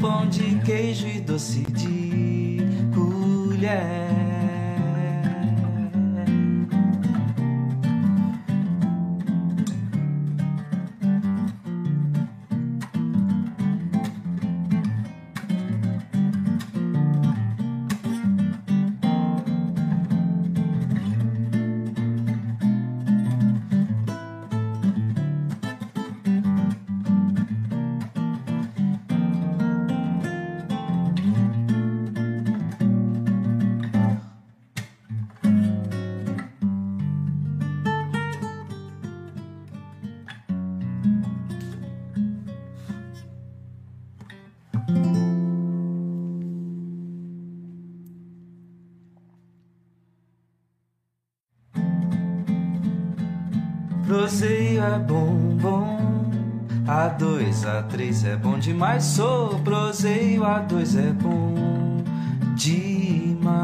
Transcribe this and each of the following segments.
pão de queijo e doce de colher. Demais. Sou proseio, a dois é bom demais.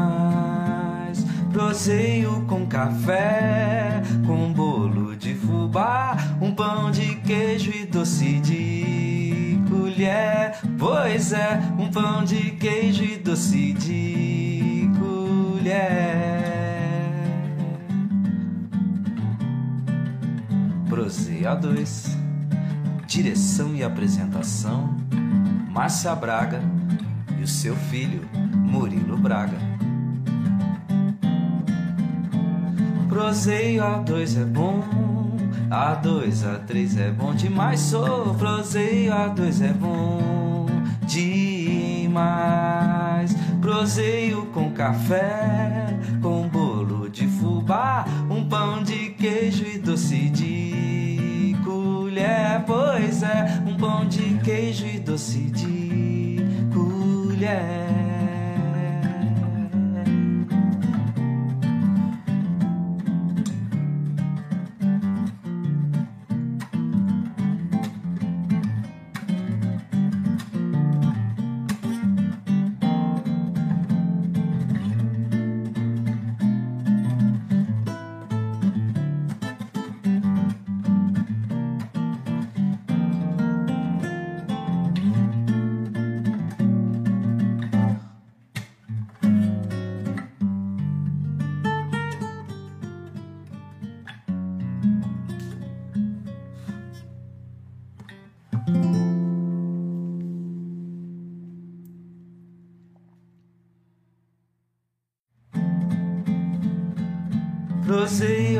Proseio com café, com bolo de fubá, um pão de queijo e doce de colher. Pois é, um pão de queijo e doce de colher. Proseia 2 Direção e apresentação Márcia Braga e o seu filho Murilo Braga. Proseio A2 é bom A2, A3 é bom demais Sou proseio A2 é bom demais. Proseio com café Com bolo de fubá Um pão de queijo e doce de colher, pois é um pão de queijo e doce de colher.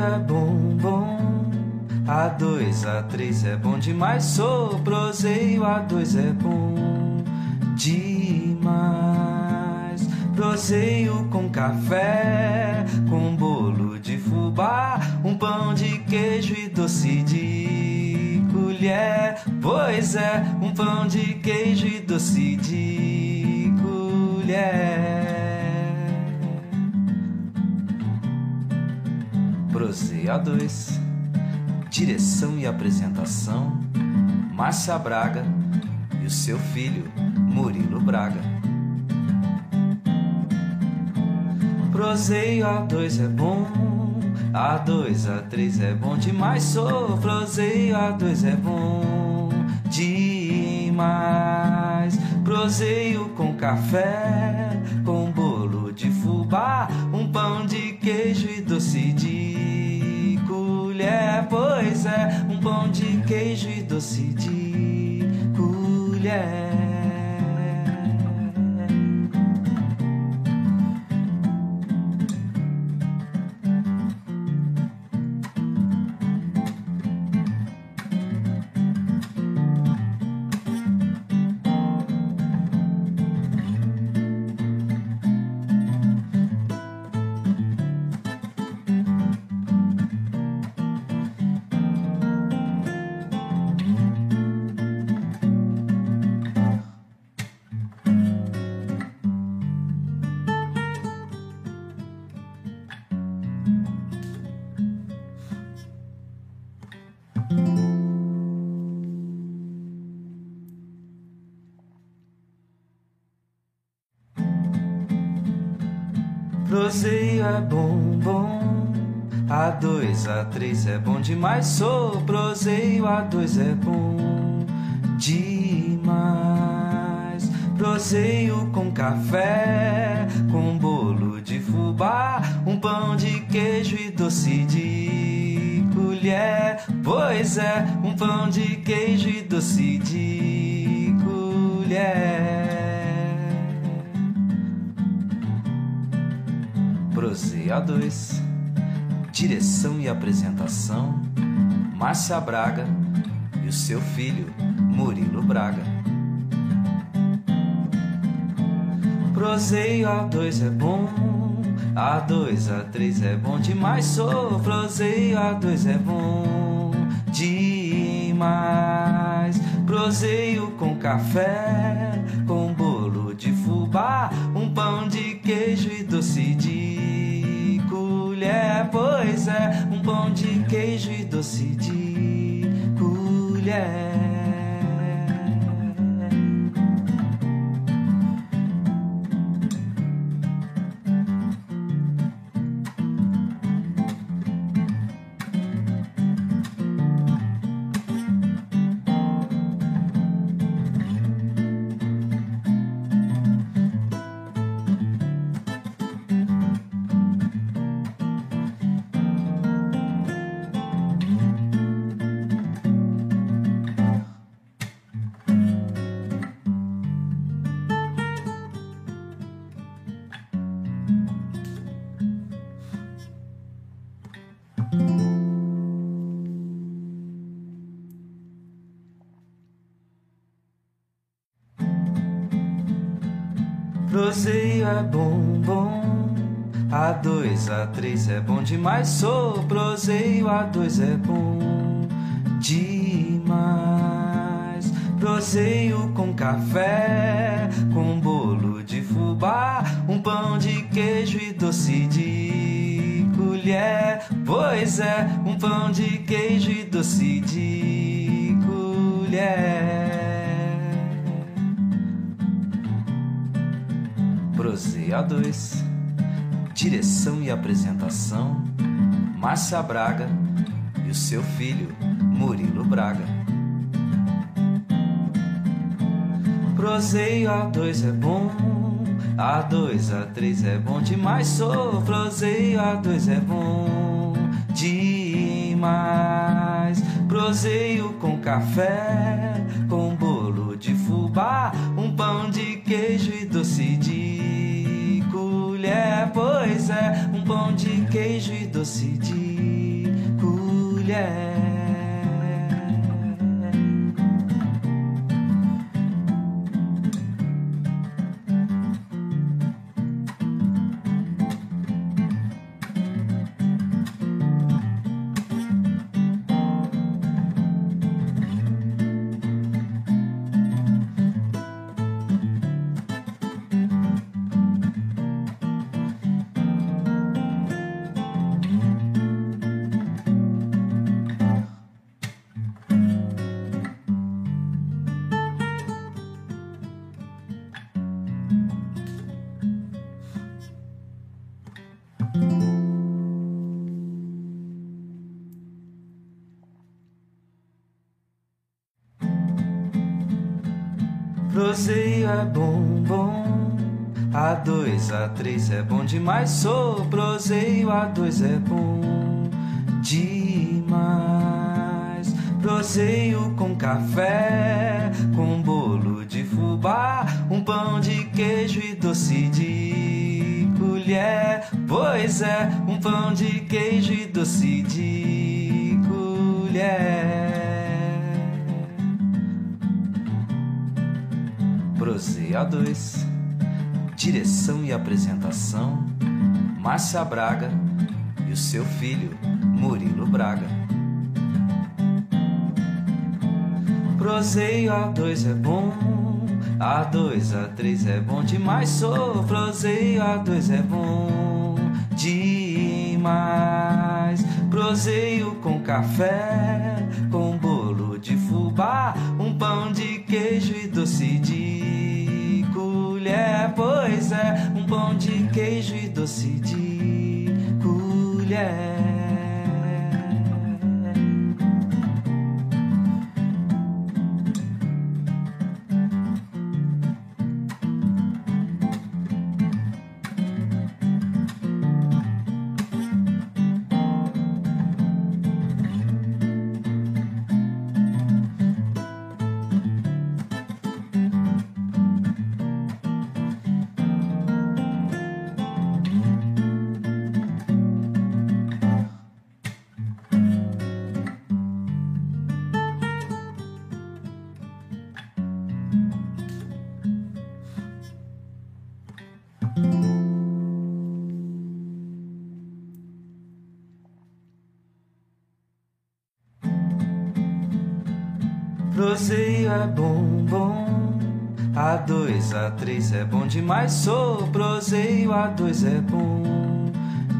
É bom, bom. A dois, a três é bom demais. Sou proseio, a dois é bom demais. Proseio com café, com bolo de fubá, um pão de queijo e doce de colher. Pois é, um pão de queijo e doce de colher. Proseia 2 Direção e apresentação Márcia Braga e o seu filho Murilo Braga. Proseio A2 é bom A2, A3 é bom demais. Sou proseio A2 é bom demais. Proseio com café Com bolo de fubá Um pão de queijo e doce de Pois é, um pão de queijo e doce de colher demais. Sou proseio, A2 é bom demais. Proseio com café, com bolo de fubá, um pão de queijo e doce de colher. Pois é, um pão de queijo e doce de colher. Proseio A2, direção e apresentação: Márcia Braga e o seu filho, Murilo Braga. Proseio A2 é bom, A2, A3 é bom demais. Sou proseio A2 é bom demais. Proseio com café, com bolo de fubá, um pão de queijo e doce de Pois é, um pão de queijo e doce de colher. A2, A3 é bom demais. Sou proseio, A2 é bom demais. Proseio com café, com bolo de fubá, um pão de queijo e doce de colher. Pois é, um pão de queijo e doce de colher. Proseia 2 Direção e apresentação: Márcia Braga e o seu filho, Murilo Braga. Proseio A2 é bom, A2, A3 é bom demais. Sou proseio A2 é bom demais. Proseio com café, com bolo de fubá, um pão de queijo e doce de. É, um pão de queijo e doce de colher. A2, A3 é bom demais. Sou proseio, A2 é bom demais. Proseio com café, com bolo de fubá, um pão de queijo e doce de colher. Pois é, um pão de queijo e doce de colher. Proseia 2 Direção e apresentação: Márcia Braga e o seu filho, Murilo Braga. Proseio A2 é bom, A2, A3 é bom demais. Sou proseio A2 é bom demais. Proseio com café, com bolo de fubá, um pão de queijo e doce de colher. Pois é, um pão de queijo e doce de colher. A3 é bom demais. Sou proseio, A2 é bom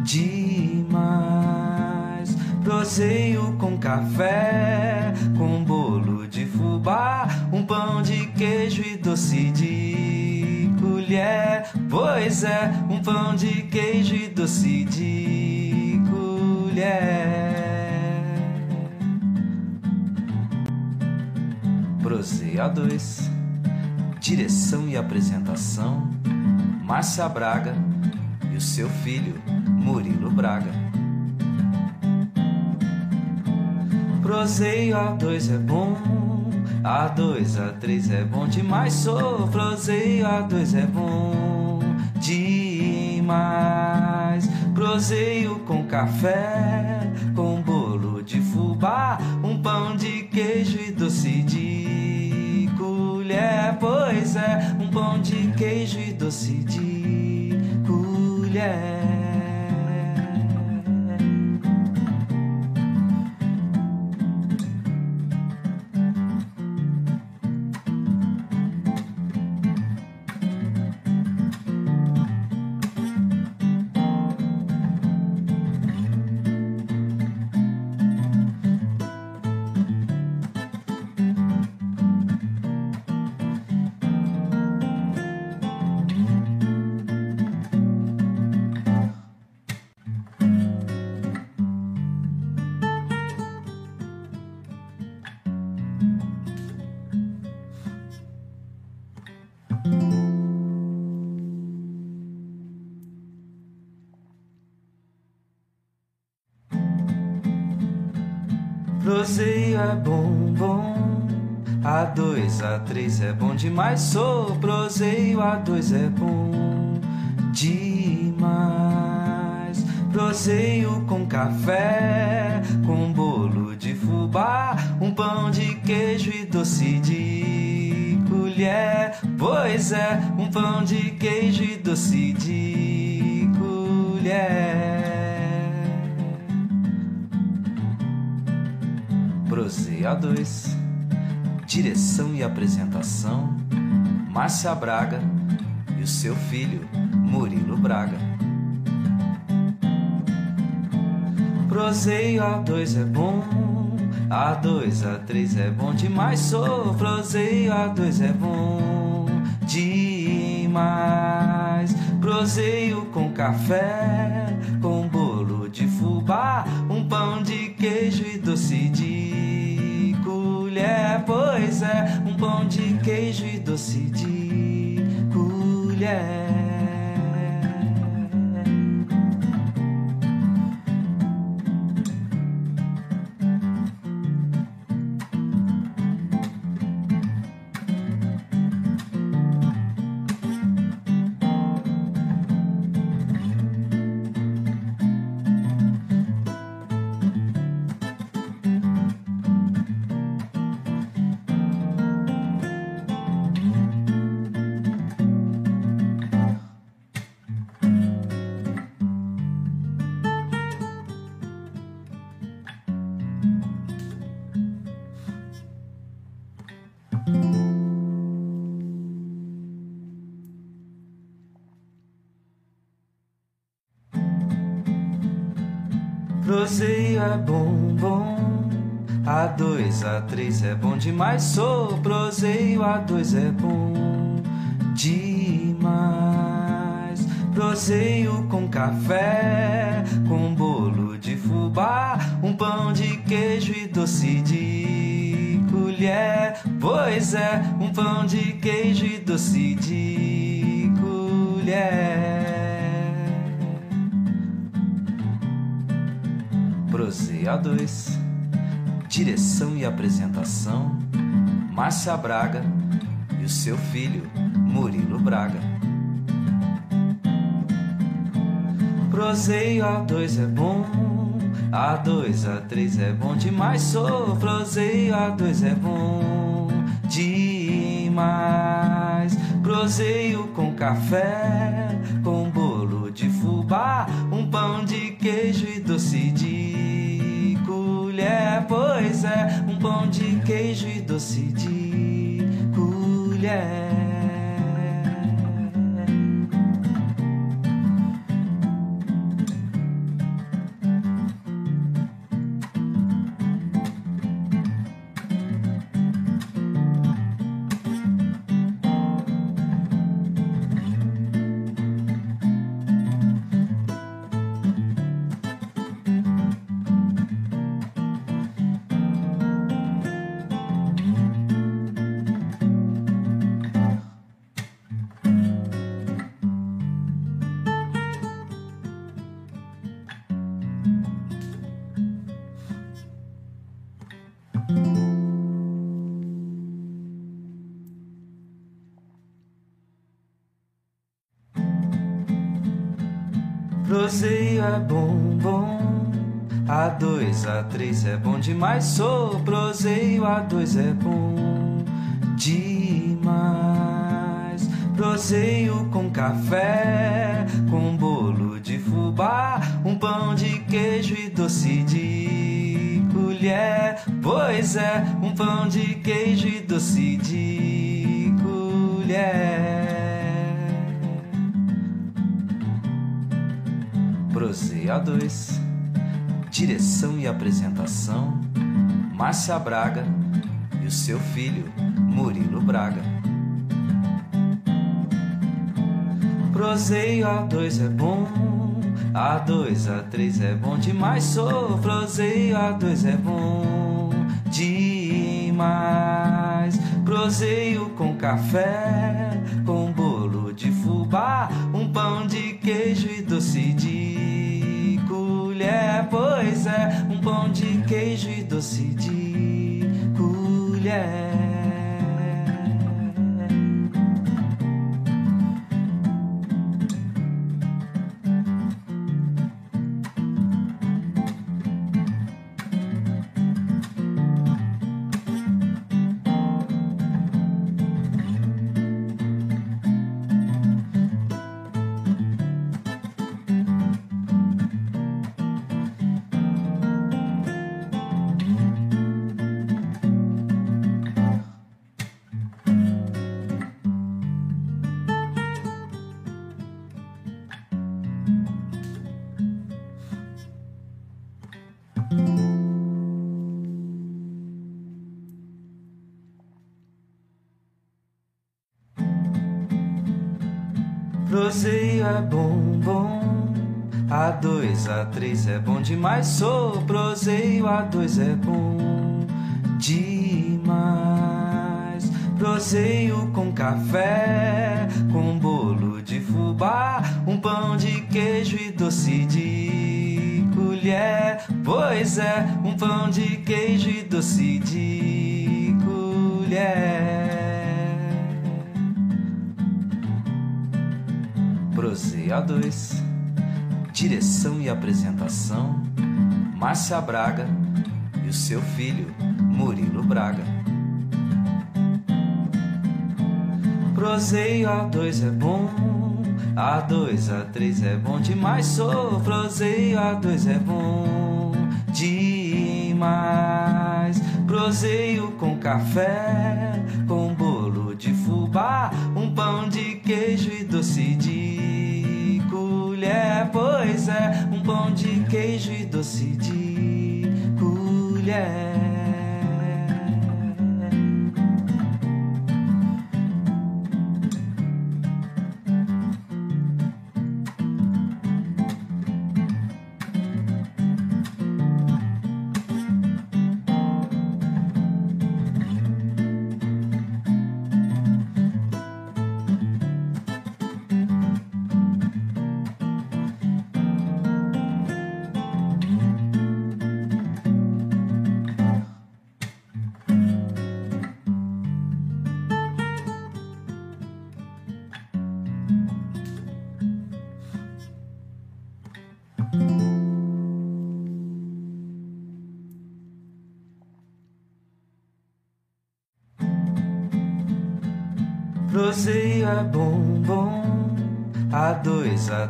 demais. Proseio com café, com bolo de fubá, um pão de queijo e doce de colher. Pois é, um pão de queijo e doce de colher. Proseia 2 Direção e apresentação Márcia Braga e o seu filho Murilo Braga. Proseio A2 é bom, A2, A3 é bom demais. Sou proseio A2 é bom demais. Proseio com café, com bolo de fubá, um pão de queijo e doce de colher. Pois é, um pão de queijo e doce de colher. Bom demais. Sou proseio, A2 é bom demais. Proseio com café, com bolo de fubá, um pão de queijo e doce de colher. Pois é, um pão de queijo e doce de colher. Proseia 2 Direção e apresentação Márcia Braga e o seu filho Murilo Braga. Proseio A2 é bom, A2, A3 é bom demais. Sou proseio A2 é bom demais. Proseio com café, com bolo de fubá, um pão de queijo e doce de colher. Pois é, um pão de queijo e doce de colher. É bom, bom. A2, A3 é bom demais. Sou proseio, A2 é bom demais. Proseio com café, com bolo de fubá, um pão de queijo e doce de colher. Pois é, um pão de queijo e doce de colher. Proseia 2 Direção e apresentação Márcia Braga e o seu filho Murilo Braga. Proseio A2 é bom, A2, A3 é bom demais. Sou proseio A2 é bom demais. proseio com café, com bolo de fubá, um pão de queijo e doce de colher. Pois é, um pão de queijo e doce de colher. A três é bom demais. Sou proseio, a dois é bom demais. Proseio com café, com bolo de fubá, um pão de queijo e doce de colher. Pois é, um pão de queijo e doce de colher. Proseia 2 Direção e apresentação Márcia Braga e o seu filho Murilo Braga. Proseio A2 é bom, A2, A3 é bom demais. Sou proseio A2 é bom demais. Proseio com café, com bolo de fubá, um pão de queijo e doce de colher. Pois é, um pão de queijo e doce de colher. É bom, bom. A2, A3 é bom demais. Sou proseio, A2 é bom demais. Proseio com café, com bolo de fubá, um pão de queijo e doce de colher. Pois é, um pão de queijo e doce de colher. Proseia 2 Direção e apresentação Márcia Braga e o seu filho Murilo Braga. Proseio A2 é bom, A2, A3 é bom demais. Sou proseio A2 é bom demais. Proseio com café, com bolo de fubá, um pão de queijo e doce de Pois é, um pão de queijo e doce de colher.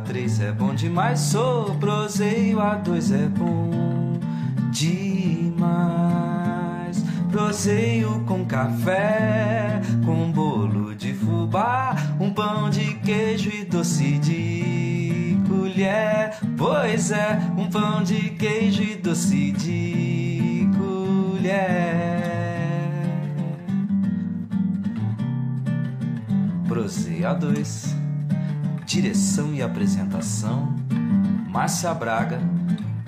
A2, A3 é bom demais. Sou proseio, A2 é bom demais. Proseio com café, com bolo de fubá, um pão de queijo e doce de colher. Pois é, um pão de queijo e doce de colher. Prose A2 Direção e apresentação Márcia Braga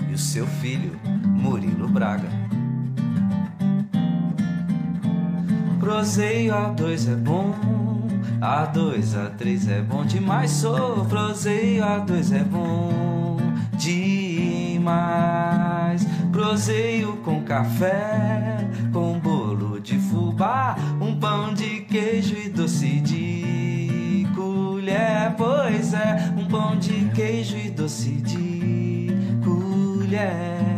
e o seu filho Murilo Braga. Proseio A2 é bom, A2, A3 é bom demais. Sou proseio A2 é bom demais. Proseio com café, com bolo de fubá, um pão de queijo e doce de colher. Pois é, um pão de queijo e doce de colher.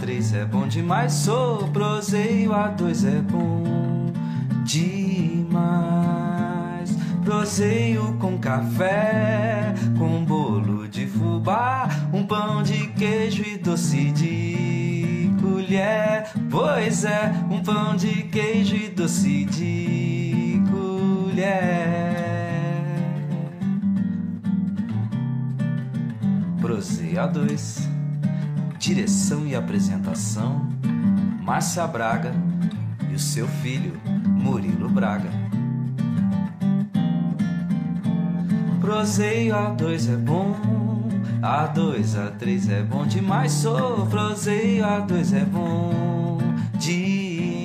A2, A3 é bom demais. Sou proseio, A2 é bom demais. Proseio com café, com bolo de fubá, um pão de queijo e doce de colher. Pois é, um pão de queijo e doce de colher. Prose A2 Direção e apresentação Márcia Braga e o seu filho Murilo Braga. Proseio A2 é bom, A2, A3 é bom demais. Sou proseio A2 é bom demais.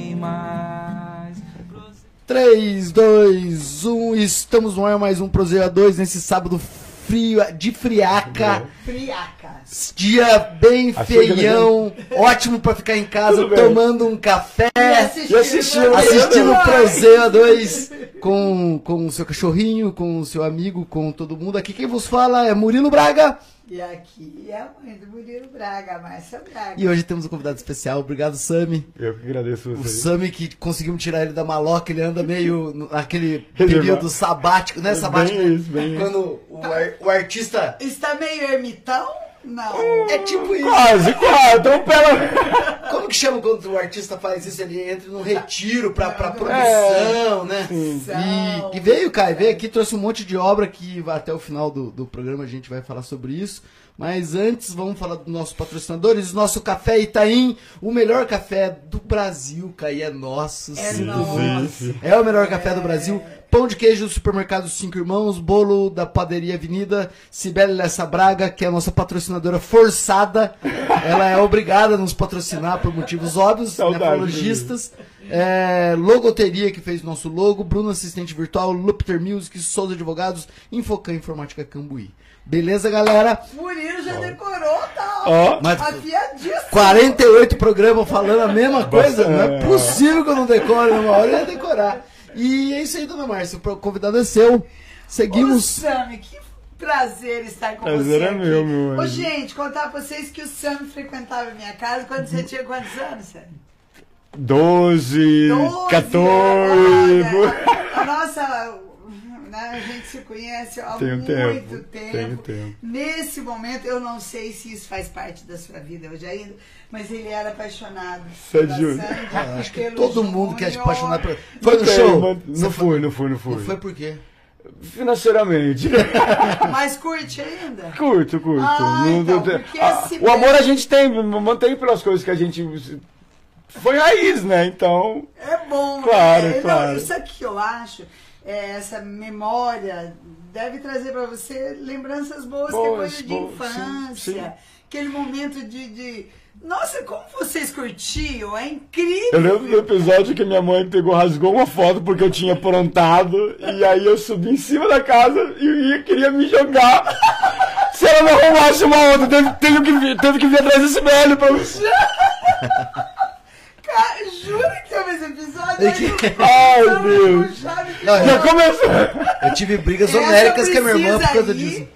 3, 2, 1, estamos no ar mais um Proseia 2 nesse sábado frio, de friaca. Friacas. Dia bem feião, ótimo pra ficar em casa Tudo bem. tomando um café, Já assistiu, assistindo o Ai. Proseia 2 com, com o seu cachorrinho, com o seu amigo, com todo mundo. Aqui quem vos fala é Murilo Braga. E aqui é a mãe do Murilo Braga, Márcia Braga. E hoje temos um convidado especial. Obrigado, Sami. Eu que agradeço O você. Sami que conseguimos tirar ele da maloca, ele anda meio naquele período sabático, né? Bem Sabático. né? isso, bem isso. Quando o, ar- o artista. Está meio ermitão? Não. É tipo isso. Quase, quase. Então, pera. Como que chama quando o artista faz isso? Ele entra num retiro pra, pra produção, né? São. E, e veio, Kai, veio aqui, trouxe um monte de obra que vai até o final do, do programa a gente vai falar sobre isso. Mas antes, vamos falar dos nossos patrocinadores. O nosso Café Itaim, o melhor café do Brasil, Kai, é nosso. É sim. nosso. É o melhor café do Brasil. Pão de queijo do supermercado Cinco Irmãos, bolo da padaria Avenida, Cibele Lessa Braga, que é a nossa patrocinadora forçada. Ela é obrigada a nos patrocinar por motivos óbvios, nefrologistas. É, Logoteria, que fez nosso logo, Bruno Assistente Virtual, Lupter Music, Souza Advogados, Infocan Informática Cambuí. Beleza, galera? Murilo já decorou, tá? Ó. Mas- Afiadíssimo. 48 programas falando a mesma coisa, não é possível que eu não decore, numa hora eu ia decorar. E é isso aí, dona Márcia, o convidado é seu. Ô, Seguimos. Sami, que prazer estar com Prazer você é aqui. meu, meu Ô, gente, contar pra vocês que o Sami frequentava a minha casa quando você tinha quantos anos, Sami? 12, 12 14. Olha, a, a nossa. Né, a gente se conhece há Tem um muito tempo, tempo. tem um tempo. Nesse momento, eu não sei se isso faz parte da sua vida hoje ainda, mas ele era apaixonado Sandy pela Júnior. Sandy, Ah, acho que todo mundo quer se apaixonar por. Foi no show? mas Não Você fui, não fui, não fui. Não foi por quê? financeiramente. Mas curte ainda? curto, curto. Ah, Não- então, não- porque Ah, esse o amor bem- a gente tem, mantém pelas coisas que a gente. Foi raiz, né? Então. É bom, Claro, né? Não, claro. isso aqui eu acho, é, essa memória deve trazer pra você lembranças boas, que é Boas, coisa de boas, infância. sim, sim. Aquele momento de, de. Nossa, como vocês curtiam? É incrível! Eu lembro do episódio que minha mãe pegou, rasgou uma foto porque eu tinha aprontado, e aí eu subi em cima da casa e ia, queria me jogar. Se ela não arrumasse uma outra, teve, teve, que, teve que vir atrás desse velho pra você. Cara, juro que teve esse episódio. É que- Ai, Não, Deus. não Não, Já começou. Eu tive brigas homéricas com a minha irmã por causa disso.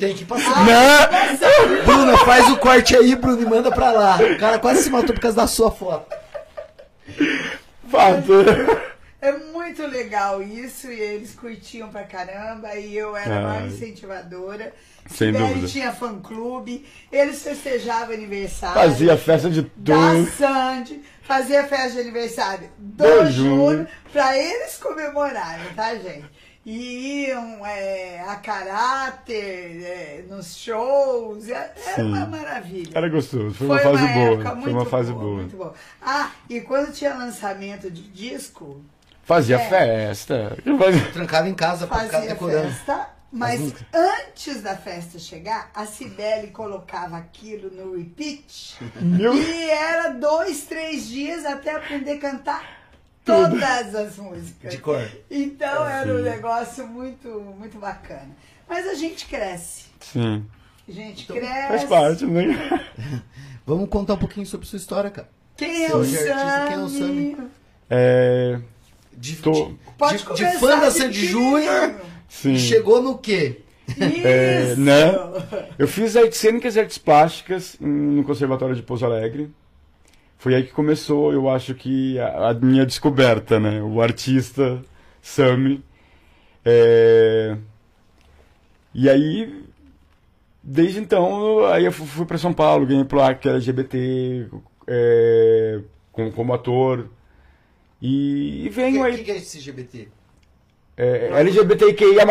Tem que passar. Né? Bruna, faz o corte aí, Bruno, e manda pra lá. O cara quase se matou por causa da sua foto. Fato. É muito legal isso, e eles curtiam pra caramba, e eu era a maior Ai. incentivadora. Sem Sibeli dúvida. tinha fã-clube, eles festejavam aniversário. Fazia festa de Da tudo. Sandy, fazia festa de aniversário do Do Júnior, Júnior. pra eles comemorarem, tá, gente? E iam é, a caráter, é, nos shows, era Sim. uma maravilha. Era gostoso, foi uma fase boa. época Foi uma fase boa. Muito boa. Ah, e quando tinha lançamento de disco, Fazia É. festa. Fazia- Trancado em casa pra ficar fazia decorando. festa, mas antes da festa chegar, a Cibele colocava aquilo no repeat Meu- e era dois, três dias até aprender a cantar todas as músicas. De cor. Então era um negócio muito, muito bacana. Mas a gente cresce. Sim. A gente Então, cresce. Faz parte, né? Vamos contar um pouquinho sobre sua história, cara. Quem é o artista, quem é o Sammy? É. De, Tô- de- Pode de- de fã da de Sandy. Júnior e chegou no quê? Isso! É, né? Eu fiz artes cênicas e artes plásticas no Conservatório de Pouso Alegre. Foi aí que começou, eu acho que, a, a minha descoberta, né? O artista Sami. É, E aí, desde então, aí eu fu- fui para São Paulo, ganhei placa LGBT é, como, como ator. E, e O venho que, aí. que, que é esse LGBT? É, LGBTQIA,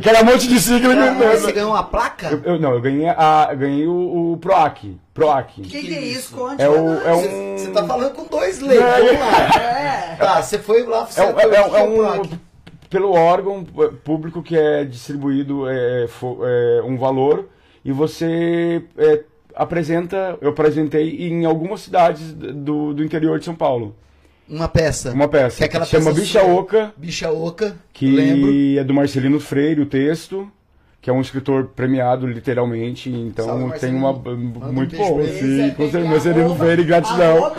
que era um monte de sigla. Ah, você ganhou uma placa? Eu, eu- não, eu ganhei, a, ganhei o, o PROAC. PROAC. O que, que é isso? Conte É, o, é Você um. você tá falando com dois leigos, vamos lá. É. Tá, você foi lá, você É, um- é, ator, é, o que é é o um. PROAC? Pelo órgão público que é distribuído é, é, um valor e você é, apresenta. Eu apresentei em algumas cidades do, do interior de São Paulo. Uma peça. Uma peça. Que é aquela que chama peça Bicha sua. Oca. Bicha Oca, que lembro. é do Marcelino Freire, o texto, que é um escritor premiado literalmente, então Salve, tem uma. Manda um muito beijo bom, sim, com certeza, Marcelino Freire, gratidão.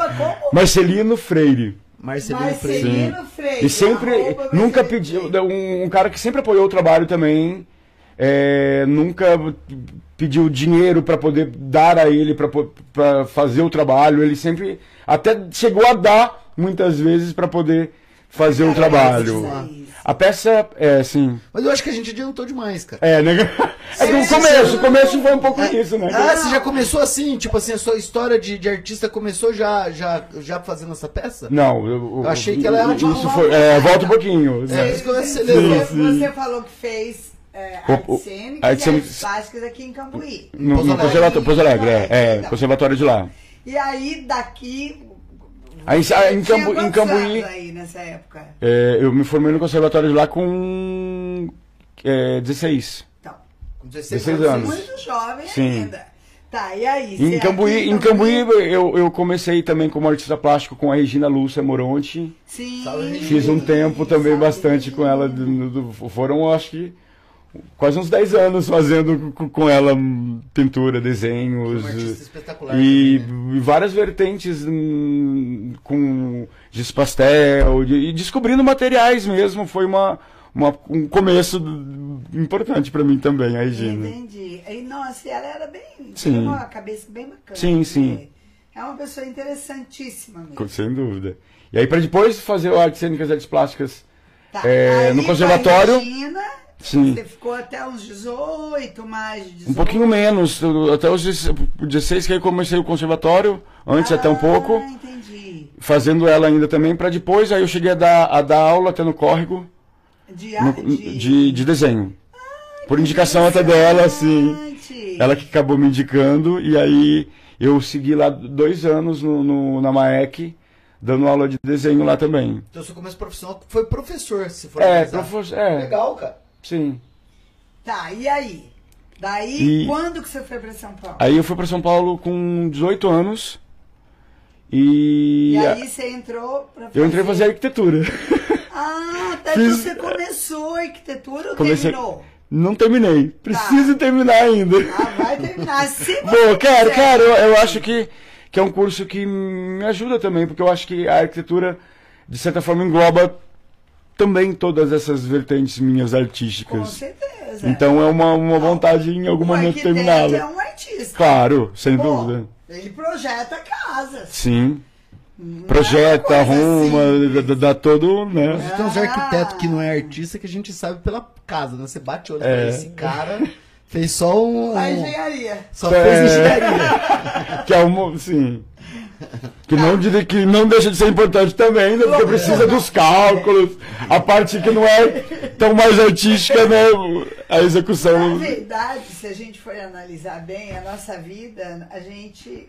Marcelino Freire. Marcelino Freire. Marcelino Freire. E sempre, arroba nunca pediu, um, um cara que sempre apoiou o trabalho também, é, nunca pediu dinheiro para poder dar a ele para fazer o trabalho, ele sempre até chegou a dar muitas vezes para poder fazer o trabalho. isso. A peça, é, assim, Mas eu acho que a gente adiantou demais, cara. É, né? É que É, o começo, o começo foi um pouco isso, né? Ah, você já começou assim? Tipo assim, a sua história de, de artista começou já, já, já fazendo essa peça? Não, eu, Eu achei que ela era Isso uma- foi. É, volta um pouquinho. É, isso que eu Você, acelerou. Sim, sim. você falou que fez é, artes cênicas artes e artes cênicas- plásticas aqui em Cambuí. No, no Alegre. conservatório, Alegre, é, é, conservatório de lá. E aí, daqui... Aí, em tinha Cambu- em Cambuí- aí nessa época? É, eu me formei no conservatório de lá com é, 16. Então, Com 16, 16 anos. muito jovem Sim. ainda. Tá, e aí? Em Cambuí, em Cambuí eu, eu comecei também como artista plástico com a Regina Lúcia Moronti. Sim. Fiz um tempo também Salve, bastante com ela. Regina. do- do- foram, acho que, quase uns 10 anos fazendo com, ela pintura, desenhos. Um. E, também, né? várias vertentes hum, com giz pastel e, e descobrindo materiais mesmo. Foi uma, uma- um começo importante para mim também, a Regina. Entendi. E, nossa, ela era bem. Sim. Tinha uma cabeça bem bacana. Sim, né? sim. É uma pessoa interessantíssima mesmo. Sem dúvida. E aí, para depois fazer artes cênicas e artes plásticas Tá, É, no conservatório- Regina, Sim. Você ficou até uns 18, mais de 18. Um pouquinho menos, até os 16 que aí comecei o conservatório, antes até um pouco, Ah, entendi. fazendo ela ainda também, para depois, aí eu cheguei a dar, a dar aula até no córrego, De, no- de... de, de desenho. Por indicação até dela, assim. Ela que acabou me indicando, e aí eu segui lá dois anos no, no- na MAEC, dando aula de desenho lá também. Então, seu começo profissional foi professor, se for É, professor, é, Legal, cara. Sim. Tá, e aí? Daí, E- quando que você foi pra São Paulo? Aí eu fui para São Paulo com 18 anos, e, E aí você entrou pra fazer... eu entrei fazer arquitetura. Ah, até Fiz- você começou a arquitetura ou Comecei- terminou? Não terminei, preciso terminar ainda. Ah, vai terminar. Se Bom, quero, quiser. quero. Eu, eu acho que, que é um curso que me ajuda também, porque eu acho que a arquitetura, de certa forma, engloba também todas essas vertentes minhas Com artísticas. certeza. Então é uma, uma vontade em algum o momento terminá-la. é um artista. Claro, sem Pô, dúvida. Ele projeta casas. Sim. Não é Projeta, arruma, assim. dá, dá- todo, né? Mas tem uns arquitetos que não é artista que a gente sabe pela casa, né? Você bate o olho É. esse cara fez só um... A engenharia. Só É. fez engenharia. Que é uma, sim. Que não, que não deixa de ser importante também, né? Porque precisa dos cálculos, a parte que não é tão mais artística, né? A Na execução. verdade, se a gente for analisar bem a nossa vida, a gente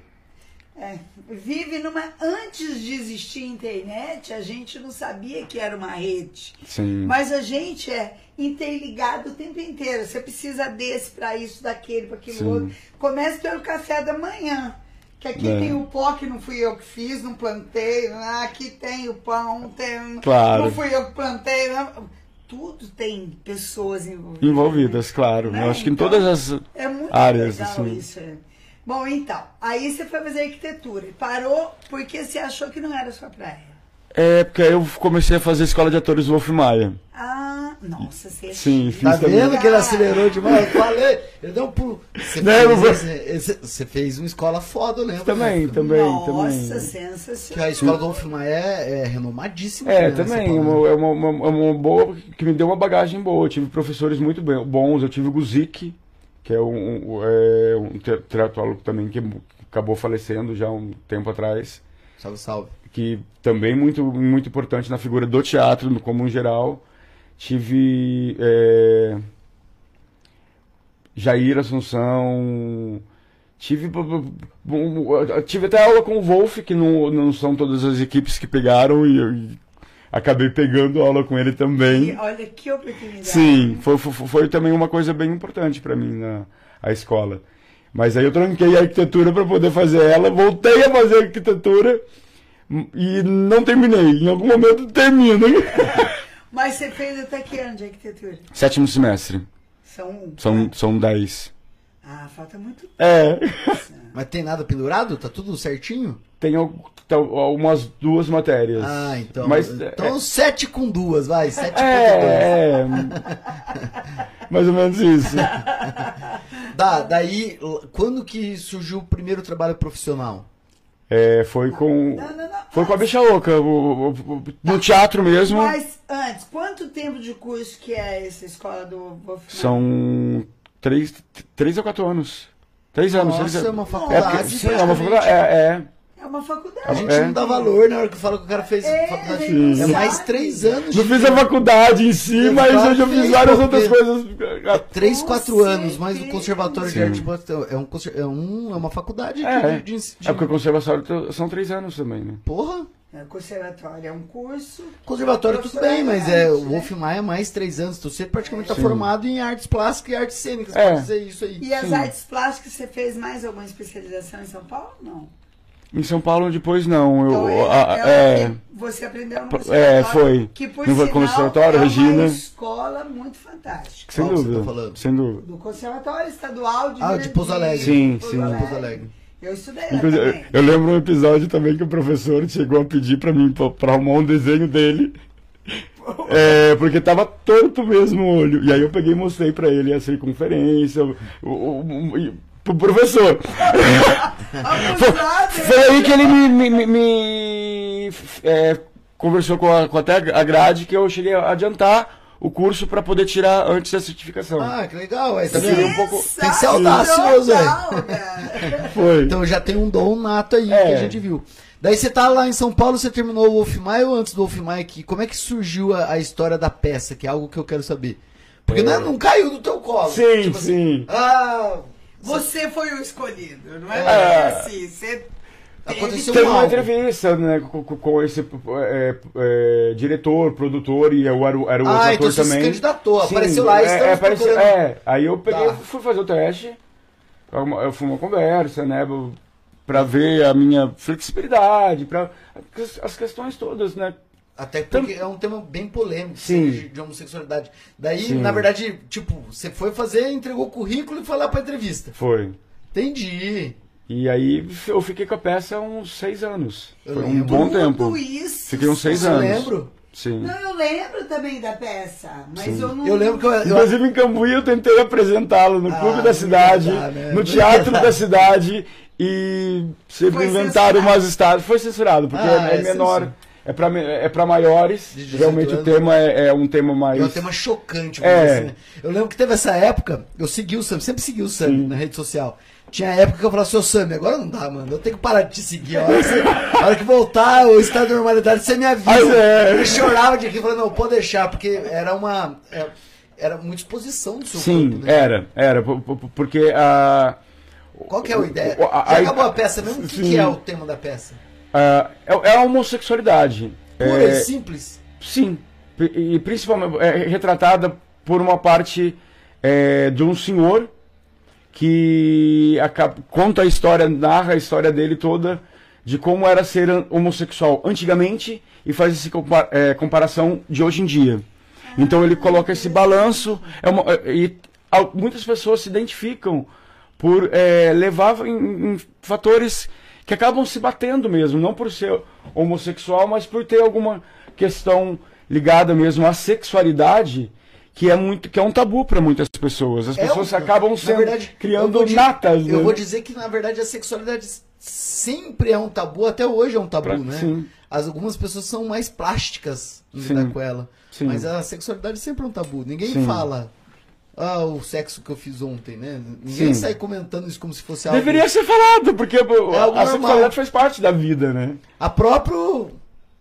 é, vive numa. Antes de existir internet, a gente não sabia que era uma rede. Sim. Mas a gente é interligado o tempo inteiro. Você precisa desse para isso, daquele, para aquilo Sim. outro. Comece pelo café da manhã. Que aqui É. tem o pó que não fui eu que fiz, não plantei. Aqui tem o pão, tem. Claro. Não fui eu que plantei. não. Tudo tem pessoas envolvidas. Envolvidas, claro. Né? Eu acho que em Então, todas as. É muito áreas, legal assim. isso. é. Bom, então, aí você foi fazer arquitetura e parou porque você achou que não era sua praia. É, porque aí eu comecei a fazer escola de atores Wolf Maia. Ah, nossa, você é Sim, fiz Tá também. vendo que ele acelerou demais? Eu falei, ele deu um pulo. Você, Não, vou- fez, esse- você fez uma escola foda, eu lembro. Também, né? também, Nossa, também. Que a sensacional. escola do Wolfman é, é renomadíssima. É, né, também, Paulo, uma, né? é uma, uma, é uma boa, que me deu uma bagagem boa. Eu tive professores muito bem- bons, eu tive o Guzik, que é um, um, é um teatrólogo também, que acabou falecendo já há um tempo atrás, Salve, salve. Que também muito, muito importante na figura do teatro, no como em geral. Tive é, Jair Assunção, tive, tive até aula com o Wolf, que não, não são todas as equipes que pegaram, e eu e acabei pegando aula com ele E também. olha que oportunidade. Sim, foi, foi, foi também uma coisa bem importante para mim na a escola. Mas aí eu tranquei a arquitetura para poder fazer ela, voltei a fazer arquitetura e não terminei. Em algum momento termino. Mas você fez até que ano de arquitetura? Sétimo semestre. São. São, são dez. Ah, falta muito tempo. É. Mas tem nada pendurado? Tá tudo certinho? Tem tá, umas duas matérias. Ah, então. Mas, então sete com duas, vai. Sete com é, é, mais ou menos isso. Dá, daí, quando que surgiu o primeiro trabalho profissional? É, foi com. Não, não, não. Foi com a Bicha Louca, o- o- o- no teatro mesmo. Mas antes, quanto tempo de curso que é essa escola do Wolfman? São três, três ou quatro anos. Três anos. Nossa, três é uma É, faculdade. porque, sim, é uma faculdade. É, é. É uma faculdade. A gente É. não dá valor na hora que fala que o cara fez É, faculdade. sim. É mais três anos. Não de- fiz a faculdade em si, Eu mas eu já fiz várias outras coisas. Três, Com quatro anos, mas o. Conservatório de Sim. Arte Plástica é um, é um- é uma faculdade É, de, de, de- é porque o conservatório são três anos também, né? Porra, É, conservatório é um curso. conservatório tudo bem, mas é o Né? Wolf Maia é mais três anos. Então você praticamente está Sim. formado em artes plásticas e artes cênicas, É. pode dizer isso aí. E as Sim. artes plásticas, você fez mais alguma especialização em São Paulo? Não. Em São Paulo depois não. Então, Eu, é, a- é, é, você aprendeu no É, foi. Que por No sinal conservatório, é uma Regina. escola muito fantástica. sem Qual que você dúvida. tá falando? Sem dúvida. Do Conservatório Estadual de Ah, de Pouso Alegre. Sim, Pouso sim. Alegre. Pouso Alegre. Eu estudei lá Inclusive, também. eu lembro um episódio também que o professor chegou a pedir pra mim pra, pra arrumar um desenho dele. É, porque tava torto mesmo o olho. E aí eu peguei e mostrei pra ele a circunferência, o, o, o- pro professor. Abusado, Foi aí que ele me, me- me- me, é, conversou com, a, com até a grade que eu cheguei a adiantar o curso para poder tirar antes da certificação. Ah, que legal. Aí, tá Seria vendo? um pouco- Tem que ser audacioso. Foi. Então já tem um dom nato aí É. que a gente viu. Daí você tá lá em São Paulo, você terminou o Wolf Maia ou antes do Wolf Maia aqui? Como é que surgiu a, a história da peça, que é algo que eu quero saber? Porque não, é- não caiu do teu colo. Sim, Tipo assim, sim. ah, Você foi o escolhido, não é? É. assim, você teve Aconteceu Teve uma algo. entrevista né, com, com- esse é, é, diretor, produtor e eu era, o- era o outro Ah, ator então você se também. candidatou, Sim, apareceu lá, é, é, apareceu- procurando. é, aí eu peguei, Tá. fui fazer o teste, eu fui uma conversa, né, pra ver a minha flexibilidade, pra, as questões todas, né. Até porque é um tema bem polêmico Sim. de, de homossexualidade. Daí, Sim. na verdade, tipo, você foi fazer, entregou o currículo e foi lá pra entrevista. Foi. Entendi. E aí eu fiquei com a peça uns seis anos. Eu Foi um bom tudo tempo. isso. Fiquei uns seis Eu anos. lembro. Sim. Não, eu lembro também da peça, mas Sim. eu não. Eu lembro que eu, eu, Inclusive em Cambuí eu tentei apresentá-lo no Ah, Clube não da Cidade, né? Não no Teatro da Cidade e sempre Foi inventaram censurado. umas estátuas. Foi censurado, porque Ah, é, é menor, censura. É pra, me- é pra maiores. De 18 Realmente o anos. tema é, é um tema mais. É um tema chocante. É. assim, né? Eu lembro que teve essa época, eu segui o Sam, sempre segui o Sam Sim. na rede social. Tinha época que eu falava, seu Sam, agora não dá, mano. Eu tenho que parar de te seguir. A hora que, você- a hora que voltar o estado de normalidade, você me avisa. Mas é. Eu chorava de aqui, falando, não, pode deixar, porque era uma. é, Era muita exposição do seu Sim, corpo, né? era, era, po- po- porque a. Qual que é a ideia? O- a- Já a- acabou a peça mesmo? O que, que é o tema da peça? A- é, é a homossexualidade. Pura É, e simples? Sim, e principalmente é retratada por uma parte é, de um senhor que acaba- conta a história, narra a história dele toda de como era ser homossexual antigamente e faz essa é, comparação de hoje em dia. Então ele coloca esse balanço é uma- é, e muitas pessoas se identificam por é, levar em, em fatores que acabam se batendo mesmo, não por ser homossexual, mas por ter alguma questão ligada mesmo à sexualidade que é muito que é um tabu para muitas pessoas. As É pessoas um- acabam sendo verdade, criando natas. Eu né? vou dizer que, na verdade, a sexualidade sempre é um tabu, até hoje é um tabu, Pra- né? sim. As, algumas pessoas são mais plásticas Sim. lidar com ela. Sim. Mas a sexualidade sempre é um tabu. Ninguém Sim. fala, ah, o sexo que eu fiz ontem, né? Ninguém Sim. sai comentando isso como se fosse algo... Deveria ser falado, porque É algo a normal. sexualidade faz parte da vida, né? A próprio...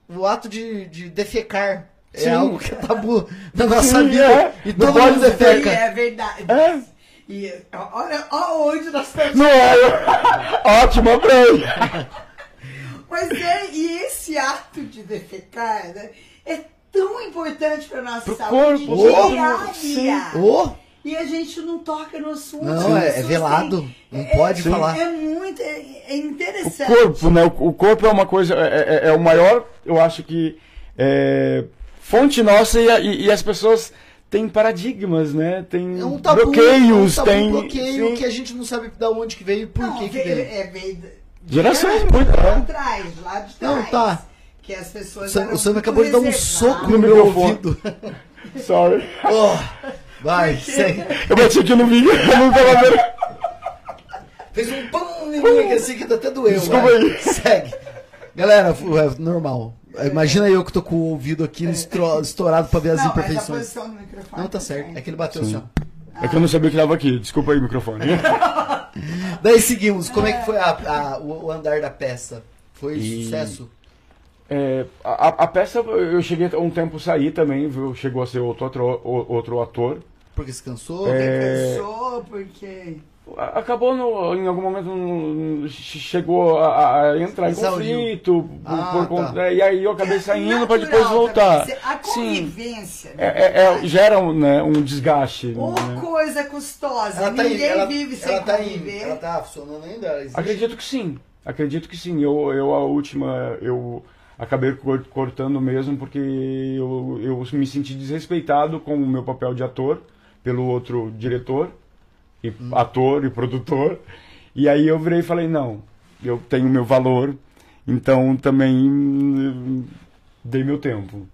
O ato de, de defecar é Sim. algo que é tabu na nossa Sim, vida. é. E todo mundo defeca. é verdade. É. E olha, olha onde nós estamos. Não é? Ótimo prêmio. Mas é, e esse ato de defecar né, é tão importante para nossa Pro saúde corpo, diária. sim. Ô, E a gente não toca no assunto. Não, é- é velado, não é- pode é, falar. É muito é, é O interessante. corpo, né? O, o corpo é uma coisa, é, é- é o maior, eu acho que é, fonte nossa e, e- e as pessoas têm paradigmas, né? Tem é um tabu, bloqueios, é um tabu, tem bloqueio sim. que a gente não sabe da onde que veio e por Não, que que veio- veio. é, veio de- Gerações, muito, lá né? atrás, lá de trás. Não, tá. Que as pessoas O Sam, o acabou de dar um soco no No meu microfone. ouvido. Sorry. Oh, vai, segue. Eu bati aqui no vídeo, eu não tava vendo. Fez um pum em mim assim que até doeu. Desculpa vai. aí. Segue. Galera, é normal. Imagina eu que tô com o ouvido aqui estourado pra ver as Não, essa imperfeições. Não, tá certo. É que ele bateu assim, ó. É que eu não sabia que tava aqui, desculpa aí o microfone. Daí seguimos. Como é que foi a- a- o, o andar da peça? Foi E- sucesso? É, a, a peça, eu cheguei um tempo sair também, viu? Chegou a ser outro ator. Outro ator. Porque se cansou? É, Cansou, porque... Acabou no, em algum momento no- chegou a, a entrar em Exauriu. conflito Ah, por tá. conta- e aí eu acabei saindo para Natural depois voltar. também. A Sim, convivência. é, é- é- gera um, né, um desgaste. Ô, né? coisa custosa. Ela tá, Ninguém ela, vive sem ela tá, em, conviver. ela tá funcionando ainda? Acredito que sim. Acredito que sim. Eu, eu a última eu acabei cor- cortando mesmo porque eu, eu me senti desrespeitado com o meu papel de ator pelo outro diretor e Hum. ator e produtor. E aí eu virei e falei não, eu tenho meu valor, então também hum, dei meu tempo.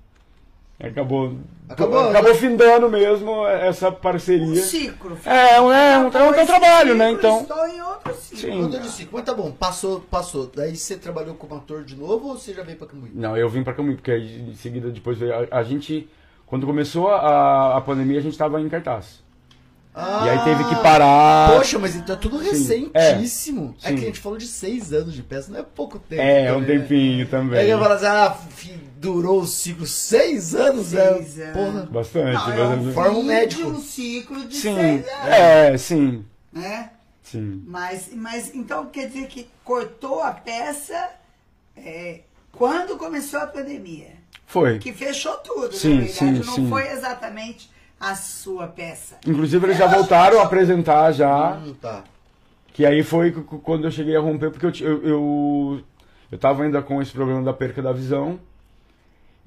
Acabou, Acabou, acabou, né? findando mesmo essa Um parceria. ciclo. É, um- é, um, é um, trabalho, né? Então. Estou em outro ciclo. Sim. Mas tá bom, passou, passou. Daí você trabalhou como ator de novo ou você já veio pra Cambuí? Não, eu vim pra Cambuí, porque aí em seguida depois veio. A, a gente Quando começou a, a pandemia, a gente estava em cartaz. Ah, E aí teve que parar. Poxa, mas então é tudo Sim. recentíssimo. É, Sim. que a gente falou de seis anos de peça, não é pouco tempo. É, um também, né? tempinho Aí também. eu falo assim, ah, fi- durou o ciclo seis anos, Seis é, anos. porra. Bastante. Não, é um. Forma um médico. de um ciclo de Sim, seis anos, é, sim, né? sim. Mas, mas então quer dizer que cortou a peça é, quando começou a pandemia. Foi. Que fechou tudo, Sim, na verdade. sim, não sim. foi exatamente a sua peça. Inclusive, eles já voltaram a apresentar já. Hum, tá. Que aí foi quando eu cheguei a romper, porque eu, eu, eu, eu tava ainda com esse problema da perca da visão.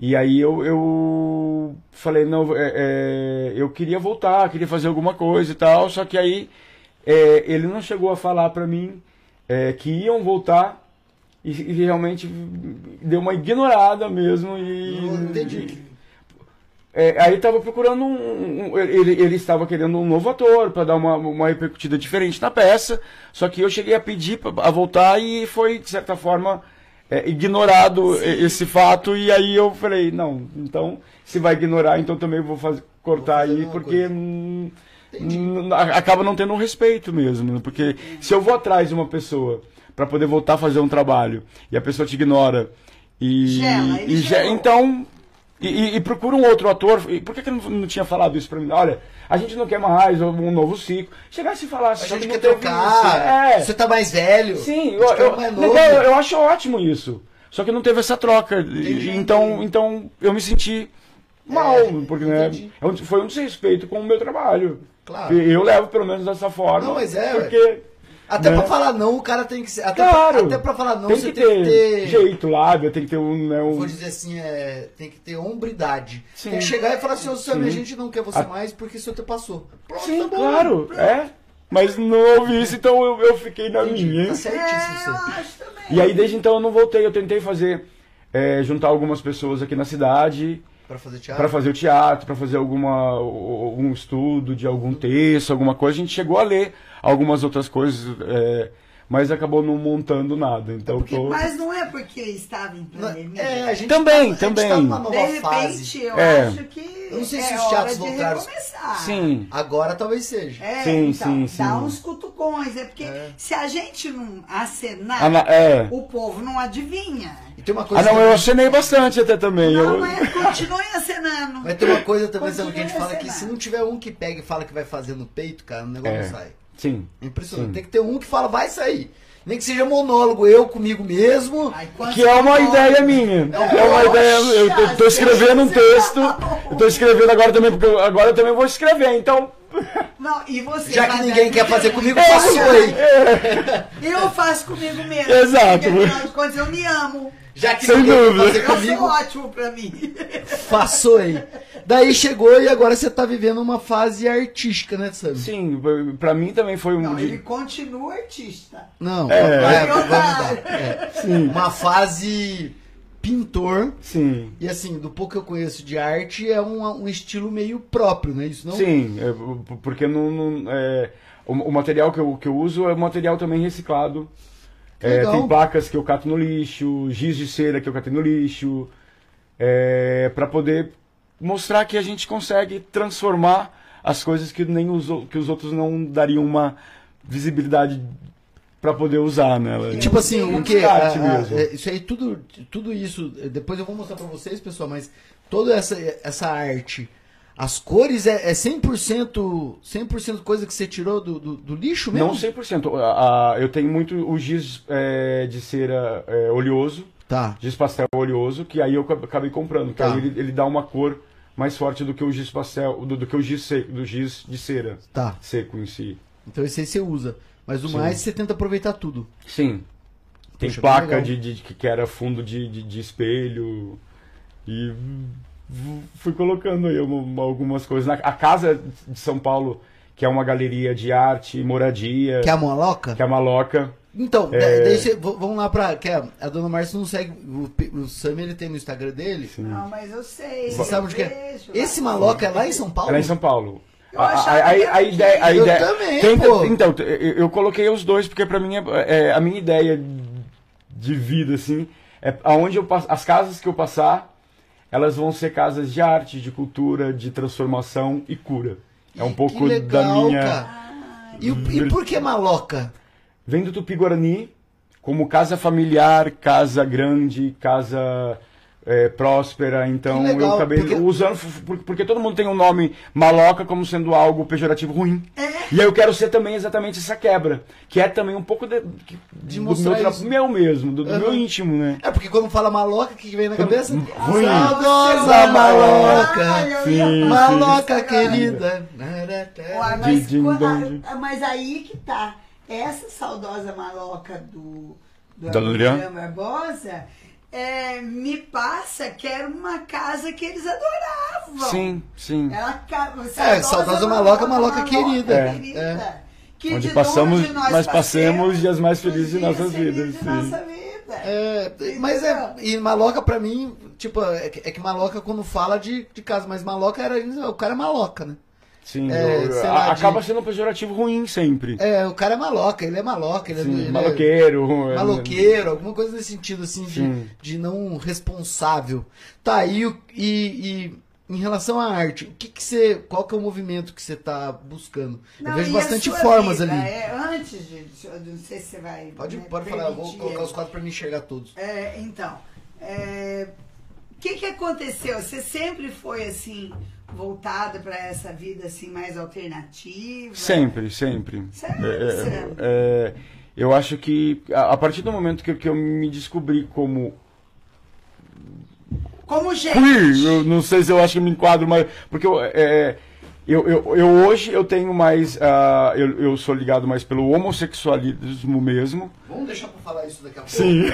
E aí eu, eu falei, não, é, é, eu queria voltar, queria fazer alguma coisa e tal, só que aí é, ele não chegou a falar pra mim é, que iam voltar e, e realmente deu uma ignorada mesmo e... Não entendi. É, aí tava procurando um, um- ele, ele estava querendo um novo ator para dar uma, uma repercutida diferente na peça. Só que eu cheguei a pedir pra, a voltar e foi de certa forma é, ignorado e- esse fato e aí eu falei não, então se vai ignorar então também vou fazer cortar fazer aí porque hum, hum, acaba não tendo um respeito mesmo, porque se eu vou atrás de uma pessoa para poder voltar a fazer um trabalho e a pessoa te ignora e, Gela, e ge- então e, e- e procura um outro ator. E por que, que não, não tinha falado isso pra mim? Olha, a gente não quer mais um novo ciclo. Chegasse e falasse, A gente que quer trocar. É. Você tá mais velho. Sim, eu, eu, legal, eu, eu acho ótimo isso. Só que não teve essa troca. Entendi. Então, então eu me senti mal, porque né, é foi um desrespeito com o meu trabalho. Claro. Eu levo pelo menos dessa forma. Não, mas é, Porque Até né? pra falar não, o cara tem que ser. Até, Claro. pra, até pra falar não, tem você que tem ter, que ter. jeito, lábio, tem que ter um. Né, um... Vou dizer assim, é, tem que ter hombridade. Sim. Tem que chegar e falar assim, ô Sammy, a gente não quer você A- mais porque seu tempo passou. Pronto, Sim, tá bom. claro, é. Mas não ouvi isso, então eu, eu fiquei na minha. Tá certíssimo É, eu você. acho também. E aí desde então eu não voltei, eu tentei fazer, é, juntar algumas pessoas aqui na cidade Pra fazer teatro. para fazer o teatro, para fazer alguma, algum estudo de algum texto, alguma coisa. A gente chegou a ler algumas outras coisas, é, mas acabou não montando nada. Então Porque- tô... Mas não é porque estava em pandemia. É, a gente Também, tá, A também. gente tá numa nova de repente, fase. eu É. acho que Eu não sei é se os hora teatros de voltaram. recomeçar. Sim, Agora talvez seja. É, Sim, então, sim, dá sim. uns cutucões. É porque É. se a gente não acenar, Ana- é. o povo não adivinha. E tem uma Ah coisa. não, eu acenei bastante até também. Não, eu... é, continue acenando. Mas tem uma coisa também, sabe, que a gente fala que se não tiver um que pega e fala que vai fazer no peito, cara, o negócio É. não sai. Sim. É impressionante. Sim. Tem que ter um que fala, vai sair. Nem que seja monólogo, eu comigo mesmo. Quando Que é uma você ideia minha. É, É uma ideia. Eu, eu tô Poxa, escrevendo um texto. Eu tô escrevendo agora também, porque eu- agora eu também vou escrever. Então. Não, e você Já que ninguém quer fazer comigo, eu faço faço aí. Eu faço comigo mesmo. Exato. Porque, afinal de contas, eu me amo. Já que Sem ninguém dúvida. fazer comigo, ótimo pra mim. faço aí. Daí chegou e agora você tá vivendo uma fase artística, né, Sam? Sim, pra mim também foi um. Não, ele continua artista. Não, É. vai, eu vamos dar. É. Uma fase pintor. Sim. E assim, do pouco que eu conheço de arte, é um, um estilo meio próprio, né? Isso não Sim, é, porque não, não- é, o, o material que eu, que eu uso é material também reciclado. É, tem placas que eu cato no lixo, giz de cera que eu catei no lixo, é, para poder mostrar que a gente consegue transformar as coisas que nem os, que os outros não dariam uma visibilidade para poder usar, né? E, tipo assim, o que? Arte mesmo. isso aí, tudo, tudo isso, depois eu vou mostrar pra vocês, pessoal, mas toda essa, essa arte, as cores é, é 100%, 100 coisa que você tirou do, do, do lixo mesmo? Não 100%. A, a, eu tenho muito o giz é, de cera é, oleoso, Tá. giz pastel oleoso, que aí eu ac- acabei comprando, Tá. aí ele, ele dá uma cor mais forte do que o giz pastel, do, do que o giz, seco, do giz de cera Tá. seco em si. Então esse aí você usa. Mas o Sim. mais você tenta aproveitar tudo. Sim. Tem Poxa, placa de, de- que era fundo de, de, de espelho e fui colocando aí uma- algumas coisas. Na, a casa de São Paulo, que é uma galeria de arte e moradia, Quer a maloca? que é a Maloca. Então, É. v- vamos lá pra. Que a, a dona Márcia não segue. O, o Sam ele tem no Instagram dele. Sim. Não, mas eu sei. Você eu sabe onde que é? lá. Esse maloca é lá em São Paulo? É em São Paulo. Eu A, achava a- a- que era a ideia, a. Eu ideia também, pô. então eu, eu coloquei os dois porque pra mim é, é a minha ideia de vida assim é aonde eu passo, as casas que eu passar elas vão ser casas de arte, de cultura, de transformação e cura. É um pouco legal, da minha. cara. E, o- e por que maloca? Vem do Tupi-Guarani como casa familiar, casa grande, casa é, próspera. Então legal, eu acabei porque- usando, porque todo mundo tem um nome maloca como sendo algo pejorativo ruim. É. E aí eu quero ser também exatamente essa quebra, que é também um pouco de, De do meu, tra- meu mesmo, do, do Aham. meu íntimo, né? É porque quando fala maloca, o que vem na cabeça? Ruim. Saudosa maloca. Ai, eu Sim, sim. Maloca agora. querida. Uai, De- mas, de- quando- de- ah, mas aí que tá. Essa saudosa maloca do, do? Adriano Barbosa é, me passa que era uma casa que eles adoravam. Sim, sim. Ela, ca- É, saudosa maloca, maloca querida. É. querida. Que Onde de passamos, onde nós passemos passemos, dias mais felizes de nossas vidas. de sim. nossa vida. É, mas é. E maloca pra mim, tipo, é que, é que maloca quando fala de, de casa, mas maloca era. O cara é maloca, né? Sim, É, eu- a- lá, de- acaba sendo um pejorativo ruim sempre. É, o cara é maloca, ele é maloca, ele, é- Sim, é. maloqueiro. é- Maloqueiro, alguma coisa nesse sentido, assim, de, Sim. de não responsável. Tá, e, e, e em relação à arte, o que que você. Qual que é o movimento que você tá buscando? Não, eu vejo bastante formas vida? ali. É, antes de. eu Não sei se você vai. Pode, né, pode falar, eu vou colocar os quadros pra me enxergar todos. É, então, é, o que, que aconteceu? Você sempre foi assim, voltada para essa vida assim mais alternativa? Sempre, sempre. Sério? É, é, Sério? é, eu acho que a, a partir do momento que, que eu me descobri como Como gente. queer, eu não sei se eu acho que me enquadro mais. Porque eu, é, eu, eu, eu hoje eu tenho mais. ah, eu, eu sou ligado mais pelo homossexualismo mesmo. Vamos deixar pra falar isso daqui a pouco. Sim.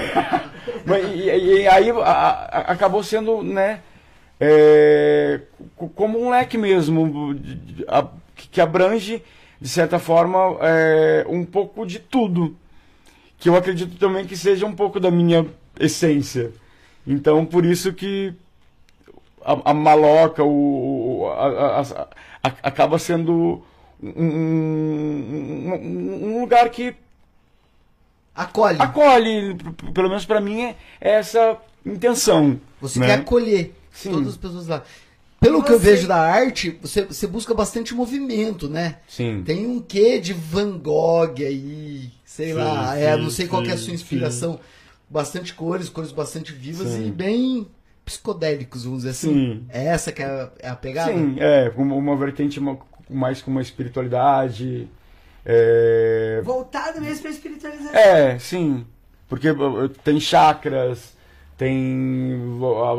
Mas, e, e- e aí a- a- acabou sendo, né? É, co- como um leque mesmo, que abrange, de certa forma, é, um pouco de tudo. Que eu acredito também que seja um pouco da minha essência. Então, por isso que a, a maloca, o, a- a- acaba sendo um, um- um lugar que Acolhe. acolhe, pelo menos pra mim é essa intenção. Você né? quer acolher Sim. todas as pessoas lá. Pelo E que eu você- vejo da arte, você, você busca bastante movimento, né? Sim. Tem um quê de Van Gogh aí, sei Sim, lá, é, sim, não sei qual que é a sim, sua inspiração. Bastante cores, cores bastante vivas Sim. e bem psicodélicos, vamos dizer assim. Sim. É essa que é a, é a pegada? Sim, é, uma, uma vertente mais com uma espiritualidade. É, Voltado mesmo para espiritualização. é, sim. Porque tem chakras, tem.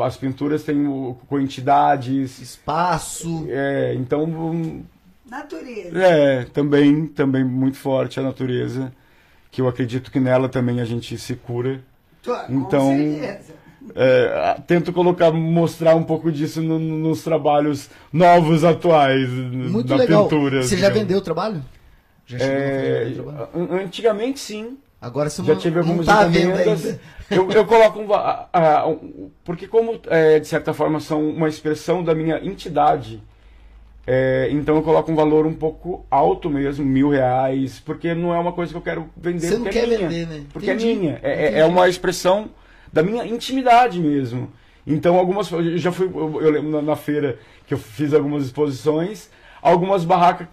As pinturas têm com entidades. Espaço. É, então. um, Natureza. É, também, também muito forte a natureza. Que eu acredito que nela também a gente se cura. Tô- Então, Com certeza. É, tento colocar, mostrar um pouco disso no- nos trabalhos novos, atuais, Muito da legal. pintura. Você já vendeu o trabalho? Já chegou a É, vender o trabalho? an- antigamente sim, Agora você já não, tive algumas tá vendo encomendas. Eu, eu coloco um, va- a- a- um- porque como é, de certa forma são uma expressão da minha entidade, é, então eu coloco um valor um pouco alto mesmo, mil reais, porque não é uma coisa que eu quero vender. Você não porque quer é minha, vender, né? Porque Entendi. é minha, é, é- é uma expressão da minha intimidade mesmo. Então algumas, eu já fui, eu, eu lembro na, na feira que eu fiz algumas exposições. Algumas barracas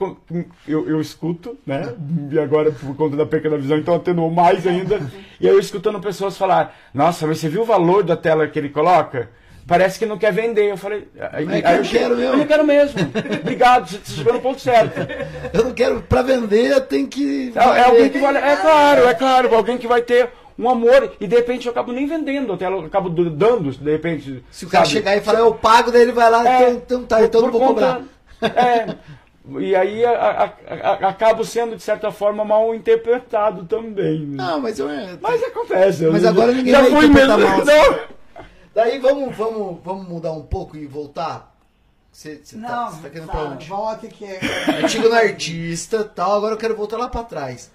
eu, eu escuto, né? E agora, por conta da perca da visão, então atenuou mais ainda. E eu escutando pessoas falar: Nossa, mas você viu o valor da tela que ele coloca? Parece que não quer vender. Eu falei: aí, É que aí eu quero mesmo." Eu não quero mesmo. Obrigado, você chegou no ponto certo. Eu não quero, pra vender, eu tenho que. É, é alguém que vale. É claro, é claro, alguém que vai ter um amor e de repente eu acabo nem vendendo a tela, eu acabo dando, de repente. Se o cara sabe? chegar e falar, eu pago, daí ele vai lá, É, então, então tá, então eu não por vou conta- cobrar. É. E aí a, a- a- acabo sendo, de certa forma, mal interpretado também. né? Não, mas eu. Mas acontece. eu Mas agora ninguém já vai fui mesmo. mal. Não. Daí vamos, vamos, vamos mudar um pouco e voltar? Você, você tá, Não, você tá querendo tá, pra onde? volta que é. Antigo no artista tal, agora eu quero voltar lá pra trás.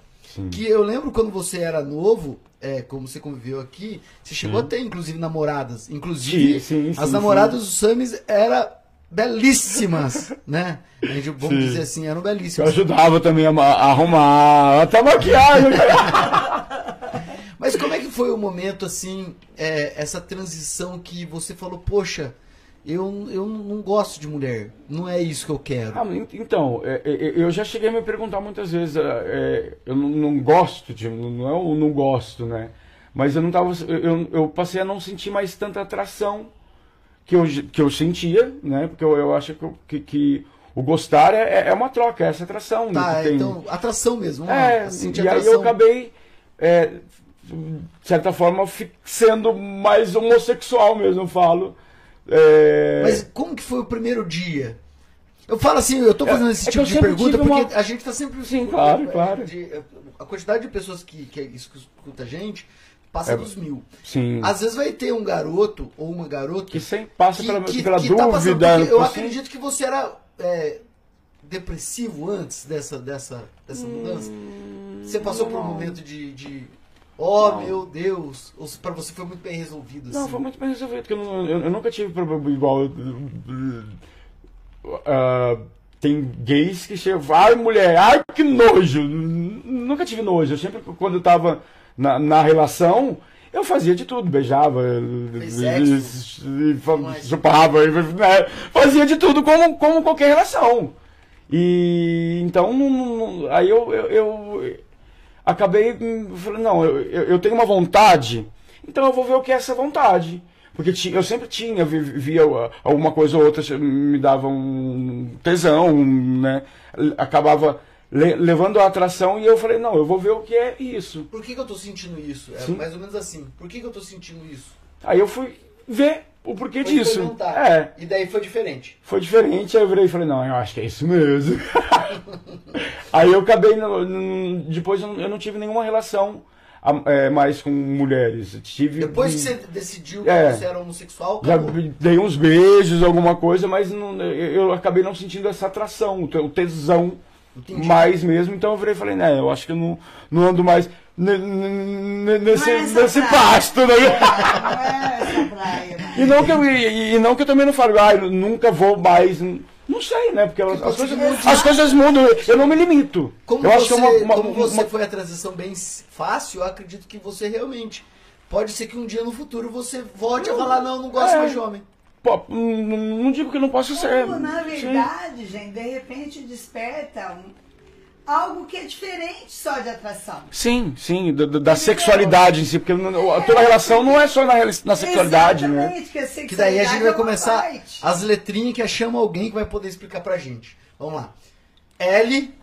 Que eu lembro quando você era novo, é, como você conviveu aqui, você chegou a ter, inclusive, namoradas. Inclusive, Sim, sim, as sim, namoradas do Samis eram belíssimas, né? A gente, vamos Sim. dizer assim, eram Eu belíssimas. ajudava também a, ma- a arrumar, até maquiagem. Mas como é que foi o momento, assim, é, essa transição que você falou, poxa, eu, eu não gosto de mulher. Não é isso que eu quero. Ah, então, é, é, é, eu já cheguei a me perguntar muitas vezes, é, é, eu não, não gosto, de, não é o não gosto, né? Mas eu não tava, eu, eu passei a não sentir mais tanta atração que eu, que eu sentia, né? Porque eu, eu acho que, que, que o gostar é, é uma troca, é essa atração. né, Tá, que tem. então, atração mesmo. É, e aí atração. eu acabei, é, de certa forma, sendo mais homossexual mesmo, eu falo. É, Mas como que foi o primeiro dia? Eu falo assim, eu tô fazendo É- esse é tipo eu de pergunta porque uma- a gente tá sempre. Sim, claro, é, claro. de- a quantidade de pessoas que, que escuta a gente passa É, dos mil. Sim. Às vezes vai ter um garoto ou uma garota Que sempre passa que- pela, que- pela que tá passando, dúvida. porque eu acredito que você era é, depressivo antes dessa, dessa, dessa mudança. Você passou por um momento de. de oh Não. meu Deus! Ou pra você foi muito bem resolvido Não, assim? foi muito bem resolvido, porque eu, não- eu- eu nunca tive problema igual. ah, tem gays que chegam, ai mulher, ai que nojo! Nunca tive nojo. Eu sempre, quando eu tava na, na relação, eu fazia de tudo, beijava, e- sexo? e- e chupava, e- né, fazia de tudo como, como qualquer relação. E então, aí eu, eu, eu acabei falando, não, eu, eu tenho uma vontade, então eu vou ver o que é essa vontade. Porque eu sempre tinha, vi- via alguma coisa ou outra, me dava um tesão, né? Acabava le- levando a atração e eu falei, não, eu vou ver o que é isso. Por que, que eu tô sentindo isso? É Sim. mais ou menos assim. Por que, que eu tô sentindo isso? Aí eu fui ver o porquê Foi disso. É, E daí foi diferente. foi diferente, aí eu virei e falei, não, eu acho que é isso mesmo. aí eu acabei, no- no- depois eu não- eu não tive nenhuma relação é, mais com mulheres. Tive, Depois que você decidiu que É. você era homossexual, Já dei uns beijos, alguma coisa, mas não- eu acabei não sentindo essa atração, o tesão Entendi. mais mesmo. Então eu virei e falei, né, eu acho que eu não, não ando mais ne- ne- nesse, Não é nesse pasto, né? Não é praia, né? E não, que eu, e, e não que eu também não falo, ah, eu nunca vou mais. Não sei, né? Porque as, coisas, você- as coisas mudam, eu não me limito. Como eu você, é uma, uma- como você uma- foi a transição bem fácil, eu acredito que você realmente. Pode ser que um dia no futuro você volte a falar, não, não gosto É. mais de homem. Pô, não, não digo que não posso ser. Na Sim. verdade, gente, de repente desperta um- algo que é diferente só de atração. Sim, sim, da, da- da sexualidade em si, porque não- toda relação não é só na, na sexualidade, né? Que a Que daí a gente sexualidade vai é começar parte. as letrinhas que chama alguém que vai poder explicar pra gente. Vamos lá. L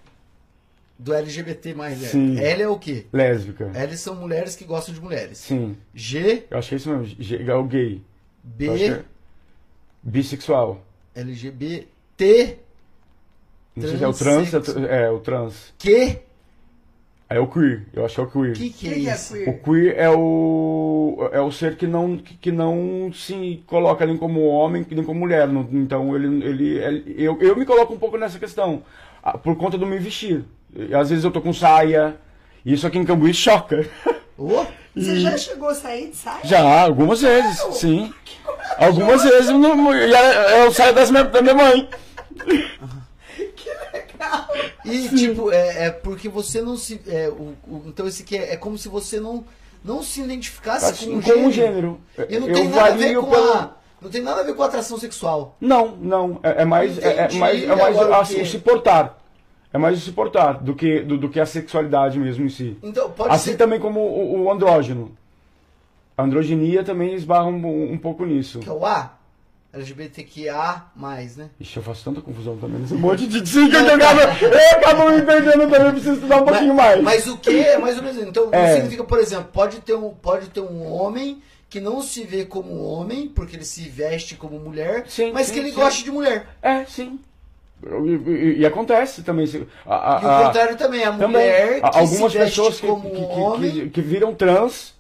do LGBT mais L. Sim. L é o quê? Lésbica. L são mulheres que gostam de mulheres. Sim, G, eu acho que é isso mesmo, G- é o gay. B, é bissexual. LGBT, Não sei se é o trans, é, é o trans. Q. É o queer, eu acho que é o queer. O que, que é que que é isso? queer? O queer é o, é o ser que não, que, que não se coloca nem como homem, nem como mulher. Não- Então, ele, ele, ele- eu, eu me coloco um pouco nessa questão, ah, por conta do me vestir. Às vezes eu tô com saia, e isso aqui em Cambuí choca. Ô, Você já chegou a sair de saia? Já, algumas vezes, sim. Algumas vezes eu, não- e eu saio das minha- da minha mãe. E tipo, é, é porque você não se. é, o, o- então esse aqui é, é como se você não, não se identificasse com, um com um gênero. gênero. E não Eu tem nada a ver com pelo- a. Não tem nada a ver com a atração sexual. Não, não. É, é mais, é, é mais, é mais assim, se portar. É mais o se portar do que, do, do que a sexualidade mesmo em si. Então, Assim ser também como o, o andrógeno. A androginia também esbarra um, um pouco nisso. que é o A. LGBTQIA, né? Ixi, eu faço tanta confusão também nesse monte de sigla que eu acabo, eu acabo me perdendo também, preciso estudar um pouquinho mais. Mas o que é mais ou menos. Então, É. significa, por exemplo, pode ter, um, pode ter um homem que não se vê como homem, porque ele se veste como mulher, Sim, mas sim, que ele sim. gosta de mulher. É, sim. E, e- acontece também. A, a- E o a- contrário também, a também, mulher a- que algumas pessoas que, que, que- que- que viram trans,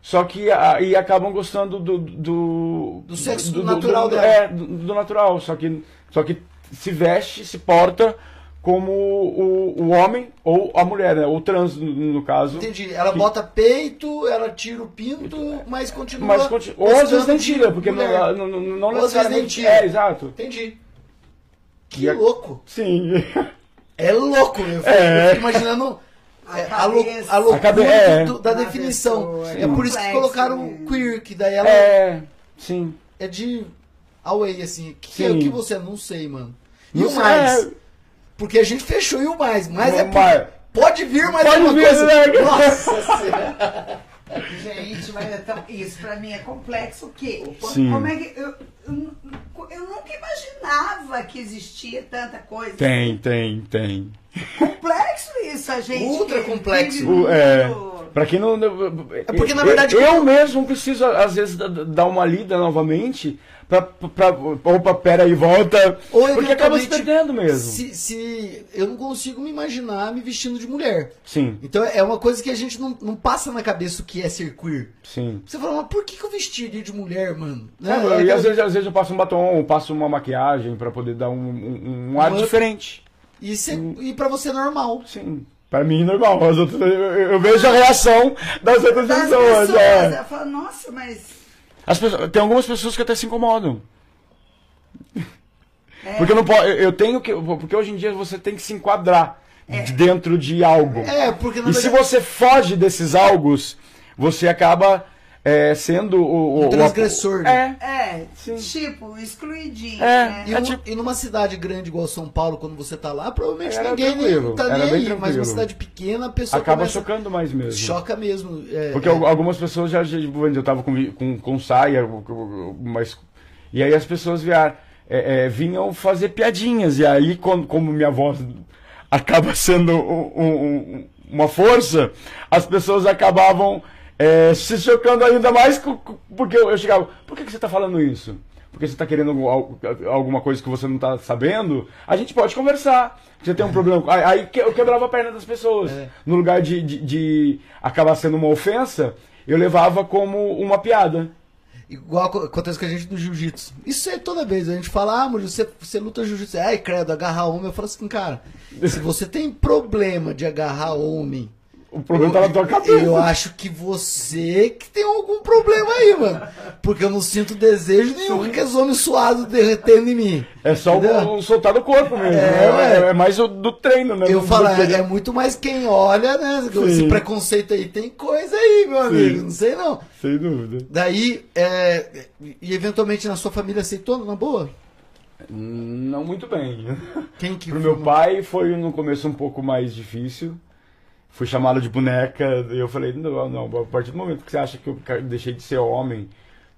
só que e acabam gostando do. Do, Do sexo natural do, dela. É, do, do natural. Só que, só que se veste, se porta como o, o homem ou a mulher, né? Ou trans, no, no caso. Entendi. Ela bota peito, ela tira o pinto, mas continua. Mas continua. Ou às vezes nem tira, porque não, mulher. não, não, não Ou às vezes nem necessariamente. tira. É, exato. Entendi. Que a- louco. Sim. É louco, eu fico, É. eu fico imaginando A é, a, a loucura cabe- é. do- da definição. pessoa, É é por isso que colocaram né? queer, que daí ela é, É, sim. de away, assim. Que é o Sim. que você é? Não sei, mano. E Não o mais? é. Porque a gente fechou e o mais. Mas é mais. porque pode vir, mas Pode é uma vir, coisa... né? Nossa senhora. Gente, mas é tão- isso pra mim é complexo. O quê? Sim. Como é que. Eu, eu, eu nunca imaginava que existia tanta coisa. Tem, tem, tem. Complexo isso, a gente. Ultra complexo. O- é, pra quem não. É porque, na eu- verdade, Eu, quando- mesmo preciso, às vezes, da- da- dar uma lida novamente. Pra, pra, opa, pera aí, volta. Ou porque acaba se perdendo mesmo. Se, se eu não consigo me imaginar me vestindo de mulher. Sim, Então é uma coisa que a gente não, não passa na cabeça o que é ser queer. sim. Você fala, mas por que, que eu vestiria de mulher, mano? É, Né? É e aquela- às vezes, às vezes eu passo um batom, eu passo uma maquiagem pra poder dar um, um, um ar diferente. E, cê, e pra você é normal. Sim. Pra mim, normal. As outras- eu, eu- eu vejo a reação das outras Das pessoas. pessoas, é. ela fala, nossa, mas. As pessoas- tem algumas pessoas que até se incomodam. É. Porque eu não posso. Eu tenho que. Porque hoje em dia você tem que se enquadrar de dentro de algo. É, porque E se verdade. você foge desses algos, você acaba é, sendo o, o- Um o- transgressor, né? É. É, Sim. tipo, excluidinho. É, né? E, é um- tipo- e numa cidade grande igual São Paulo, quando você tá lá, provavelmente Era ninguém tranquilo, tá era nem aí. Mas tranquilo. uma cidade pequena, a pessoa Acaba começa... chocando mais mesmo. Choca mesmo. é, Porque é. al- algumas pessoas já, eu tava com, com, com saia, mas e aí as pessoas vieram, é, é, vinham fazer piadinhas e aí quando, como minha voz acaba sendo um- uma força, as pessoas acabavam é, se chocando ainda mais co- co- porque eu, eu chegava, por que, que você está falando isso? Porque você está querendo al- alguma coisa que você não está sabendo? A gente pode conversar. Você tem um problema. Aí, eu quebrava a perna das pessoas. É. No lugar de, de, de acabar sendo uma ofensa, eu levava como uma piada. Igual aco- acontece com a gente no jiu-jitsu. Isso é toda vez. A gente fala, ah, você, você luta jiu-jitsu. Ai, credo, agarrar homem. Eu falo assim, cara, se você tem problema de agarrar homem. O problema tá na tua cabeça. Eu acho que você que tem algum problema aí, mano. Porque eu não sinto desejo nenhum com aqueles homens suados derretendo em mim. É só o, o soltar do corpo mesmo. É, É, ué. é- mais o do treino, né? Eu falo, que- é, é muito mais quem olha, né? Esse Sim. preconceito aí tem coisa aí, meu amigo. Não sei não. Sem dúvida. Daí, é, e eventualmente na sua família aceitou na boa? Não muito bem. Quem que Pro foi? meu pai foi no começo um pouco mais difícil. Fui chamado de boneca. E eu falei, não, não, a partir do momento que você acha que eu deixei de ser homem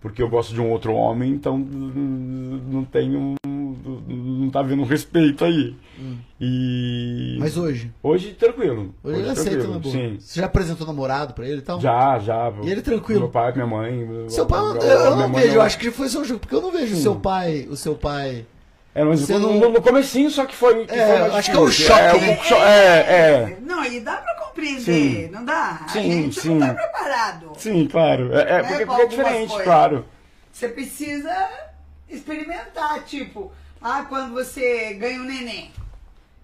porque eu gosto de um outro homem, então hum, não tenho. Não tá havendo um respeito aí. E. Mas hoje? Hoje tranquilo. Hoje ele aceita na boa. Sim. Você já apresentou namorado pra ele e tal? Já, já. E ele tranquilo? Meu pai, minha mãe. Seu pai, eu, eu não vejo, eu acho que foi seu jogo, porque eu não vejo o seu pai, o seu pai. É, mas Você no, não- no comecinho só que foi. Que É, foi acho que é o difícil. choque, É, né? é, é. Não, e dá pra compreender, Sim. não dá? a Sim, gente sim. não tá preparado. Sim, claro. É, é, Né, porque, com porque é diferente, coisas. claro. Você precisa experimentar, tipo, ah, quando você ganha um neném,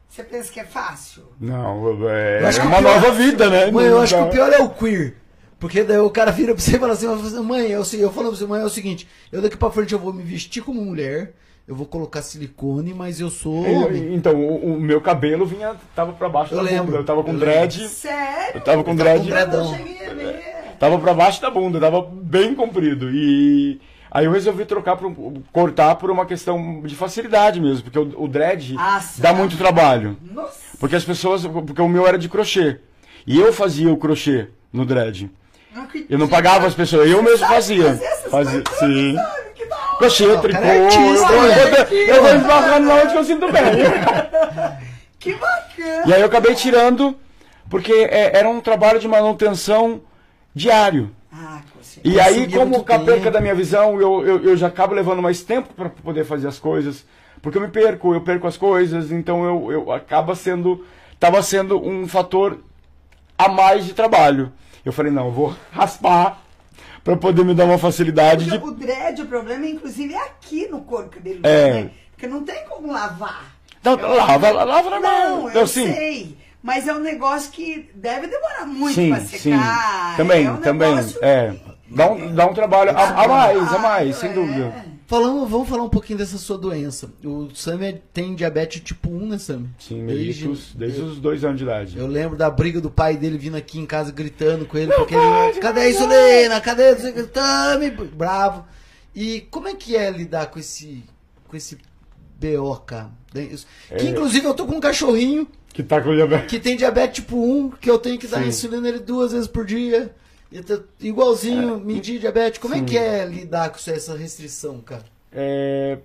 você pensa que é fácil? Não, é, é uma pior- nova vida, né? Mãe, eu Não acho que o pior é o queer. Porque daí o cara vira pra você e fala assim, mãe, eu, eu falo pra você, mãe, é o seguinte, eu daqui pra frente eu vou me vestir como mulher, eu vou colocar silicone, mas eu sou Eu- homem. então, o, o meu cabelo vinha, tava pra baixo Eu da lembro, bunda. Eu tava com eu dread, Sério? eu tava com Eu tava com dread, dreadão. Eu não cheguei a ver. tava pra baixo da bunda, tava bem comprido. E aí eu resolvi trocar, por, um- cortar por uma questão de facilidade mesmo, porque o, o dread Ah, dá muito trabalho. Nossa. Porque as pessoas, porque o meu era de crochê. E eu fazia o crochê no dread. Não. Eu não pagava as pessoas, eu mesmo fazia. Fazia, coisas, sim. Sabe? Que da hora. Crochê, Não, o tricô, cara é eu, eu, eu, eu vou esbarrando na onde eu sinto bem. Que bacana. E aí eu acabei tirando, porque é, era um trabalho de manutenção diário. Ah. E aí, como a perca da minha visão, eu, eu, eu já acabo levando mais tempo para poder fazer as coisas. Porque eu me perco, eu perco as coisas, então eu, eu acaba sendo. Tava sendo um fator a mais de trabalho. Eu falei, não, eu vou raspar para poder me dar uma facilidade de. O dread, o problema, inclusive, é aqui no couro cabeludo, É. né? Porque não tem como lavar. Não, lava, lava normal. Não, eu sim. sei. Mas é um negócio que deve demorar muito Sim, pra sim. secar. Também, é um também. É. Dá um, dá um trabalho a, a mais, a mais, sem É. dúvida. Falando, vamos falar um pouquinho dessa sua doença. O Sammy tem diabetes tipo 1, né, Sammy? Sim, mellitus, desde os dois anos de idade. Eu lembro da briga do pai dele vindo aqui em casa gritando com ele, porque ele. Cadê a insulina? Cadê a insulina? Bravo. E como é que é lidar com esse, com esse BO, cara? Isso- É. Que inclusive eu tô com um cachorrinho Que tá com diabetes. que tem diabetes tipo 1, que eu tenho que dar Sim. insulina ele duas vezes por dia. Tá igualzinho, medir diabetes. Como é Sim. que é lidar com essa restrição, cara? É,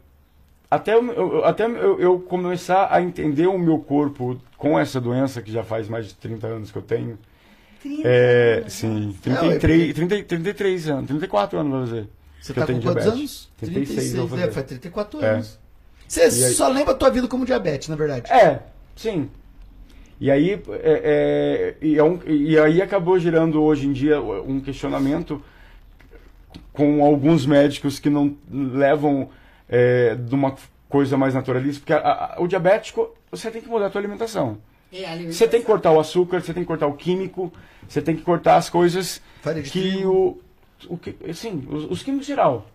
até eu, até eu, eu começar a entender o meu corpo com essa doença, que já faz mais de 30 anos que eu tenho. 30 É, anos, sim, É, ué, 33, 30, 33 anos, 34 anos, vou dizer. Você que tá eu tenho com quantos diabetes. anos? 36 eu vou é, fazer. faz 34 É. anos. Você E aí- só lembra a tua vida como diabetes, na verdade. É, sim. E aí, é, é, e, é um- e aí acabou gerando hoje em dia um questionamento com alguns médicos que não levam é, de uma coisa mais naturalista, porque a- a- o diabético, você tem que mudar a tua alimentação. É, alimentação. Você tem que cortar o açúcar, você tem que cortar o químico, você tem que cortar as coisas que trigo. o, o que, sim, os, os químicos em geral.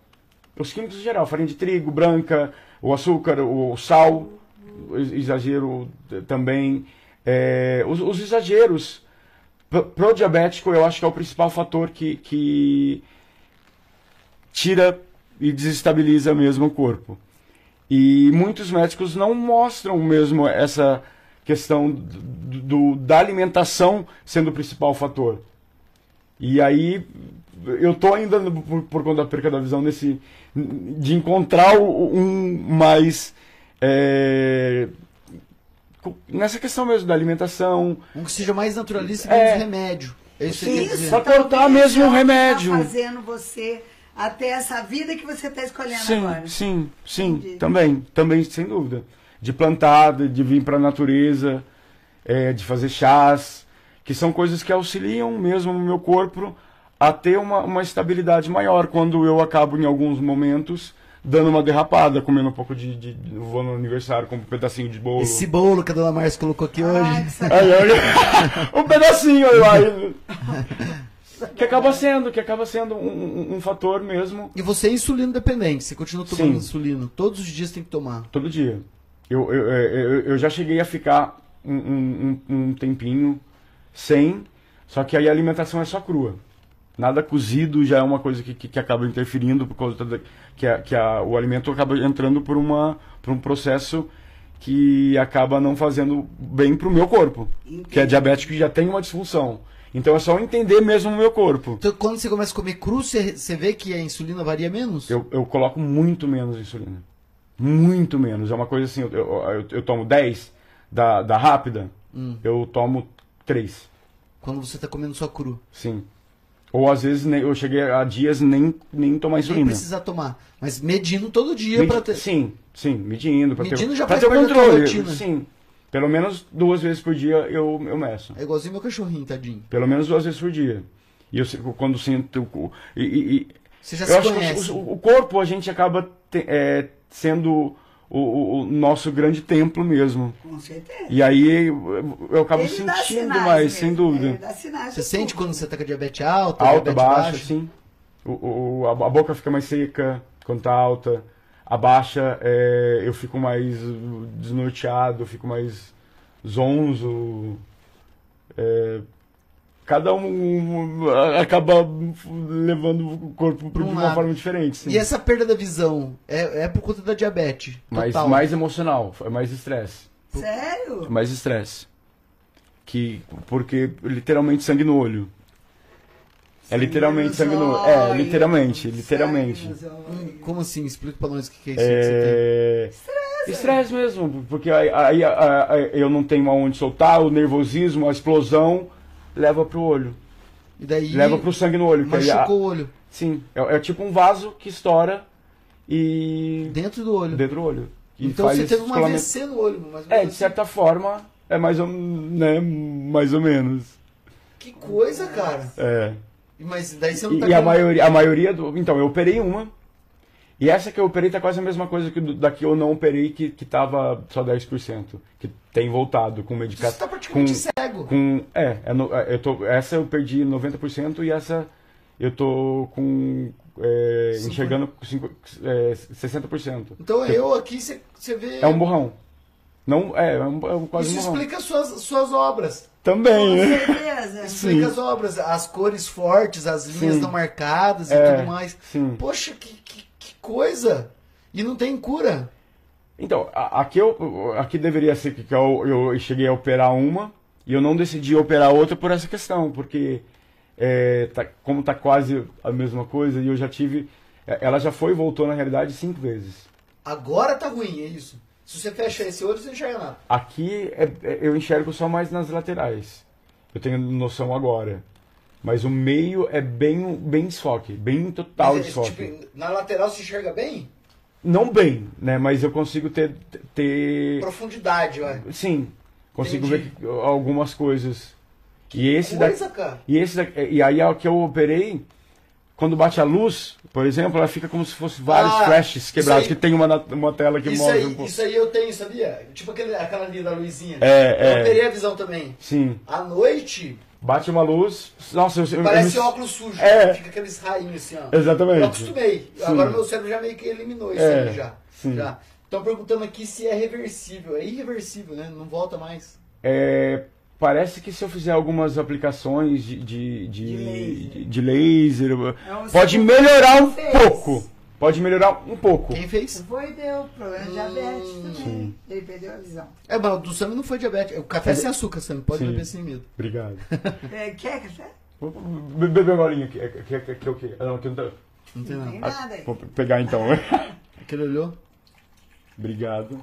Os químicos em geral, farinha de trigo, branca, o açúcar, o, sal, o ex- exagero também. É, os, os exageros pro, diabético eu acho que é o principal fator que, que tira e desestabiliza mesmo o corpo. E muitos médicos não mostram mesmo essa questão do, do- da alimentação sendo o principal fator. E aí eu tô ainda por, por conta da perca da visão nesse de encontrar um mais é, nessa questão mesmo da alimentação. Um que seja mais naturalista e É. remédio. É isso que Sim, você quer dizer. só cortar mesmo é o que remédio. Tá fazendo você até essa vida que você está escolhendo Sim, agora. sim, sim, Entendi. também, também sem dúvida. De plantar, de, de vir para a natureza, é, de fazer chás, que são coisas que auxiliam mesmo o meu corpo a ter uma, uma estabilidade maior quando eu acabo em alguns momentos dando uma derrapada, comendo um pouco de, de, de- vou no aniversário com um pedacinho de bolo. Esse bolo que a dona Márcia colocou aqui Ai, hoje. sacanagem. Aí, olha, um pedacinho aí lá. Que acaba sendo, que acaba sendo um, um- um fator mesmo E você é insulino dependente, você continua tomando Sim. insulina. Todos os dias tem que tomar. Todo dia. Eu, eu, eu, eu já cheguei a ficar um, um, um um tempinho sem, só que aí a alimentação é só crua. Nada cozido já é uma coisa que, que, que acaba interferindo por causa da, que, a, que a, o alimento acaba entrando por, uma, por um processo que acaba não fazendo bem pro meu corpo. Que é Entendi. diabético e já tem uma disfunção. Então é só entender mesmo o meu corpo. Então quando você começa a comer cru, você, você vê que a insulina varia menos? Eu, eu coloco muito menos insulina. Muito menos. É uma coisa assim, eu, eu, eu- tomo 10 da, da rápida, Hum. eu tomo 3. Quando você tá comendo só cru. Sim. Ou às vezes nem- eu cheguei a dias nem, nem tomar Nem insulina. precisa tomar. Mas medindo todo dia Medi- pra ter. Sim, sim, medindo. Pra Medindo ter, já pra ter o controle. rotina. Sim. Pelo menos duas vezes por dia eu, eu meço. É igualzinho meu cachorrinho, tadinho. Pelo menos duas vezes por dia. E eu, quando sinto. o- e- e- Você já eu se acho conhece. que o, o corpo a gente acaba te- é, sendo o, o- nosso grande templo mesmo. Com certeza. E aí eu, eu acabo Ele sentindo mais, mesmo, sem dúvida. Você sente tudo. quando você tá com a diabetes alta, Alta, baixa, sim. O, o- a, a boca fica mais seca quando tá alta. A baixa, é, eu fico mais desnorteado, eu fico mais zonzo. É, cada um acaba levando o corpo de uma lado. forma diferente. Sim. E essa perda da visão é, é por conta da diabetes. mais, Total. mais emocional, é mais estresse. Sério? mais estresse. Que, porque literalmente sangue no olho. É literalmente sangue no olho. É, literalmente, sangue literalmente. Hum, Como assim? Explica pra nós o que é isso que você É... Estresse mesmo, porque aí, aí- aí eu não tenho aonde soltar, o nervosismo, a explosão leva pro olho. E daí Leva pro sangue no olho. que aí a- machucou o olho. sim, é, é tipo um vaso que estoura e. Dentro do olho. dentro do olho. E então você teve uma. AVC no olho. Mais ou É, menos de assim. certa forma, é mais ou, né, mais ou menos. Que coisa, cara. É. Mas daí você não E, tá e a, com- maioria, a maioria do. Então, eu operei uma. E essa que eu operei tá quase a mesma coisa que do- da que eu não operei, que, que tava só 10%. Que tem voltado com Você medicação. tá praticamente com, cego. com É, é no- é, eu tô, essa eu perdi 90% e essa eu tô com. é, enxergando cinco- é, 60%. Então eu aqui, você, você vê... É um borrão. Não, é, é, um, é quase Isso um borrão. explica suas, suas obras. Também, Com né? certeza. Explica Sim. as obras, as cores fortes, as linhas Sim. não marcadas e É, tudo mais. sim. Poxa, que coisa e não tem cura. Então, aqui, eu, aqui deveria ser que eu, eu cheguei a operar uma e eu não decidi operar outra por essa questão, porque é, tá- como tá quase a mesma coisa e eu já tive. é, Ela já foi e voltou na realidade cinco vezes. Agora tá ruim, é isso. Se você fecha esse olho, você enxerga nada. Aqui é- é- eu enxergo só mais nas laterais. Eu tenho noção agora. Mas o meio é bem, bem desfoque, bem total Mas, é, desfoque. tipo, na lateral você enxerga bem? Não bem, né? Mas eu consigo ter. ter... Profundidade, ué. Sim, consigo Entendi. ver que- algumas coisas. E esse daqui. Coisa, cara. E, esse daqui, e aí a que eu operei, quando bate a luz, por exemplo, ela fica como se fosse vários Ah, flashes quebrados, aí- que tem uma, uma tela que Isso mostra um aí, pouco. isso aí eu tenho, sabia? Tipo aquele, aquela ali da luzinha. É, Eu é. operei a visão também. Sim. À noite, Bate uma luz. Nossa, eu, parece eu me- óculos sujos. É. Fica aqueles rainhos assim, ó. Exatamente. Eu acostumei. Sim. Agora meu cérebro já meio que eliminou isso É, aí já. sim. já. Estão perguntando aqui se é reversível. É irreversível, né? Não volta mais. É, parece que se eu fizer algumas aplicações de, de, de, De laser. de- de laser, É um pode melhorar um pouco. Pode melhorar um pouco. Quem fez? Foi deu problema de diabetes Hum, também. Ele perdeu a visão. É, mas o do Sam não foi diabetes. O café sem açúcar, Sam. Pode Sim. beber sem medo. Obrigado. É, quer café? Vou be- beber uma golinha aqui. É, que, que, que, é o quê? Ah, Não, aqui não tá. Não tem Não tem nada. nada aí. Vou pegar então. Aquele olhou? Obrigado.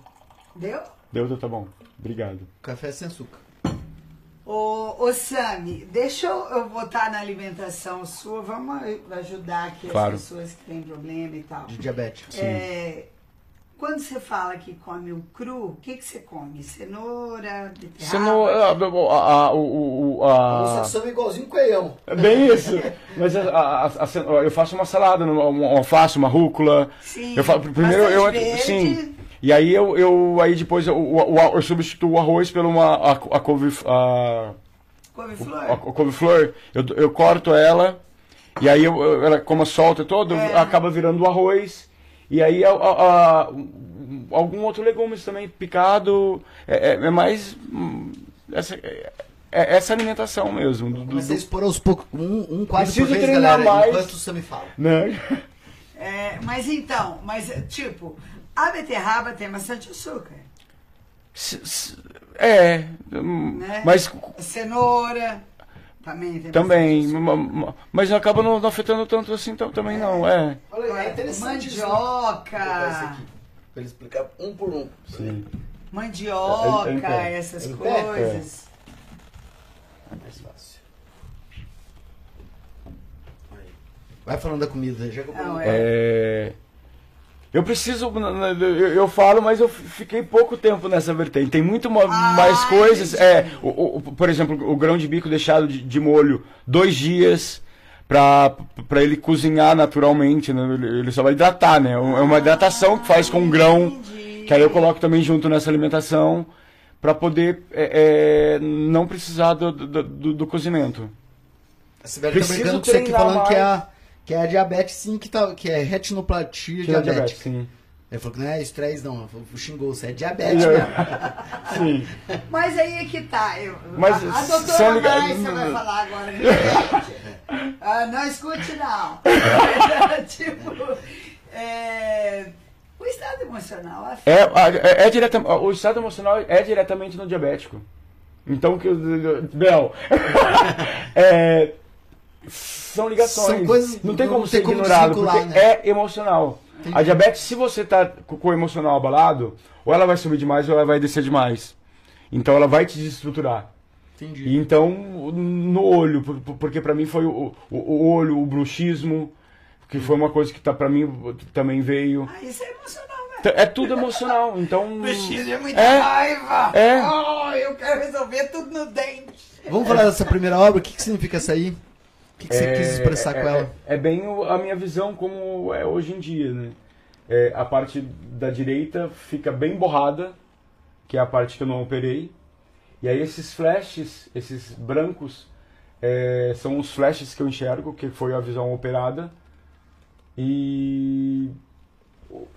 Deu? Deu, tá bom. Obrigado. Café sem açúcar. Ô, ô Sami, deixa eu, eu botar na alimentação sua, vamos ajudar aqui Claro. as pessoas que têm problema e tal. De diabetes. É, quando você fala que come o cru, o que, que você come? Cenoura, beterraba? Cenoura. A, a, o, a, o Sam é igualzinho coelhão. é bem isso. Mas a, a, a- a eu faço uma salada, uma, uma alface, uma rúcula. Sim, Eu falo, primeiro eu verde. sim. E aí eu, eu aí depois eu, o- o- eu substituo o arroz por uma a, a couve a, Couve-flor. a, a couve-flor. Eu, eu corto ela e aí eu, eu- ela como solta todo, É. acaba virando o arroz. E aí a- a- a- algum outro legumes também picado. É, é- é mais hum, essa, é, é essa alimentação mesmo. Do, a do- expor aos poucos. Um, um quadro Preciso por vez, treinar galera. mais. Enquanto Sam me fala. né? É, mas então, mas tipo, a beterraba tem bastante açúcar, S- s- É, hum, né? mas A cenoura também tem Também, mas acaba não, não afetando tanto assim tam- também não, é. Olha, é interessante isso, né? Mandioca, aqui, Pra ele explicar um por um. Sim. mandioca, É, é pé. essas É em pé? coisas. Mais fácil. Vai falando da comida, já que eu. É, Eu preciso, eu, eu falo, mas eu fiquei pouco tempo nessa vertente. Tem muito ma- Ah, mais coisas. entendi. É, o, o- por exemplo, o grão de bico deixado de, de molho dois dias para ele cozinhar naturalmente. Né? Ele, só vai hidratar, né? É uma hidratação que faz com o grão. Entendi. Que aí eu coloco também junto nessa alimentação para poder é, é, não precisar do, do, do- do cozimento. A Sibeli tá Preciso brincando com você aqui falando que é, mais. a, que é a diabetes sim, que, tá, que é retinoplatia Tira diabética. diabetes, sim. Ele falou que não é estresse não, ele falou, xingou, você é diabetes Eu- mesmo. Sim. Mas aí é que tá. Eu, Mas a, a doutora liga- Márcia vai falar agora. Ah, não escute, não. tipo, é, o estado emocional afeta. É, é, é direta, o estado emocional é diretamente no diabético. Então, que Bel, é, são ligações. São coisas- não tem não como tem ser como ignorado, desvincular, porque né? é emocional. Entendi. A diabetes, se você tá com o emocional abalado, ou ela vai subir demais ou ela vai descer demais. Então ela vai te desestruturar. Entendi. E então, no olho, por- por- porque pra mim foi o, o, o olho, o bruxismo, que foi uma coisa que tá, pra mim também veio. Ah, isso é emocional, É tudo emocional, então. É muita É. raiva. É. Oh, eu quero resolver tudo no dente. Vamos falar dessa primeira obra, o que, que significa essa aí? O que, que você quis expressar é, com ela? É, é bem o- a minha visão como é hoje em dia, né? É, a parte da direita fica bem borrada, que é a parte que eu não operei. E aí esses flashes, esses brancos, é, são os flashes que eu enxergo, que foi a visão operada. E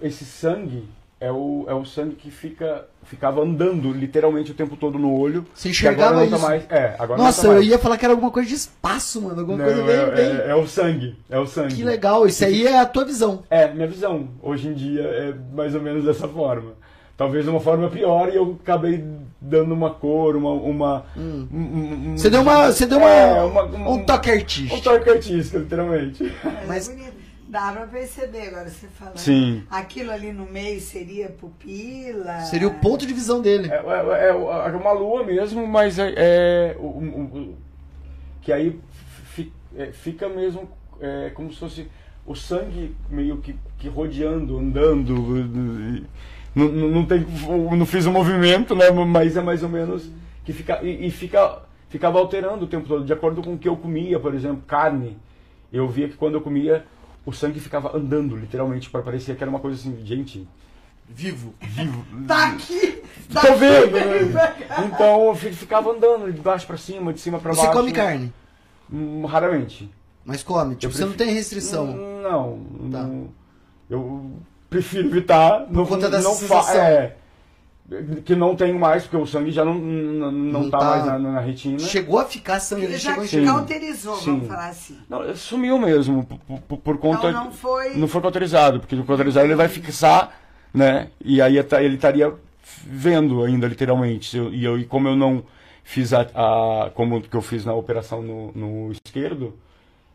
esse sangue é o, é o sangue que fica, ficava andando literalmente o tempo todo no olho. Você enxergava agora não isso? Tá mais, é, agora Nossa, não tá eu mais. ia falar que era alguma coisa de espaço, mano. Alguma Não, coisa bem, é, bem... é- é o sangue, é o sangue. Que legal, isso aí é a tua visão. É, minha visão. Hoje em dia é mais ou menos dessa forma. Talvez uma forma pior e eu acabei dando uma cor, uma. uma um- um- um- Você deu uma. Você deu uma, É, uma- uma- um toque Um artístico. toque artístico, literalmente. Mas, é. Dá pra perceber agora você falando. Sim. Aquilo ali no meio seria pupila. Seria o ponto de visão dele. É, é- é- é uma lua mesmo, mas é. é o- o- o- que aí fi- é, fica mesmo é, como se fosse o sangue meio que, que rodeando, andando. e- Não, não, não tem, não fiz o movimento, né? Mas é mais ou menos que fica e, e fica ficava alterando o tempo todo, de acordo com o que eu comia, por exemplo, carne. Eu via que quando eu comia o sangue ficava andando, literalmente, para parecer que era uma coisa assim, gente, Vivo. vivo. Tá aqui! Tá Tô vendo, aqui. né? Então ficava andando de baixo pra cima, de cima pra Você baixo. come carne, Hum, Raramente. mas come. Tipo, Eu você não prefiro- tem restrição. Hum, Não, Tá. não. Eu prefiro evitar. Por conta dessa não sensação. É, que não tenho mais, porque o sangue já não, não, não, Não tá, tá- mais na, na retina. Chegou a ficar sangue, ele Ele já chegou te Sim. cauterizou, vamos falar assim. Não, sumiu mesmo, por, por- por conta... Então não foi. Não foi cauterizado, porque o cauterizado ele vai fixar, né? E aí tá- ele estaria vendo ainda, literalmente. E, eu, e como eu não fiz a, a- como que eu fiz na operação no, no esquerdo,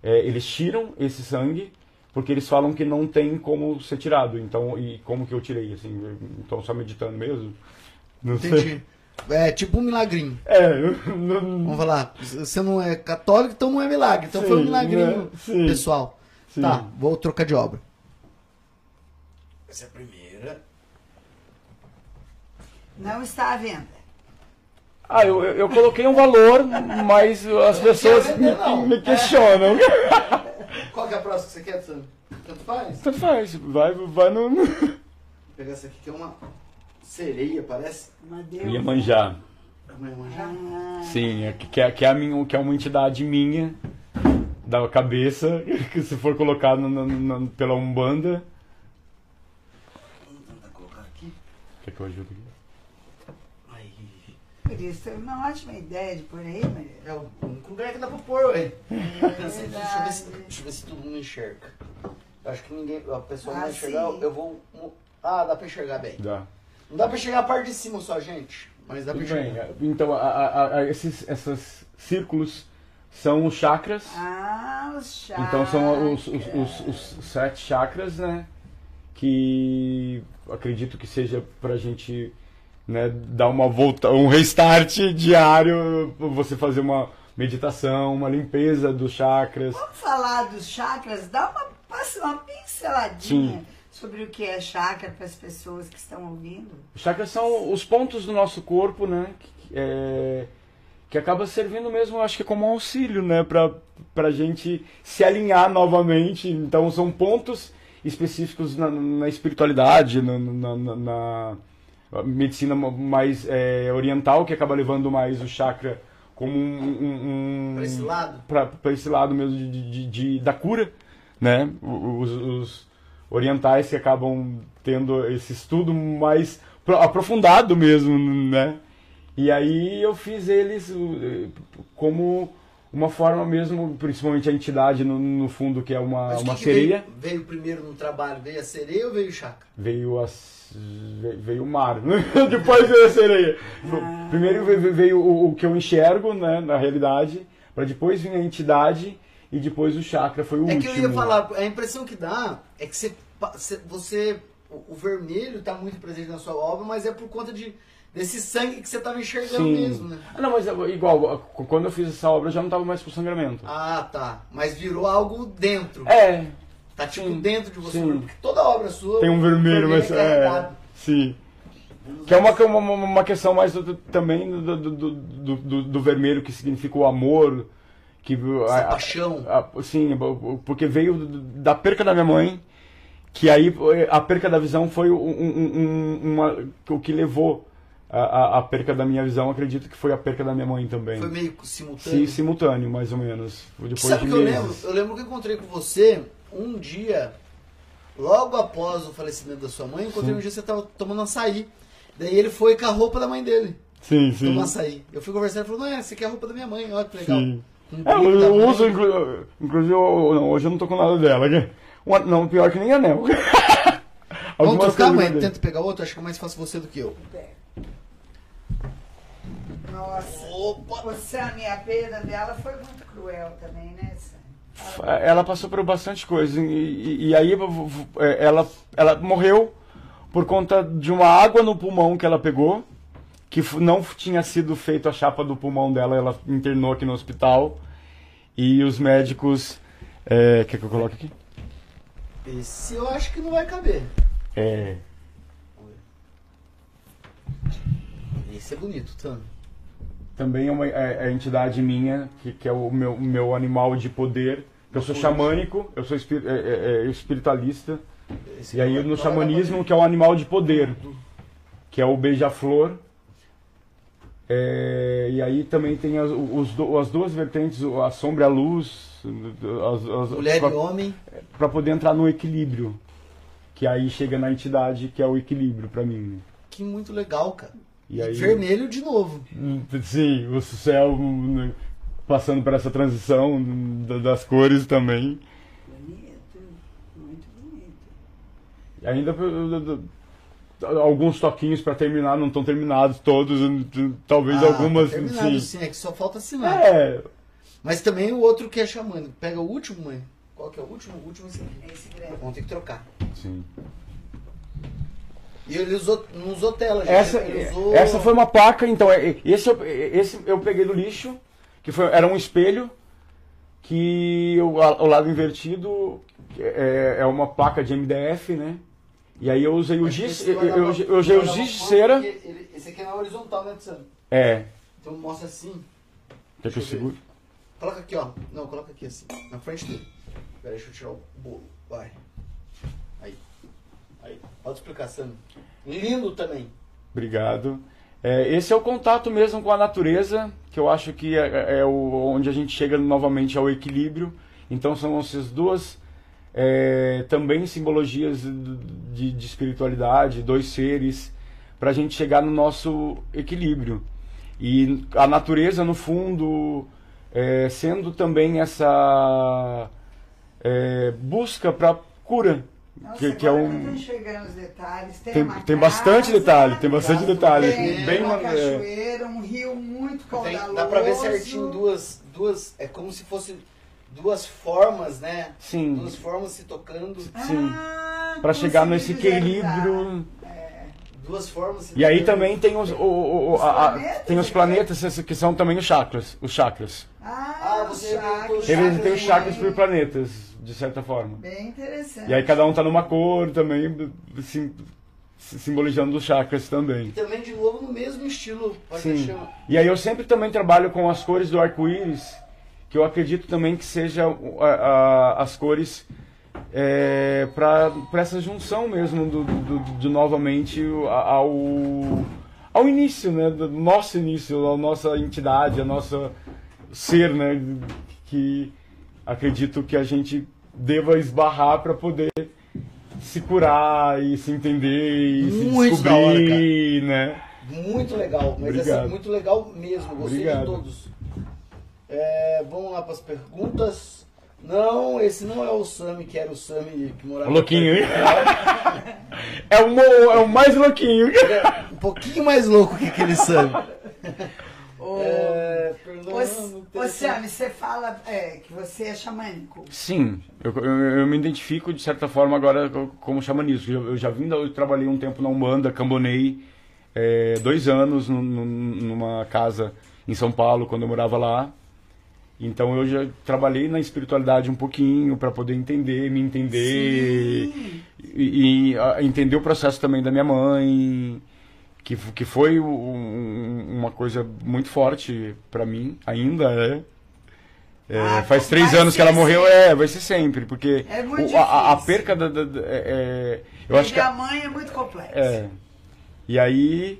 é, eles tiram esse sangue porque eles falam que não tem como ser tirado. Então, e como que eu tirei, assim? Então só meditando mesmo. Não sei. Entendi. É tipo um milagrinho. É, não, Vamos falar, você não é católico, então não é milagre. Então Sim, foi um milagrinho né? Sim. pessoal. Sim. Tá, vou trocar de obra. Essa é a primeira. Não está à venda. Ah, eu, eu coloquei um valor, mas as pessoas me, me questionam. Qual que é a próxima que você quer, Sandro? Tanto faz? Tanto faz, vai, vai no. Vou pegar essa aqui que é uma sereia, parece. Uma deusa. Ia manjar. Amanhã. Ah, Sim, é que, que é, que, é a minha, que é uma entidade minha, da cabeça, que se for colocado na- na- na- pela Umbanda. Vamos tentar colocar aqui. Quer que eu ajude aqui? Por isso, é uma ótima ideia de por aí, mas. É o único lugar que dá pra pôr, ué. Pensei, deixa, eu ver se, verdade. deixa eu ver se todo mundo enxerga. Eu acho que ninguém. A pessoa não Ah, vai enxergar. Eu vou. Ah, dá pra enxergar bem. Dá. Não dá pra enxergar a parte de cima só, gente. Mas dá pra Tudo bem. enxergar. Então, a- a- a- esses esses círculos são os chakras. Ah, os chakras. Então são os, os, os- os sete chakras, né? Que acredito que seja pra gente né, dar uma volta, um restart diário, você fazer uma meditação, uma limpeza dos chakras. Vamos falar dos chakras? Dá uma, uma pinceladinha Sim. sobre o que é chakra para as pessoas que estão ouvindo. Chakras são os pontos do nosso corpo, né? Que, é, que acaba servindo mesmo, acho que como auxílio, né? Pra, pra gente se alinhar novamente. Então são pontos específicos na, na espiritualidade, na- na- na medicina mais é, oriental, que acaba levando mais o chakra como um... um, um Pra esse lado? para esse lado mesmo de, de- de- da cura, né? Os, os orientais que acabam tendo esse estudo mais pro- aprofundado mesmo, né? E aí eu fiz eles como uma forma mesmo, principalmente a entidade no, no fundo que é uma, Mas uma que que sereia, Veio, veio primeiro no trabalho? Veio a sereia ou veio o chakra? veio ve- veio o mar, né? depois veio a sereia. Primeiro veio, veio o, o que eu enxergo, né, na realidade, para depois vir a entidade e depois o chakra foi o É último. que eu ia falar, a impressão que dá é que você, você- o vermelho está muito presente na sua obra, mas é por conta de, desse sangue que você estava enxergando Sim. mesmo, né? Ah, não, mas é, igual, quando eu fiz essa obra eu já não tava mais com sangramento. Ah, tá. Mas virou algo dentro. É, Tá tipo sim, dentro de você. sim. Porque toda obra sua. tem um vermelho, mas é é. Sim. Que é uma, uma, uma questão mais do- também do, do, do, do- do- vermelho, que significa o amor. Que, Essa a- paixão. a- sim, porque veio da perca da minha mãe, que aí a perca da visão foi um- um- uma, o que levou a, a, a perca da minha visão, acredito que foi a perca da minha mãe também. Foi meio simultâneo. Sim, simultâneo, mais ou menos. Depois Sabe o que eu meses. lembro? Eu lembro que eu encontrei com você um dia logo após o falecimento da sua mãe, encontrei um dia que você tava tomando açaí. Daí ele foi com a roupa da mãe dele. Sim, sim. Tomar açaí. Eu fui conversar e falou, não, é, essa aqui é a roupa da minha mãe, olha que legal. Sim. Um É, eu, eu uso, inclu- inclusive, eu- não, hoje eu não tô com nada dela. não, pior que nem anel. Vamos trocar, mãe? Tenta pegar outro, acho que é mais fácil você do que eu. Nossa. Opa! O Sam e a perda dela foi muito cruel também, né, Sam? Ela passou por bastante coisa. E, e- e aí é, ela, ela morreu por conta de uma água no pulmão que ela pegou, que não tinha sido feita a chapa do pulmão dela, ela internou aqui no hospital. E os médicos. É, quer que eu coloque aqui? Esse eu acho que não vai caber. É, Esse é bonito, Tano. Também é uma é, é entidade minha, que, que é o meu, meu animal de poder. Eu sou xamânico, eu sou espir- é, é, é, espiritualista. Esse E aí no xamanismo, que é o animal de poder, que é o beija-flor. É, e aí também tem as, os as duas vertentes, a sombra e a luz, as, as, Mulher pra, e homem. pra poder entrar no equilíbrio. Que aí chega na entidade, que é o equilíbrio pra mim. né? Que muito legal, cara. E aí, Vermelho de novo. Sim, o céu né, passando por essa transição da- das cores também. Bonito, muito bonito. E ainda alguns toquinhos pra terminar, não estão terminados todos, talvez Ah, algumas. tá terminado, sim. sim, é que só falta assinar. É, Mas também o outro que é xamânico. Pega o último, mãe. Qual que é o último? O último é esse aqui. Esse grande. Vamos ter que trocar. sim. E ele usou, não usou tela, gente. Essa, ele usou... essa foi uma placa, então, é- esse eu, esse eu peguei do lixo, que foi, era um espelho, que o, a- o lado invertido é, é uma placa de MDF, né? E aí eu usei o giz, Esse eu, eu, eu usei o giz de cera. ele- Esse aqui é na horizontal, né, Tsano? É, Então mostra assim. quer que eu eu segure? Coloca aqui, ó. Não, coloca aqui assim. Na frente dele. Pera, deixa eu tirar o bolo. Vai. Sam. Lindo também. Obrigado. É, esse é o contato mesmo com a natureza, que eu acho que é, é o, onde a gente chega novamente ao equilíbrio. Então são essas duas é, também simbologias de, de espiritualidade, dois seres, para a gente chegar no nosso equilíbrio. E a natureza, no fundo, é, sendo também essa é, busca para cura. Nossa, Que, que é um, detalhes. Tem, tem, uma tem bastante casa, detalhe, tem bastante detalhe. Tem Bem, uma é, cachoeira, um rio muito Tem- caudaloso. dá pra ver certinho duas, duas. É como se fosse duas formas, né? sim, Duas formas se tocando. sim. Ah, para chegar nesse equilíbrio. Duas formas se E aí também tem os, o- o- o- Os a- a- planetas, tem os né? planetas que são também os chakras, os chakras. Ah, Ah, os você chakras. Eles têm os chakras por planetas, de certa forma. Bem interessante. E aí cada um tá numa cor também, sim, simbolizando os chakras também. E também, de novo, no mesmo estilo. Pode Sim. deixar. E aí eu sempre também trabalho com as cores do arco-íris, que eu acredito também que seja a- a- as cores é, para essa junção mesmo do, do- do- de novamente ao, ao início, né, do nosso início, a nossa entidade, a nossa ser, né, que acredito que a gente deva esbarrar para poder se curar e se entender e Muito se da hora, descobrir, né? Muito legal, mas Obrigado. essa muito legal mesmo. Gostei Obrigado. de todos. É, vamos lá para as perguntas. Não, esse não é o Sami, que era o Sami que morava. Louquinho, hein? É o, é o mais louquinho. É um pouquinho mais louco que aquele Sami. Ô, É, Fernando, ô, ô, tem- Sam, você fala é, que você é xamânico. Sim, eu, eu, eu me identifico de certa forma agora co- como xamanismo. Eu, eu já vim, da- eu trabalhei um tempo na Umbanda, cambonei é, dois anos num- num- numa casa em São Paulo, quando eu morava lá. Então eu já trabalhei na espiritualidade um pouquinho para poder entender, me entender Sim. e, e, ah, entender o processo também da minha mãe, que, que foi um- um- uma coisa muito forte para mim, ainda é. É, Ah, faz três anos que ela morreu, sempre. é, vai ser sempre, porque É o- a, a- perca da. da- da- é, é, eu acho que. A- mãe é muito complexo. é. E aí.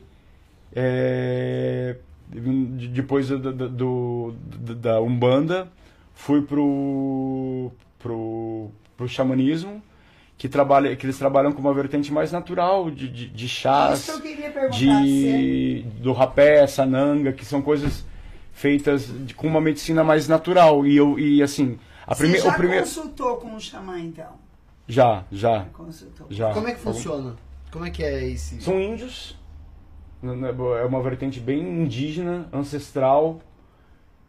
é, de- depois da, da, do, da Umbanda, fui pro, pro, pro xamanismo. Que, trabalha, que eles trabalham com uma vertente mais natural de, de, de chás, Isso que eu queria perguntar. de, do rapé, sananga, que são coisas feitas de- com uma medicina mais natural. E eu e assim, a Você prime, já o primeiro consultou com o xamã, então? já, já, Consultou. já. Como é que funciona? Como é que é esse? São índios. É uma vertente bem indígena, ancestral,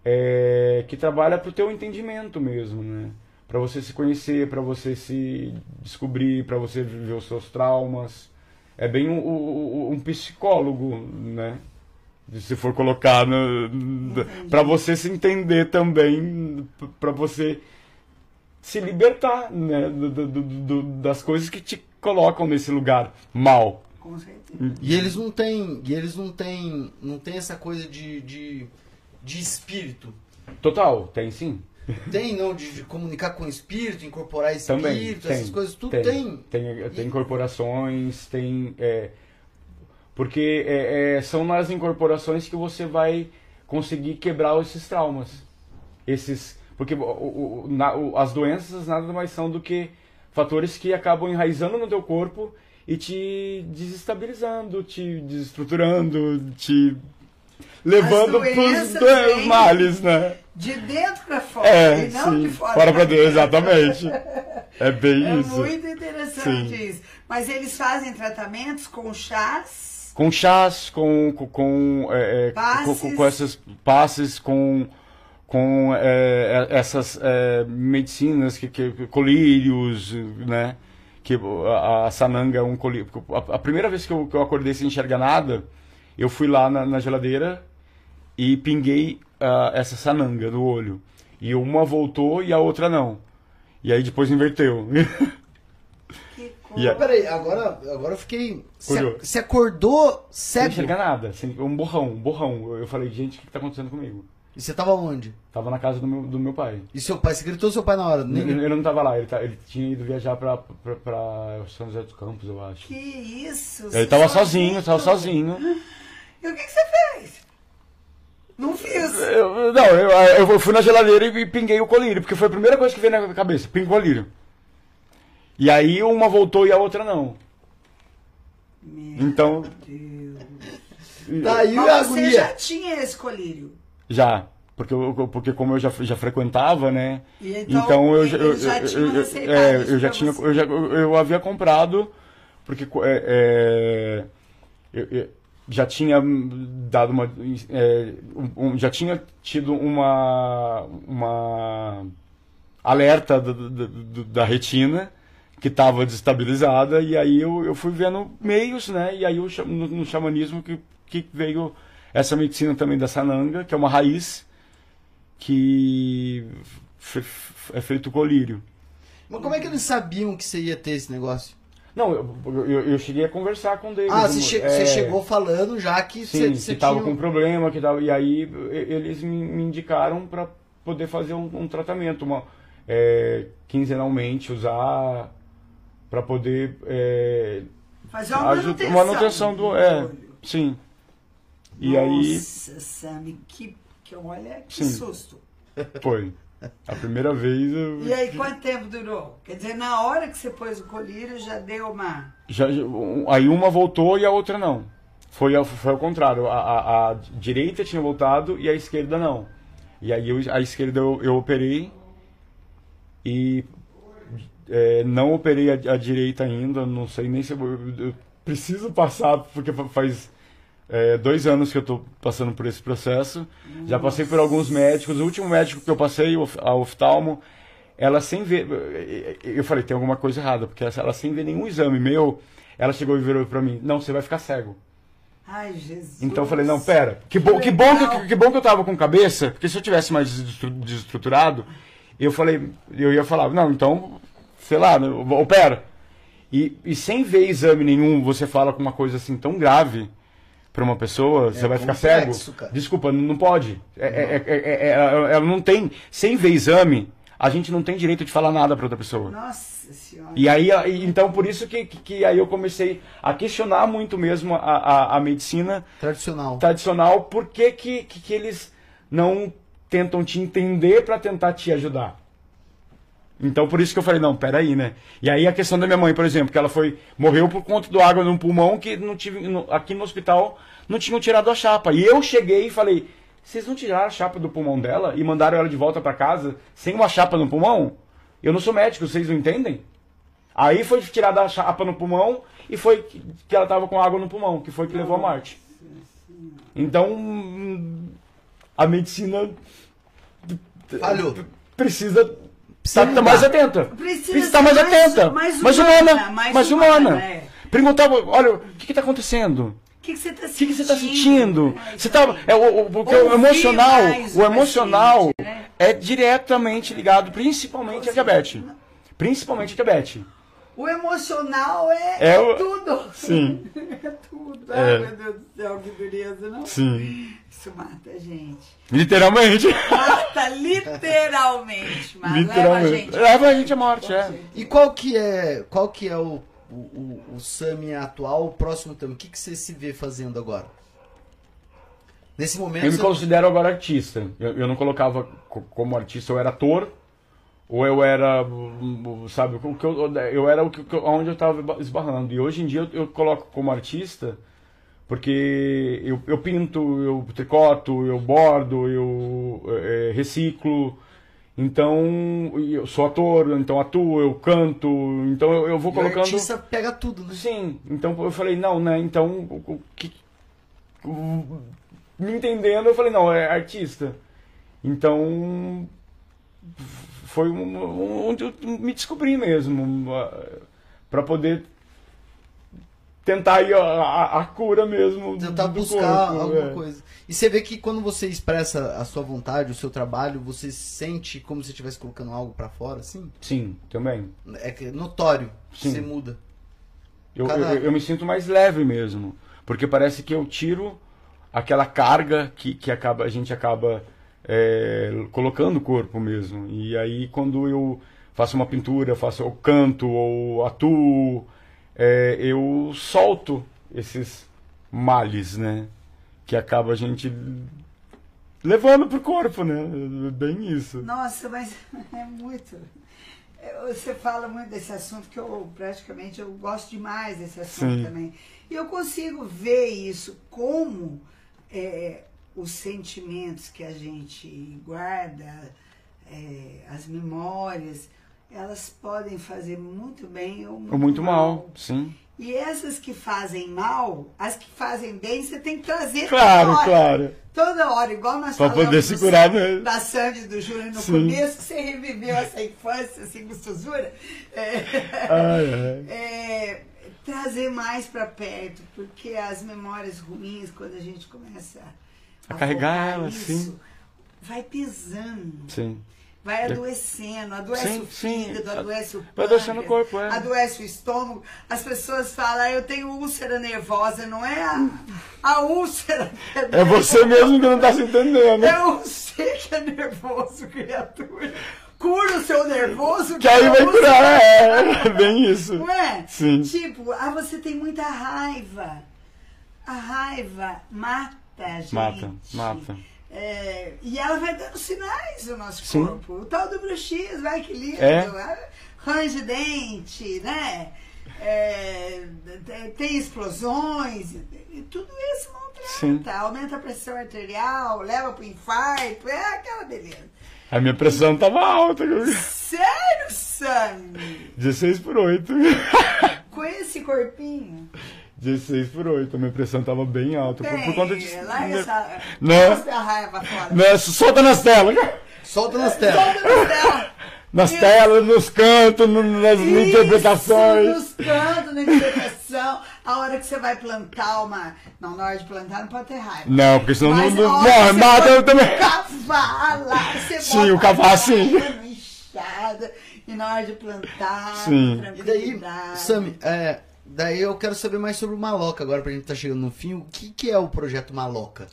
é, que trabalha para o teu entendimento mesmo, né? Para você se conhecer, para você se descobrir, para você viver os seus traumas. É bem um, um- um psicólogo, né? Se for colocar para você se entender também, para você se libertar né? do- do- do- das coisas que te colocam nesse lugar mal. Com certeza. E eles não têm, e eles não têm, não tem essa coisa de, de, de espírito. Total, tem sim. Tem, não, de, de comunicar com o espírito, incorporar espírito, Também. essas tem, coisas, tudo tem. tem. Tem, tem incorporações, tem. é, porque é, é, são nas incorporações que você vai conseguir quebrar esses traumas. Esses. Porque o- o- na- o- as doenças nada mais são do que fatores que acabam enraizando no teu corpo e te desestabilizando, te desestruturando, te levando dois vêm- males, né? De dentro para fora, É, e não sim. de fora, Fora pra dentro. exatamente. É bem É isso. muito interessante Sim. isso. Mas eles fazem tratamentos com chás. Com chás, com, com, com, é, é, Passes. com, com essas passes, com, com é, é, essas é, medicinas, que, que, colírios, né? Que a, a sananga é um colírio. A, a primeira vez que eu, que eu acordei sem enxergar nada, eu fui lá na, na geladeira e pinguei ah, essa sananga no olho. E uma voltou e a outra não. E aí depois inverteu. Que a- Mas peraí, agora, agora eu fiquei. Você acordou Sem cego? enxergar nada. Sem, um borrão, um borrão. Eu falei, gente, o que, que tá acontecendo comigo? E você tava onde? Tava na casa do meu, do meu pai. E seu pai? Você gritou seu pai na hora? Nem- Ele, ele não tava lá, ele, tá- ele tinha ido viajar pra, pra, pra São José dos Campos, eu acho. Que isso? Ele tava sozinho, tava sozinho? E o que, que você fez? Não fiz. Eu- não, eu, eu fui na geladeira e pinguei o colírio, porque foi a primeira coisa que veio na minha cabeça, pingo o colírio. E aí uma voltou e a outra não. Meu Então, Deus. Tá aí a Mas você já agonia. tinha esse colírio. já. Porque, eu- porque como eu já, já frequentava, né? E então, Então, eu, já- eu, eles já eu- tinham eu- é, eu já tinha, você. eu, já, eu, eu havia comprado porque é, é, eu, eu já tinha dado uma, é, um- já tinha tido uma uma alerta da, da, da- da retina que estava desestabilizada e aí eu, eu fui vendo meios, né? E aí eu, no, no xamanismo que, que veio essa medicina também da sananga, que é uma raiz que é feito colírio. Mas como é que eles sabiam que você ia ter esse negócio? Não, eu, eu, eu cheguei a conversar com eles. Ah, você, che- é, chegou falando já que Sim, você, você que tava tinha... um- com problema, que tava, e aí eles me, indicaram para poder fazer um, um tratamento, uma, é, quinzenalmente, usar para poder é, Fazer uma manutenção. manutenção do. É, olho. sim. E aí Nossa, Sammy, que, que olha, que Sim. susto. foi. A primeira vez eu. E aí, quanto tempo durou? Quer dizer, na hora que você pôs o colírio, já deu uma... Já, aí uma voltou e a outra não. Foi, ao- foi ao contrário. A, a- a direita tinha voltado e a esquerda não. E aí eu- a esquerda eu, eu operei e é, não operei a, a direita ainda. Não sei nem se eu, eu preciso passar, porque fa- faz é, dois anos que eu estou passando por esse processo. Já passei por alguns médicos. O último médico que eu passei, a oftalmo, ela sem ver. Eu falei, tem alguma coisa errada, porque ela sem ver nenhum exame meu, ela chegou e virou pra mim: Não, você vai ficar cego. Ai, Jesus. Então eu falei: Não, pera, que bom que, bom que, que bom que eu tava com cabeça, porque se eu tivesse mais desestru- desestruturado, eu falei, eu ia falar: Não, então, sei lá, né, opera. E, e sem ver exame nenhum, você fala com uma coisa assim tão grave pra uma pessoa, você vai ficar complexo, cego. cara. Desculpa, não não pode. É- é- é- é- é- ela não tem. Sem ver exame, a gente não tem direito de falar nada pra outra pessoa. Nossa Senhora. E aí, então por isso que, que, que aí eu comecei a questionar muito mesmo a, a, a medicina Tradicional. tradicional, por que, que, que, que eles não tentam te entender para tentar te ajudar? Então por isso que eu falei, não, peraí, né? E aí a questão da minha mãe, por exemplo, que ela foi. morreu por conta do água no pulmão, que não tive. no- aqui no hospital não tinham tirado a chapa. E eu cheguei e falei, vocês não tiraram a chapa do pulmão dela e mandaram ela de volta pra casa sem uma chapa no pulmão? Eu não sou médico, vocês não entendem? Aí foi tirada a chapa no pulmão e foi que que ela tava com água no pulmão, que foi que levou a morte. Então, hum, a medicina Falhou. precisa Precisa estar mais mudar. atenta. Precisa estar ser mais mais- atenta. mais mais humana, humana. mais Mais humana, humana. é. Perguntava, olha, o que está acontecendo? O que, você está sentindo? que, que você está sentindo? É, Você tá, é, o, o, porque o emocional, mais o emocional paciente, né? é diretamente ligado principalmente à diabetes. Principalmente à diabetes. O emocional é, É o- tudo. Sim. É tudo. É. Ai, meu Deus do céu, que dureza, não? Sim. Isso mata a gente. Literalmente. Mata literalmente, mas leva a Literalmente. gente. Leva a gente à morte, é. E qual que é, qual que é o, o, o, o Sami atual, o próximo Tami? O que, que você se vê fazendo agora? Nesse momento. Eu me considero agora artista. Eu, eu não colocava co- como artista, eu era ator, ou eu era, sabe, o que eu, eu era o que, que- onde eu estava esbarrando. E hoje em dia eu, eu coloco como artista porque eu, eu pinto, eu tricoto, eu bordo, eu eh, reciclo. Então, eu sou ator, então atuo, eu canto, então eu, eu vou e o colocando. artista pega tudo, né? Sim, então eu falei, não, né? Então, o, que. o- me entendendo, eu falei, não, é artista. Então. Foi um- um- onde eu me descobri mesmo. para poder tentar aí a, a, a cura mesmo. Tentar buscar corpo, alguma é. coisa. E você vê que quando você expressa a sua vontade, o seu trabalho, você sente como se estivesse colocando algo pra fora, assim? Sim, também. É é notório. Sim. Você muda. Eu, Cada- eu, eu me sinto mais leve mesmo. Porque parece que eu tiro aquela carga que, que acaba, a gente acaba é, colocando no corpo mesmo. E aí quando eu faço uma pintura, faço, eu canto ou atuo, é, eu solto esses males, né? Que acaba a gente levando pro corpo, né? Bem isso. Nossa, mas é muito. É, Você fala muito desse assunto que eu praticamente eu gosto demais desse assunto Sim. também. E eu consigo ver isso como é, os sentimentos que a gente guarda, é, as memórias, elas podem fazer muito bem ou muito, Ou muito mal, sim. E essas que fazem mal, as que fazem bem, você tem que trazer Claro, toda hora. claro. Toda hora, igual nós Pra falamos poder do segurar, Sandy- né? da Sandy do Júnior no Sim. começo, que você reviveu essa infância assim, gostosura. É, Ai, ai. é, trazer mais pra perto, porque as memórias ruins, quando a gente começa A carregar focar elas, sim. vai pesando. Sim. Vai adoecendo, adoece Sim, o sim. fígado, adoece o Vai adoecendo o pâncreas, corpo, é. Adoece o estômago. As pessoas falam, "Ah, eu tenho úlcera nervosa, não é a, a úlcera. que É você mesmo que não tá se entendendo. É você que é nervoso, criatura. Cura o seu nervoso. Que aí vai curar, é, bem isso. Não é? Sim. Tipo, ah, você tem muita raiva. A raiva mata a gente. Mata, mata. É, e ela vai dando sinais do nosso Sim. corpo. O tal do bruxismo, vai que lindo. É. Range dente, né? É, tem explosões. E tudo isso Sim. maltrata. Aumenta a pressão arterial, leva pro infarto. É aquela beleza. A minha pressão tava alta. Sério, Sammy? 16 por 8. Com esse corpinho? 16 por 8. A minha pressão tava bem alta. Por, por conta de. Larga essa. Né? Mostra a raiva fora. Né, solta nas telas. Solta nas telas. Solta nos telas. Nas Isso. telas, nos cantos, no- nas interpretações. Isso, nos cantos, na interpretação. A hora que você vai plantar uma. Não, na hora de plantar não pode ter raiva. Não, porque senão Mas não, morre, mata eu também. Cavala, você Sim, o cavalo, sim. inchada, E na hora de plantar, Sim. E daí, tranquilidade. Sami, é, daí eu quero saber mais sobre o Maloca agora, pra gente tá chegando no fim. O que, que é o projeto Maloca?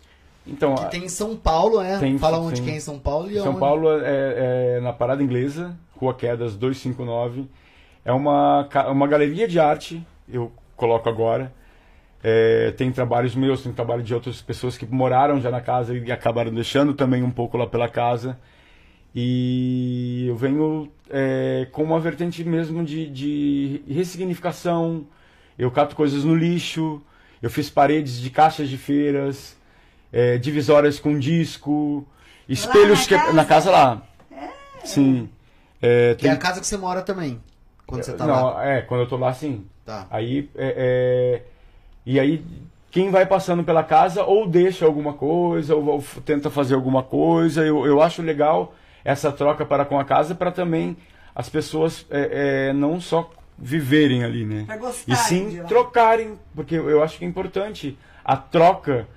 Então, Que tem em São Paulo, né? Tem, Fala onde sim. que é em São Paulo e São onde. Paulo é, é na Parada Inglesa, Rua Quedas 259. É uma, uma galeria de arte, eu coloco agora. É, tem trabalhos meus, tem trabalho de outras pessoas que moraram já na casa e acabaram deixando também um pouco lá pela casa. E eu venho é, com uma vertente mesmo de, de ressignificação. Eu cato coisas no lixo, eu fiz paredes de caixas de feiras, é, divisórias com disco, espelhos na que casa? na casa lá. Sim. É, Que é tem- a casa que você mora também. Quando você tá não, lá. é, quando eu tô lá, sim. Tá. Aí, é, é, e aí, quem vai passando pela casa ou deixa alguma coisa, ou, ou tenta fazer alguma coisa. Eu, eu acho legal essa troca para com a casa para também as pessoas é, é, não só viverem ali, né? Pra E gostarem sim de lá. trocarem, porque eu acho que é importante a troca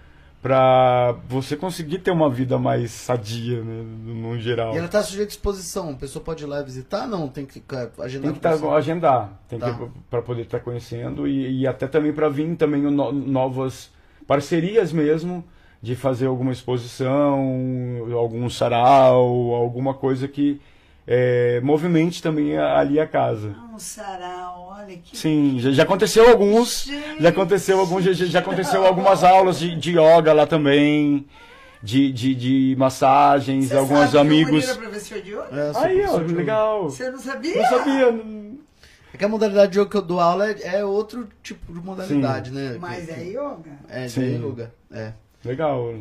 para você conseguir ter uma vida mais sadia, né, no geral. E ela tá sujeita à exposição. A pessoa pode ir lá visitar? Não, tem que ficar agendar. Tem que tá, agendar, tem Tá. que para poder estar conhecendo e, e até também para vir também no- novas parcerias mesmo de fazer alguma exposição, algum sarau, alguma coisa que é, movimente também ali a casa. Um sarau, olha que. Sim, já, já aconteceu alguns, Gente! já aconteceu alguns, já, já aconteceu algumas aulas de, de yoga lá também, de, de, de massagens, Você alguns sabe que o amigos. É professor de yoga? É, eu sou Aí, ó, legal. Você não sabia? Não sabia. É que a modalidade de yoga que eu dou aula é, é outro tipo de modalidade, né? Mas Que- é yoga? É, Sim. de yoga. É. Legal.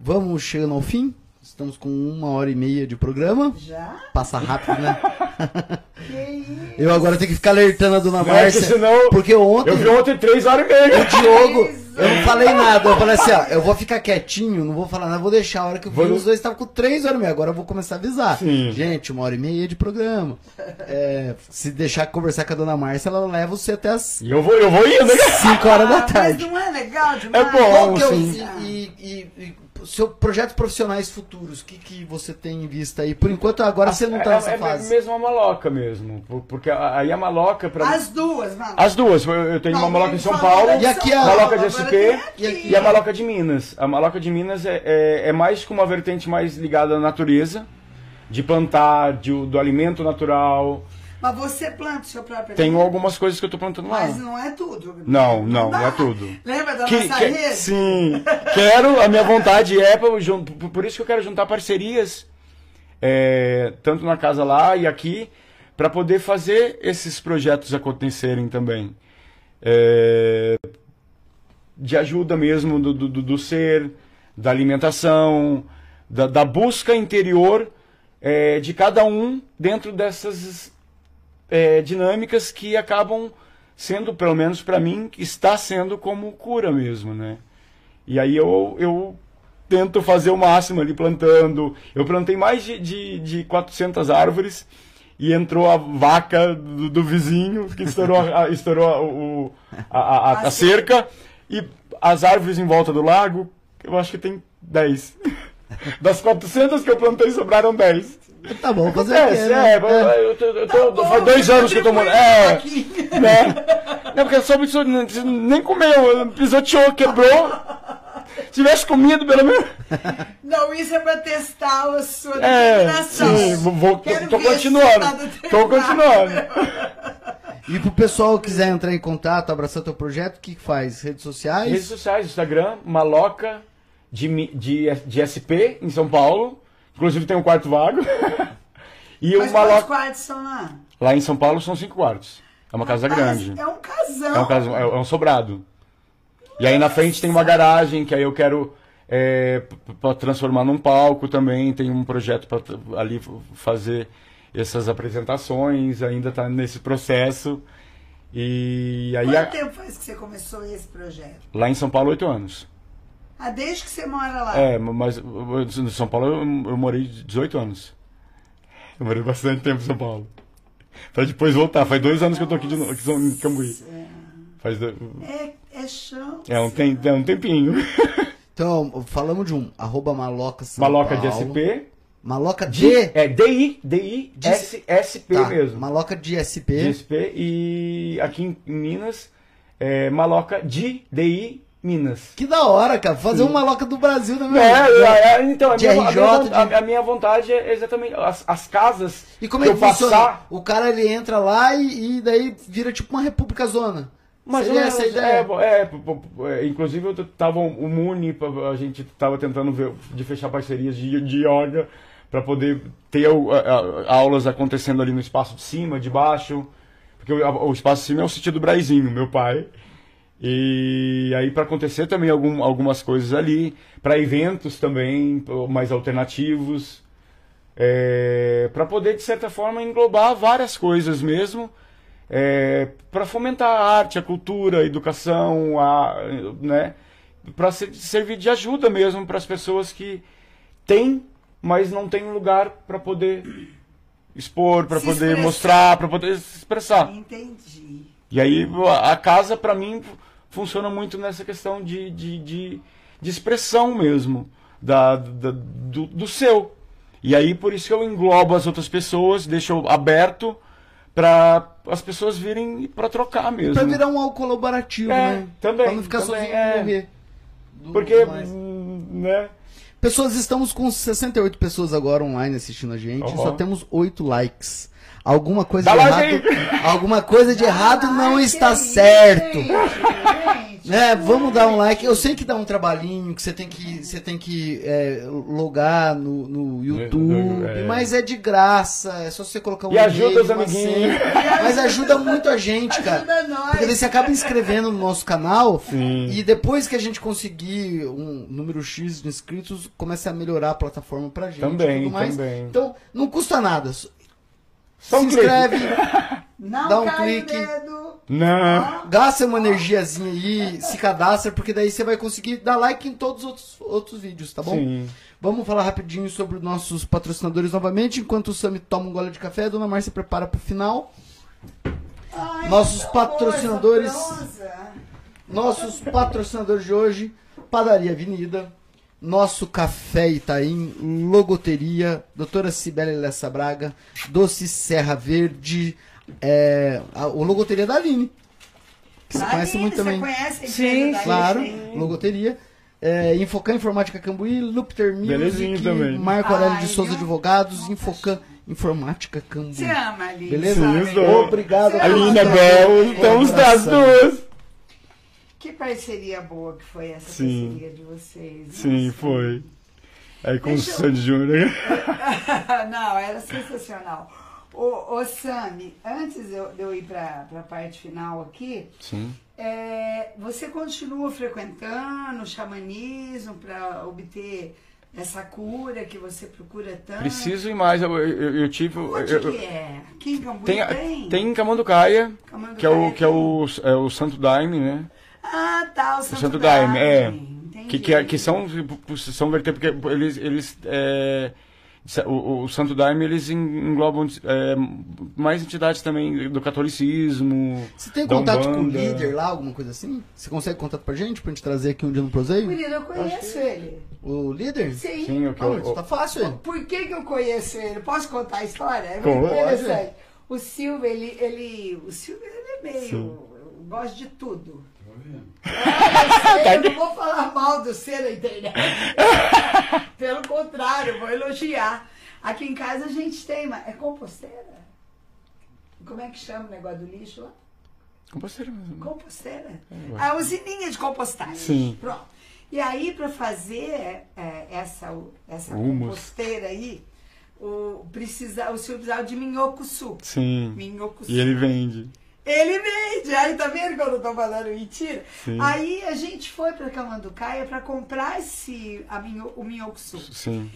Vamos chegando ao fim. Estamos com uma hora e meia de programa. Já? Passa rápido, né? Que isso? Eu agora tenho que ficar alertando a dona Não, é Márcia. senão Porque ontem eu vi ontem três horas e meia. o Diogo, eu não falei nada. Eu falei assim, ó, eu vou ficar quietinho, não vou falar nada, vou deixar. A hora que eu vi, Vou- os dois estavam com três horas e meia. Agora eu vou começar a avisar. Sim. Gente, uma hora e meia de programa. É, se deixar conversar com a dona Márcia, ela leva você até as E eu vou, eu vou indo, né? 5 horas da Ah, tarde. Mas não é legal demais? É bom, Qual que é o, sim. e, e, e seu projetos profissionais futuros, o que, que você tem em vista aí? Por enquanto, agora você não tá é, nessa é fase. mesmo a maloca mesmo. por- Porque aí a maloca pra As duas, mano. As duas. Eu tenho Não, uma maloca em São Paulo, E aqui a- maloca de SP. E aqui? e a maloca de Minas. A maloca de Minas é, é, é mais com uma vertente mais ligada à natureza, de plantar, de- do alimento natural. Mas você planta o seu próprio Tenho alimento? algumas coisas que eu tô plantando lá. Mas não é tudo. Não, não, não é tudo. Lembra da Que- nossa que- rede? sim, quero, a minha vontade é, pra por isso que eu quero juntar parcerias, é, tanto na casa lá e aqui, para poder fazer esses projetos acontecerem também. É, de ajuda mesmo do, do, do- do ser, da alimentação, da, da busca interior é, de cada um dentro dessas é, dinâmicas que acabam sendo, pelo menos para mim, está sendo como cura mesmo, né? E aí eu, eu tento fazer o máximo ali plantando. Eu plantei mais de, de, de 400 árvores e entrou a vaca do, do vizinho que estourou, a, estourou a, o, a, a- a- a cerca e as árvores em volta do lago, eu acho que tem 10. Das 400 que eu plantei, sobraram 10. Tá bom, fazer É, o é, né? é, eu tô- eu tô- Tá bom, faz dois anos que eu tô morando. É, Aqui. né? Não, porque só nem comeu, pisoteou, quebrou. Se tivesse comido, pelo menos. Não, isso é pra testar a sua É, determinação. sim, vou, vou- tô, continuando. tá Tô continuando. E pro pessoal que quiser entrar em contato, abraçar teu projeto, o que que faz? Redes sociais? Redes sociais, Instagram, Maloca de, de, de SP em São Paulo. Inclusive tem um quarto vago. E Mas quantos Maloca. quartos são lá? Lá em São Paulo são cinco quartos. É uma casa Rapaz, grande. É um casão. É um, caso, é é um sobrado. E aí na frente tem uma garagem que aí eu quero é, para transformar num palco também. Tem um projeto para ali fazer essas apresentações. Ainda está nesse processo. E aí Quanto a- tempo faz que você começou esse projeto? lá em São Paulo oito anos. Ah, desde que você mora lá? É, mas em São Paulo eu, eu morei 18 anos. Eu morei bastante tempo em São Paulo. Pra depois voltar. Faz dois anos que eu tô aqui de novo, aqui em Cambuí. Faz do- É, é chão. é, um tem, é um tempinho. Então, falamos de um, arroba maloca São Maloca de Paulo. SP. Maloca De, de... é DI, DI, De- S, SP Tá, mesmo. Maloca de SP. De SP e aqui em, em Minas, é, Maloca de DI Minas. Que da hora, cara. Fazer uma maloca do Brasil também. É, é, é, então, a De minha, a, RJ, minha, von- a- a minha vontade é exatamente as, as casas E como é que eu funciona? passar. O cara ele entra lá e, e daí vira tipo uma república zona. Mas Seria é, essa a é, ideia? é, p- é, inclusive eu tava o Muni, a gente tava tentando ver, de fechar parcerias de, de yoga para poder ter a- a- aulas acontecendo ali no espaço de cima, de baixo, porque o, a- o espaço de cima é o sítio do Braizinho, meu pai. E aí para acontecer também algum, algumas coisas ali, para eventos também mais alternativos, para poder de certa forma englobar várias coisas mesmo, para fomentar a arte, a cultura, a educação, a, né, para servir de ajuda mesmo para as pessoas que têm, mas não têm lugar para poder expor, para poder expressar. mostrar, para poder se expressar. Entendi. E aí a casa, para mim, funciona muito nessa questão de, de, de, de expressão mesmo, da, da- do, do seu. E aí por isso que eu englobo as outras pessoas, deixo aberto para as pessoas virem para trocar mesmo. Pra virar um algo colaborativo, É, né? também, Pra não ficar também, sozinho é. morrer. Porque, mais. hum, né? Pessoas, estamos com 68 pessoas agora online assistindo a gente. Uhum. Só temos 8 likes. Alguma coisa Dá de errado. Alguma coisa de errado não está certo. gente, gente. Né, vamos dar um like. Eu sei que dá um trabalhinho, que você tem que, você tem que é, logar no, no YouTube, É. mas é de graça. É só você colocar um E ajuda os amiguinhos. Mas ajuda muito a gente, cara. Ajuda nós. Porque daí você acaba inscrevendo no nosso canal Sim. e depois que a gente conseguir um número X de inscritos, começa a melhorar a plataforma pra gente. e Também, tudo mais. também. Então, não custa nada. Só- Se um clique. inscreve, Não Dá um clique. o dedo. Não. gasta uma energiazinha aí, se cadastra, porque daí você vai conseguir dar like em todos os outros, outros vídeos, tá bom? Sim. Vamos falar rapidinho sobre os nossos patrocinadores novamente. Enquanto o Sami toma um gole de café, a dona Márcia prepara pro final. Ai, Nossos patrocinadores. Nossos patrocinadores de hoje: Padaria Avenida, Nosso Café Itaim, Logoteria, Doutora Cibele Lessa Braga, Doce Serra Verde, é, a, o Logoteria da Aline. Que você conhece muito também. Conhece Sim, Claro, Aline? Logoteria. É, Infocan Informática Cambuí, Lupter Music, Belezinho também. Marco Aurélio de Souza eu- Advogados, Infocan Informática Cambuí. Você ama, Aline? Beleza? Sim. Obrigado. Aline é Bel, então os das duas. Que parceria boa que foi essa Sim. parceria de vocês. Sim, Nossa. foi. Aí com o Deixa eu- Sandy Júnior. Não, era sensacional. Ô, ô Sami, antes eu- de eu ir para a parte final aqui, Sim. é, você continua frequentando o xamanismo para obter essa cura que você procura tanto? Preciso ir mais. Eu, eu, eu tive. Onde eu- que é? Aqui em Cambuí tem, tem? em Camanducaia, Camanducaia que é o, que é o, é o Santo Daime, né? Ah, tá, o O Santo, Santo Daime, é. Entendi. Que, que, é- que são, são vertentes, porque eles, eles é, o, o Santo Daime, eles en- englobam é, mais entidades também do catolicismo. Você tem contato com o Umbanda. líder lá, alguma coisa assim? Você consegue contato pra gente, pra gente trazer aqui um dia no Proseio? Menino, eu conheço ele. O líder? Sim. Sim, o que Ah, eu, tá fácil, ele. Por que, que eu conheço ele? Posso contar a história? É muito interessante. O Silvio, ele, ele. O Silvio, ele é meio. Sim. Eu gosto de tudo. Ah, eu, sei, eu não vou falar mal do ser na internet. Pelo contrário, vou elogiar. Aqui em casa a gente tem, uma- é composteira? Como é que chama o negócio do lixo lá? Composteiro mesmo. Composteira? eu A usininha de compostagem. Sim. Pronto. E aí, para fazer é, essa, essa Humus. composteira aí, o, precisa, o senhor precisava de minhoco-su. Sim. Minhoco-su. E ele vende. Ele vende. Aí, tá vendo que eu não tô falando mentira? Sim. Aí, a gente foi para Camanducaia para comprar esse, a minho, o minhoco-su. Sim.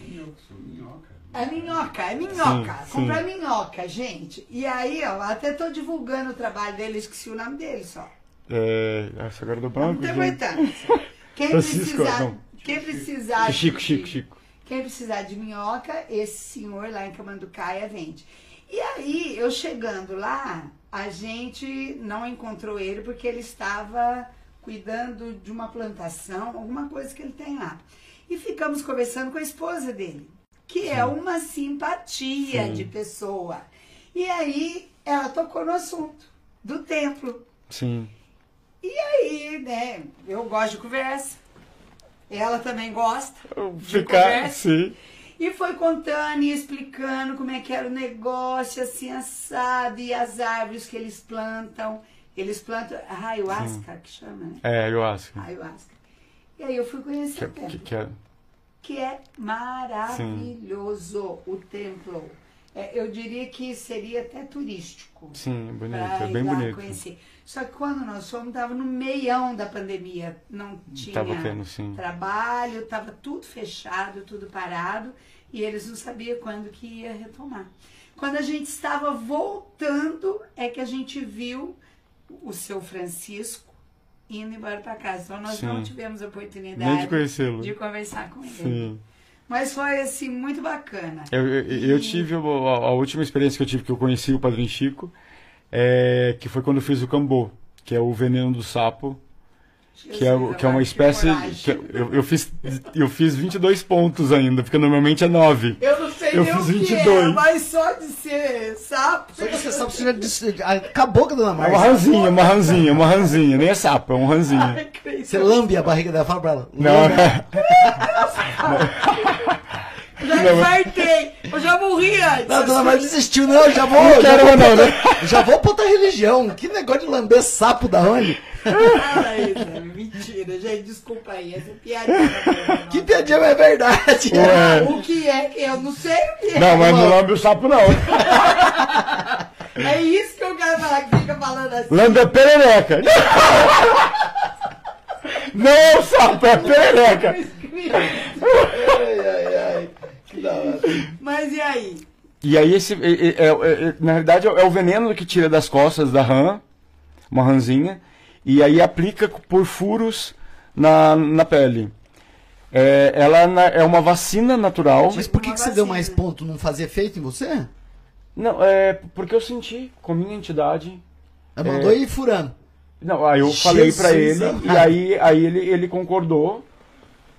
É minhoca, é minhoca. Sim, Comprar sim. minhoca, gente. E aí, ó, até tô divulgando o trabalho dele, esqueci o nome dele só. É, essa agora do Não branco. tem gente. importância. Quem Francisco, precisar, não. quem precisar Chico, de- Chico, Chico. Quem precisar de minhoca, esse senhor lá em Camanducaia vende. E aí, eu chegando lá, a gente não encontrou ele porque ele estava cuidando de uma plantação, alguma coisa que ele tem lá. E ficamos conversando com a esposa dele, que é uma simpatia Sim. de pessoa. E aí, ela tocou no assunto do templo. Sim. E aí, né, eu gosto de conversa. Ela também gosta. de Ficar, conversa. sim. E foi contando e explicando como é que era o negócio, assim, assado, e as árvores que eles plantam. Eles plantam ayahuasca, que chama, né? É, acho. Ayahuasca. E aí eu fui conhecer Que, o templo. que, que é. que é maravilhoso o templo. É, eu diria que seria até turístico. Sim, bonito, é bem bonito. Conhecer. Só que quando nós fomos, estava no meião da pandemia. Não tinha tendo, trabalho, estava tudo fechado, tudo parado. E eles não sabiam quando que ia retomar. Quando a gente estava voltando, é que a gente viu o seu Francisco indo embora para casa. Então nós Sim. não tivemos a oportunidade de de conversar com ele. Sim. Mas foi assim muito bacana. Eu, eu, eu tive a, a última experiência que eu tive que eu conheci o Padrinho Chico, é, que foi quando eu fiz o cambô, que é o veneno do sapo, que é, que é uma espécie. Eu, eu, fiz, eu fiz 22 pontos ainda, porque normalmente é 9. Eu não sei Eu nem o fiz que é, 22. mas só de ser sapo. Só que você sabe, você já disse, acabou com a dona É uma Márcia. ranzinha, uma ranzinha, uma ranzinha. Nem é sapo, é um ranzinho. Ai. Você lambe a barriga dela, fala pra ela. Não, lambe. é. Já Não. infartei. Eu já morri antes. Não, dona desistiu, não, eu já vou. Não já quero vou mais não, pra- né? Já vou pra outra religião. Que negócio de lamber sapo da onde? Ai, Zé, mentira, gente, desculpa aí, essa piadinha. Que piadinha, mas é verdade. Ué. O que é que eu não sei o que é. Não, mas não lambe o sapo, não. É isso que eu quero falar, que fica falando assim. Lambe a perereca. Não, sapo, é perereca. Ai, ai, ai. Mas e aí? E aí, esse, é- é- é- é- na realidade, é o veneno que tira das costas da rã, uma rãzinha, e aí aplica por furos na, na pele. É, ela na- é uma vacina natural. Mas por que, que você deu mais ponto? Não fazia efeito em você? Não, é porque eu senti com a minha entidade. Ela mandou ir furando. Não, aí eu falei pra Jesus ele, amado. e aí, aí ele, ele concordou.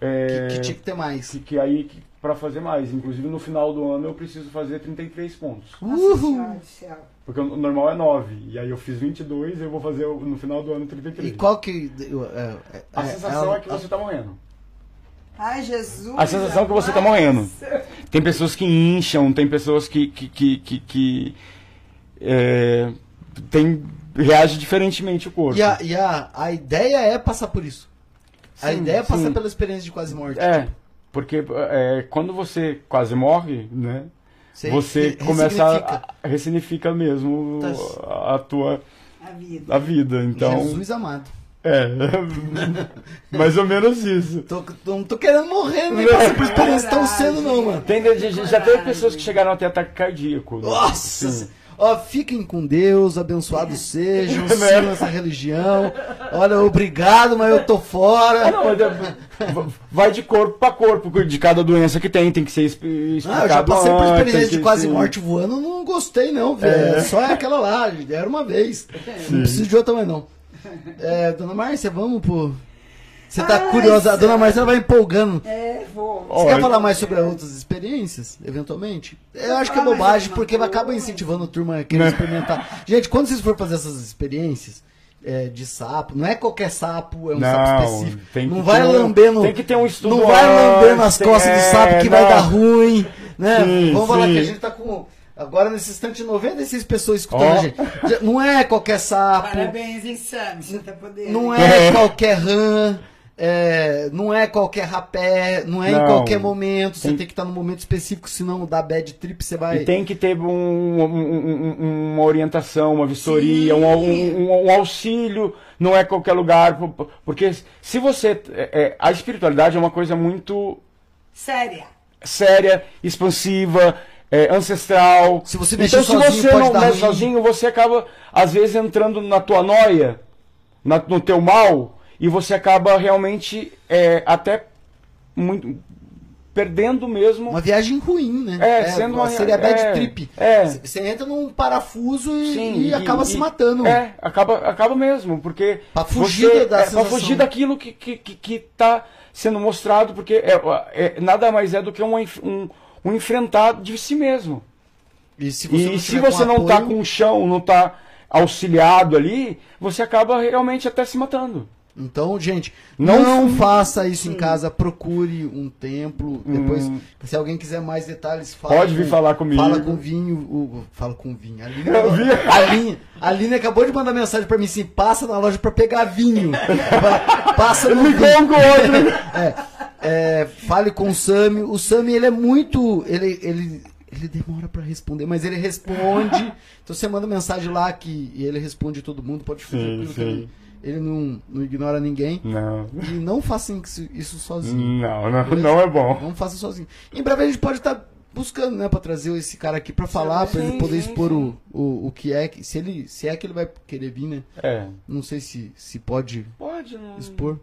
é, Que, que tinha que ter mais. que, que aí que, pra fazer mais. Inclusive no final do ano eu preciso fazer 33 pontos. Uhul. Porque o normal é 9. E aí eu fiz 22 e eu vou fazer no final do ano 33. E qual que. é, é, A é, sensação é que você tá morrendo. Ai, Jesus. A sensação é que você tá morrendo. Tem pessoas que incham, tem pessoas que. que, que, que, que, é, tem, reage diferentemente o corpo. E, a, e a, a ideia é passar por isso. a Sim, ideia é passar sim. pela experiência de quase morte. É, porque é, quando você quase morre, né? Você re- começa ressignifica. a, a ressignifica mesmo Tá. a, a tua A vida. a vida. Então, Jesus amado. é. mais ou menos isso. Tô, tô- não tô querendo morrer, nem passar por experiência tão cedo, não, mano. Tem, já, já teve pessoas que chegaram até ataque cardíaco. né? Nossa! Sim. Ó, fiquem com Deus, abençoados sejam, Né? sigam essa religião. Olha, obrigado, mas eu tô fora. não, mas é- vai de corpo pra corpo, de cada doença que tem, tem que ser expli- explicado Ah, eu já passei por experiência tem de que quase morte voando, não gostei não, velho. É. Só aquela lá, era uma vez. Não preciso de outra mais não. É, dona Márcia, vamos pro... Você tá Ai, curiosa, a dona Márcia ela vai empolgando. É, vou. Você Olha. quer falar mais sobre outras experiências, eventualmente? Eu acho que é falar bobagem, porque acaba incentivando a turma a querer experimentar. Gente, quando vocês forem fazer essas experiências é, de sapo, não é qualquer sapo, é um Não, sapo específico. tem que não ter vai um- lambendo. tem que ter um estudo Não vai lambendo tem- costas do sapo que é, vai não. dar ruim, né? Sim, Vamos falar sim. que a gente tá com. Agora nesse instante 96 pessoas escutando Ó. a gente. Não é qualquer sapo. Parabéns, hein, Sam? Você tá podendo. Não é É. qualquer rã, é, não é qualquer rapé, não é em Não. qualquer momento. Você Tem- tem que estar no momento específico, senão dá bad trip, você vai. E tem que ter um- um- um- um- uma orientação, uma vistoria, um, um- um auxílio, não é qualquer lugar. por- Porque se você. é, é, a espiritualidade é uma coisa muito Séria. séria, expansiva, é, ancestral. Se você mexer então, se sozinho, você não mexe sozinho, você acaba, às vezes, entrando na tua noia, na- no teu mal, e você acaba realmente é, até muito perdendo mesmo. Uma viagem ruim, né? É, sendo uma- Seria bad é, trip. é. Você entra num parafuso e, Sim, e acaba se matando. É, acaba, acaba mesmo, porque. Pra fugir você, da é, pra sensação. fugir daquilo que, que, que, que tá sendo mostrado, porque é, é- nada mais é do que um, um, um enfrentar de si mesmo. E se você e não, se você com não tá apoio- com o chão, não tá auxiliado ali, você acaba realmente até se matando. Então, gente, Não não, faça isso em casa. Procure um templo. Depois, Hum. se alguém quiser mais detalhes, fala Pode vir com- falar comigo. Fala com o Vinho. O, fala com o Vinho. A Aline, Eu vi. a Aline, a Aline acabou de mandar mensagem pra mim assim: passa na loja pra pegar vinho. Passa no Ligou um com o outro. É. É, fale com o Sami. O Sami, ele é muito. Ele, ele, ele demora pra responder, mas ele responde. então você manda mensagem lá que e ele responde todo mundo. Pode ficar Sim, tranquilo sim. ele, ele não, não ignora ninguém. Não. E não façam isso, sozinho. Não, não, não é bom. Não faça sozinho. Em breve a gente pode estar buscando, né, pra trazer esse cara aqui pra falar, pra ele Sim, poder sim, expor sim. O, o, o que é, que- se ele, se é que ele vai querer vir, né? É. Não sei se, se pode Pode, né? expor.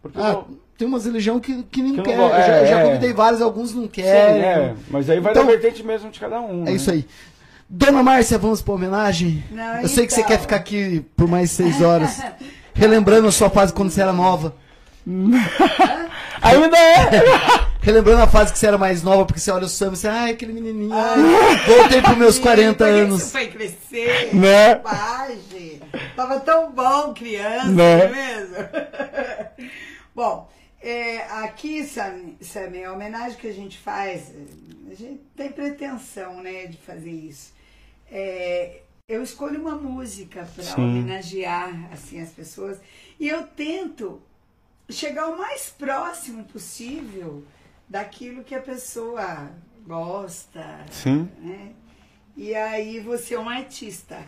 Porque Ah, eu- tem umas religião que, que nem Que não quer. go- Eu já, é, já é. convidei vários, alguns não Sim, querem. é. Mas aí vai Então- da vertente mesmo de cada um. É né? isso aí. Dona Márcia, vamos pra homenagem? Não, Eu sei que você então. quer ficar aqui por mais seis horas, relembrando a sua fase quando você era nova. Ainda é! Relembrando a fase que você era mais nova, porque você olha o Sam e você, ai, aquele menininho. ai, voltei pros meus 40 Por que que anos. Você foi crescer. Né? Bobagem. Tava tão bom, criança, Né? não é mesmo? bom, é, aqui, Sam, Sam, a homenagem que a gente faz, a gente tem pretensão, né, de fazer isso. É, eu escolho uma música para homenagear, assim, as pessoas. E eu tento chegar o mais próximo possível daquilo que a pessoa gosta, Sim. né? E aí você é um artista.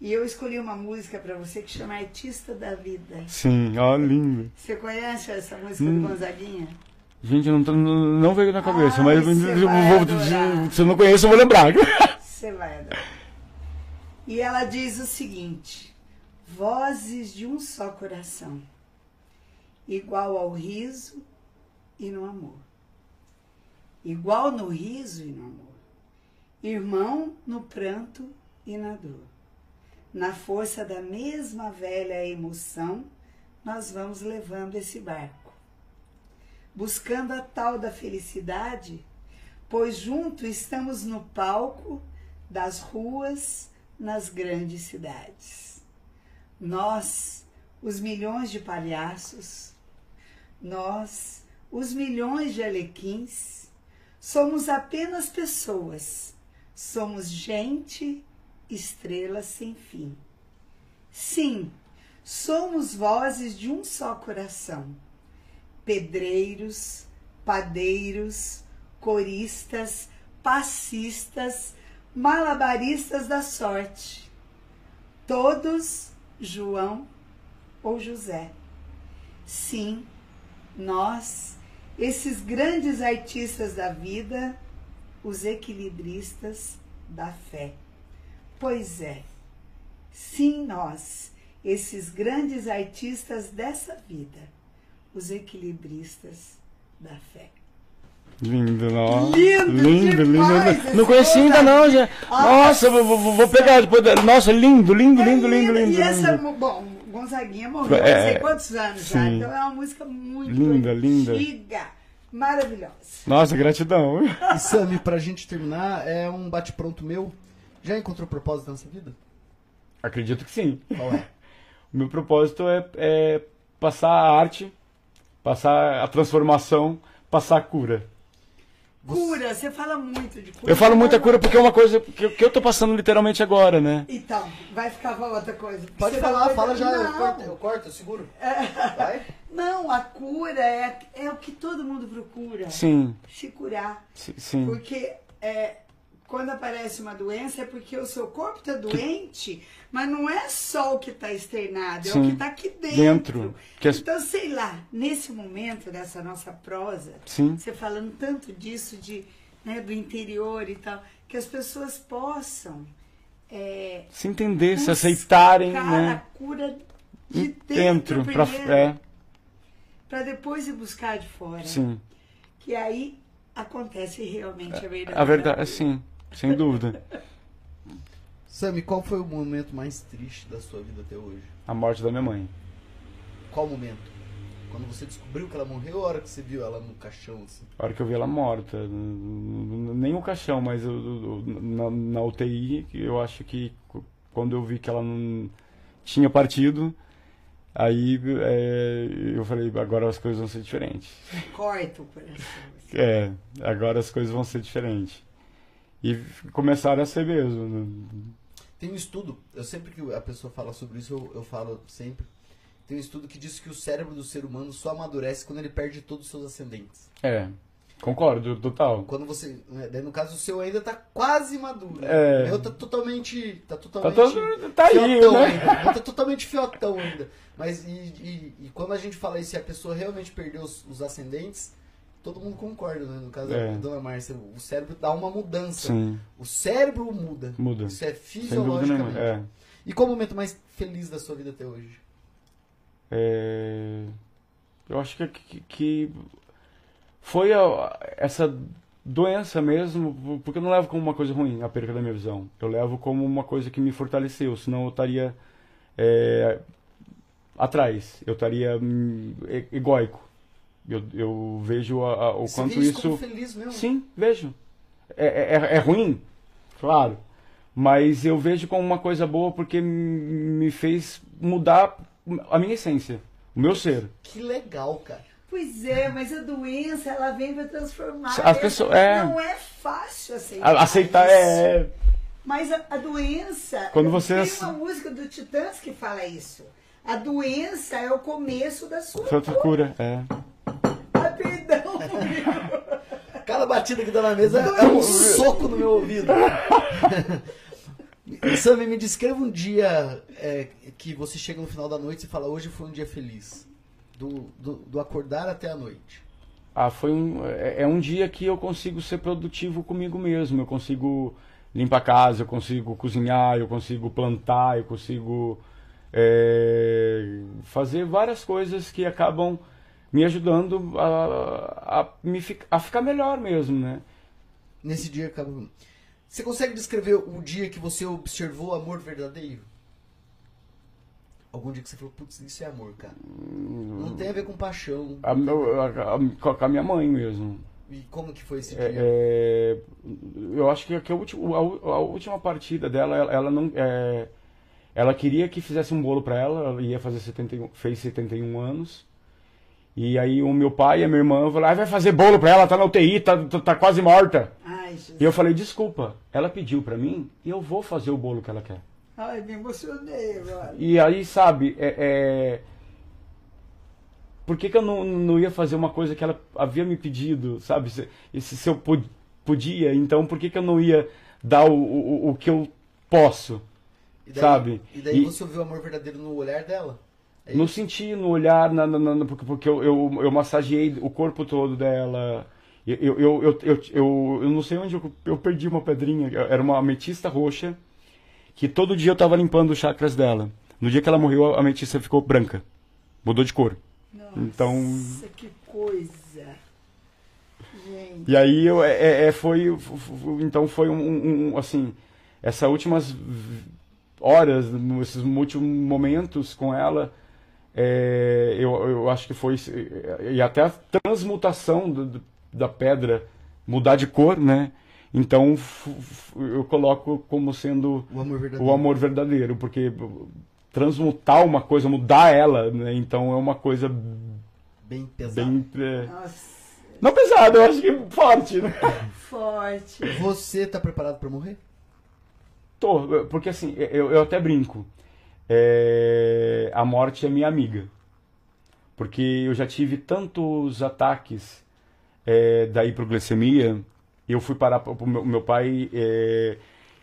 E eu escolhi uma música para você que chama Artista da Vida. Sim, ó, lindo. Você conhece essa música Hum. do Gonzaguinha? Gente, não, não não veio na cabeça, Ai, mas você eu vou- se eu não conheço, eu vou lembrar. Você vai adorar. E ela diz o seguinte: Vozes de um só coração, igual ao riso e no amor. Igual no riso e no amor. Irmão no pranto e na dor. Na força da mesma velha emoção, nós vamos levando esse barco. Buscando a tal da felicidade, pois junto estamos no palco das ruas nas grandes cidades. Nós, os milhões de palhaços, nós, os milhões de alequins, somos apenas pessoas, somos gente, estrelas sem fim. Sim, somos vozes de um só coração pedreiros, padeiros, coristas, passistas, malabaristas da sorte. Todos João ou José. Sim, nós, esses grandes artistas da vida, os equilibristas da fé. Pois é, sim, nós, esses grandes artistas dessa vida, os equilibristas da fé. Lindo, não. Lindo lindo, demais lindo. Não conheci ainda não, já. Ah, Nossa, vou, vou- vou pegar depois. da- Nossa, lindo, lindo, lindo, É lindo, linda. lindo. E essa, lindo. bom, Gonzaguinha morreu É, não sei quantos anos já, sim. então é uma música muito Linda, linda. antiga, maravilhosa. Nossa, gratidão. E Sami, pra gente terminar, é um bate-pronto meu. Já encontrou propósito nessa vida? Acredito que sim. Qual é? O meu propósito é, é passar a arte, passar a transformação, passar a cura. Cura, você fala muito de cura. Eu falo muita cura porque é uma coisa que, eu- que eu tô passando literalmente agora, né? Então, vai ficar pra outra coisa. Pode Você falar, fala já. Eu Não, corto, eu corto, eu seguro. Vai. não, a cura é, é o que todo mundo procura. Sim, Se curar. si- sim. Porque é, quando aparece uma doença é porque o seu corpo está doente, mas não é só o que está externado, é o Sim. que está aqui dentro. Dentro. As- Então, sei lá, nesse momento dessa nossa prosa, Sim. você falando tanto disso, de, né, do interior e tal, que as pessoas possam é, Se entender, se aceitarem, a né? cura de Dentro, dentro, primeiro, é, para depois ir buscar de fora. sim. Que aí acontece realmente a verdade. A verdade, sim, sem dúvida. Sami, qual foi o momento mais triste da sua vida até hoje? A morte da minha mãe. Qual momento? Quando você descobriu que ela morreu ou a hora que você viu ela no caixão, assim? A hora que eu vi ela morta. Nem o caixão, mas eu- na, na UTI, que eu acho que quando eu vi que ela não tinha partido, aí é, eu falei, agora as coisas vão ser diferentes. Corta o coração. assim. É, agora as coisas vão ser diferentes. E começaram a ser mesmo. Tem um estudo, eu sempre que a pessoa fala sobre isso, eu, eu falo sempre. Tem um estudo que diz que o cérebro do ser humano só amadurece quando ele perde todos os seus ascendentes. É, concordo, total. Quando você. né, no caso, o seu ainda tá quase maduro. É. O meu tá totalmente. Tá Tá, totalmente. todo, tá aí, né? ainda. Tá totalmente fiotão ainda. Mas e, e- e quando a gente fala isso, se a pessoa realmente perdeu os, os ascendentes, todo mundo concorda, né? No caso É. da dona Márcia, o cérebro dá uma mudança. Sim, O cérebro muda. muda. Isso é fisiologicamente. É. E qual o momento mais feliz da sua vida até hoje? É, eu acho que, que, que foi a- essa doença mesmo, porque eu não levo como uma coisa ruim a perca da minha visão. Eu levo como uma coisa que me fortaleceu, senão eu estaria é, atrás, eu estaria hum, e- egóico. Eu, eu vejo a- a- o Você quanto vê isso como feliz mesmo? Sim, vejo. É, é, é ruim, claro. Mas eu vejo como uma coisa boa porque me fez mudar a minha essência, o meu ser. Que legal, cara. Pois é, mas a doença ela vem para transformar. As pessoas- é. Não é fácil aceitar. Aceitar isso. é. Mas a, a doença. Quando você Tem ace- uma música do Titãs que fala isso. A doença é o começo da sua Foi outra cura. É. Meu. Cada batida que dá na mesa é um soco no meu ouvido. Sammy, me descreva um dia é, que você chega no final da noite e fala, hoje foi um dia feliz. Do, do, do acordar até a noite. Ah, foi um, é, é um dia que eu consigo ser produtivo comigo mesmo. Eu consigo limpar a casa, eu consigo cozinhar, eu consigo plantar, eu consigo é, fazer várias coisas que acabam me ajudando a, a, me, fi- a ficar melhor mesmo, né? Nesse dia acabou. Você consegue descrever o dia que você observou o amor verdadeiro? Algum dia que você falou, putz, isso é amor, cara. Não tem a ver com paixão. A, meu- a, a- com a minha mãe mesmo. E como que foi esse É, dia? é, eu acho que, que a, última, a última partida dela, ela, ela não. é, ela queria que fizesse um bolo pra ela, ela ia fazer 71, fez 71 anos. E aí o meu pai e a minha irmã falaram, ah, vai fazer bolo pra ela, tá na UTI, tá, tá, tá quase morta. Ai, Jesus. E eu falei, desculpa, ela pediu pra mim e eu vou fazer o bolo que ela quer. Ai, me emocionei agora. E aí, sabe, é, é, por que, que eu não, não ia fazer uma coisa que ela havia me pedido, sabe? Se, e se, se eu podia, então por que, que eu não ia dar o, o, o que eu posso? E daí, sabe? E daí E- você ouviu o amor verdadeiro no olhar dela? É Não isso? senti no olhar, na, na- na- porque, porque eu, eu, eu massageei o corpo todo dela. Eu, eu, eu, eu, eu, eu, não sei onde eu, eu perdi uma pedrinha, era uma ametista roxa, que todo dia eu tava limpando os chakras dela. No dia que ela morreu, a ametista ficou branca. Mudou de cor. Nossa, Então- que coisa. Gente. E aí eu, é, é- foi, então foi um, um- assim, essas últimas horas, esses últimos momentos com ela, é, eu, eu acho que foi, e até a transmutação do- do- da pedra mudar de cor, né? Então f- f- eu coloco como sendo O amor verdadeiro. o amor verdadeiro, porque transmutar uma coisa, mudar ela, né? Então é uma coisa Bem pesado. bem... é, Nossa, não pesada, eu acho que forte, né? forte. Você tá preparado pra morrer? Tô, porque assim, eu, eu até brinco. É, a morte é minha amiga. Porque eu já tive tantos ataques é, da hiperglicemia. Eu fui parar pro meu, meu pai, é,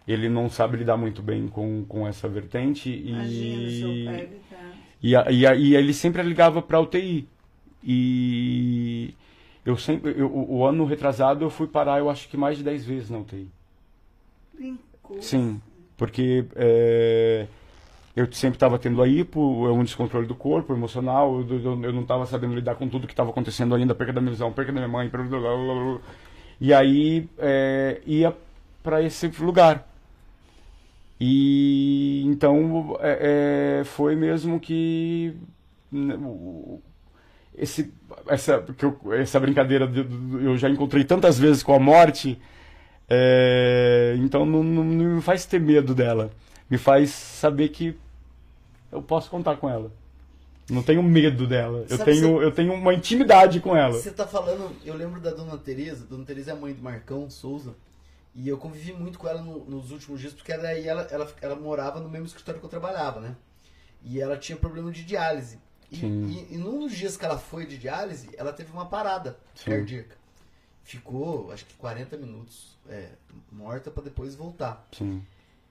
ele não sabe lidar muito bem com, com essa vertente. Imagina, seu E, pai gritar. e, e, a- e ele sempre ligava pra UTI. E eu sempre, eu- o, o ano retrasado eu fui parar, eu acho que mais de 10 vezes na UTI. Brincou. Sim, porque é, eu sempre estava tendo a hipo, é um descontrole do corpo, emocional, eu, eu- não estava sabendo lidar com tudo que estava acontecendo ainda, perca da minha visão, perca da minha mãe, blá, blá, blá. e aí é, ia para esse lugar. E então é, é, foi mesmo que né, esse, essa, que eu- essa brincadeira de- de- eu já encontrei tantas vezes com a morte, é, então não, não- não me faz ter medo dela. Me faz saber que eu posso contar com ela. Não tenho medo dela. Eu tenho, eu tenho uma intimidade com ela. Você tá falando, eu lembro da Dona Teresa, Dona Teresa é a mãe do Marcão Souza, e eu convivi muito com ela no- nos últimos dias, porque daí ela, ela, ela morava no mesmo escritório que eu trabalhava, né? E ela tinha problema de diálise. E, e, e num dos dias que ela foi de diálise, ela teve uma parada Sim. cardíaca. Ficou, acho que 40 minutos é, morta pra depois voltar. Sim.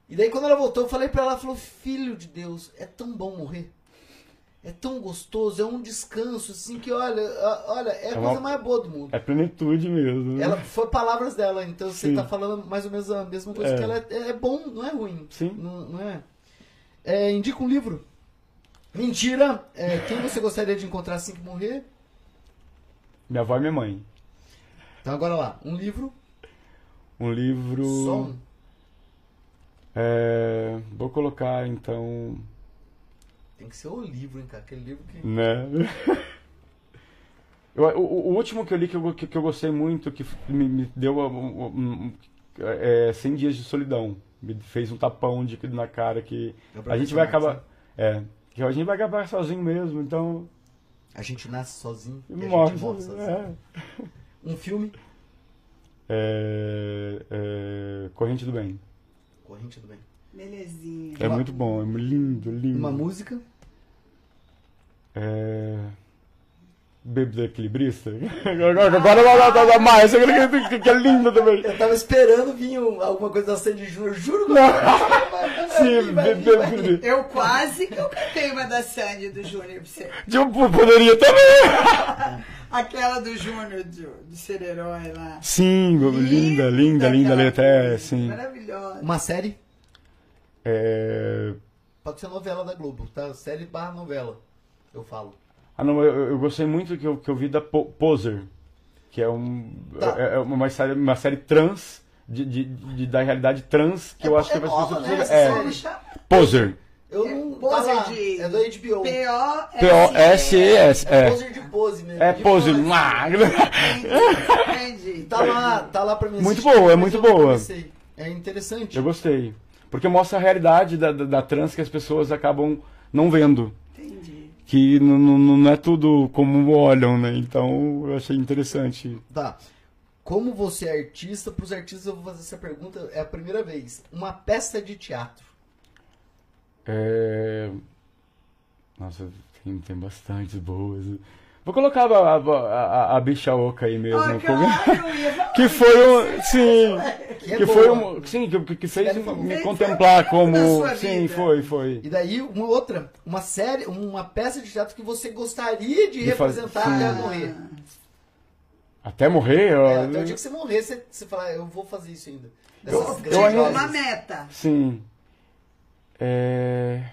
E daí quando ela voltou, eu falei pra ela, ela falou, filho de Deus, é tão bom morrer. É tão gostoso, é um descanso, assim, que olha, olha, é a É coisa uma- mais boa do mundo. É plenitude mesmo. né? Ela foi palavras dela, então você Sim. tá falando mais ou menos a mesma coisa É. que ela é, é bom, não é ruim. Sim. Não, não é. é. Indica um livro. Mentira! É, quem você gostaria de encontrar assim que morrer? Minha avó e minha mãe. Então agora lá, um livro, Um livro. só um. É, vou colocar então. Tem que ser o livro, hein, cara? Aquele livro que. Né? Eu- o, o último que eu li que eu, que, que eu gostei muito, que me, me deu um, um- é 100 Dias de Solidão. Me fez um tapão de, na cara que Gabriel a gente vai acabar. É, que a gente vai acabar sozinho mesmo, então. A gente nasce sozinho e a Morre. gente morre sozinho. É. Um filme, É, é, Corrente do Bem. Corrente do Bem. Belezinha. É Uma- muito bom, é lindo, lindo. Uma música, É... Bêbado equilibrista? Agora, agora, agora, agora mais, que, que, que é lindo também. Eu tava esperando vir um- alguma coisa da Sandy Júnior, juro que Sim, vai vir, vai vir, bêbado vai vir. equilibrista. Eu quase que eu cantei uma da Sandy do Júnior pra você. Tipo, poderia também. Aquela do Júnior, do, do ser herói lá. Sim, linda, linda, linda letra, é, coisa, sim. Maravilhosa. Uma série, É... pode ser novela da Globo, tá? Série barra novela, eu falo. Ah, não, eu, eu gostei muito que eu, que eu vi da Po- Poser, que é, um, Tá. é é uma, série, uma série trans, de, de, de- da realidade trans, que É- eu acho é que vai nova, ser... né, É, Poser. Eu É não. Poser tá lá, de- É do HBO. P-O-S-E-S, É é. Poser de pose mesmo. É pose. Entendi. Tá lá, tá lá pra mim. Muito boa, é muito boa. É interessante. Eu gostei. Porque mostra a realidade da, da, da trans que as pessoas acabam não vendo. Entendi. Que não- não não é tudo como olham, né? Então eu achei interessante. Tá. Como você é artista, pros artistas eu vou fazer essa pergunta, é a primeira vez. Uma peça de teatro. É... Nossa, tem, tem bastantes boas. Vou colocar a, a, a, a bicha oca aí mesmo. Ah, falar que foi um. Sim. Que, é Que foi um. Sim, que, que fez me contemplar foi como. Sim, vida. foi, foi. E daí, uma outra, uma série, uma peça de teatro que você gostaria de De faz- representar sim. até morrer. Até morrer? eu- É, até o dia que você morrer, você, você fala, eu vou fazer isso ainda. Eu- Dessas eu ainda- uma meta. Sim. É.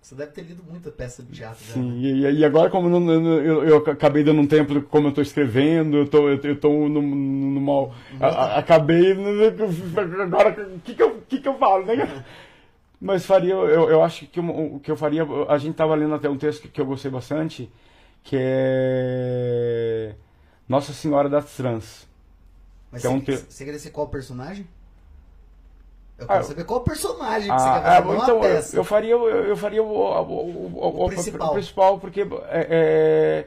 Você deve ter lido muita peça de teatro já, Sim, né? e, e agora como eu, não- eu, eu acabei dando um tempo como eu tô escrevendo, eu eu tô no, no mal. acabei. Agora, o que, que, eu, que, que eu falo, né? Mas faria, eu, eu acho que o que eu faria. A gente tava lendo até um texto que, que eu gostei bastante, que é. Nossa Senhora das Trans. Mas Que é você, um te- você queria ser qual personagem? Eu Ah, quero eu- saber qual personagem que você Ah, quer fazer, é, não então, eu, eu faria, eu, eu faria o, o, o, o- principal. o principal, porque é,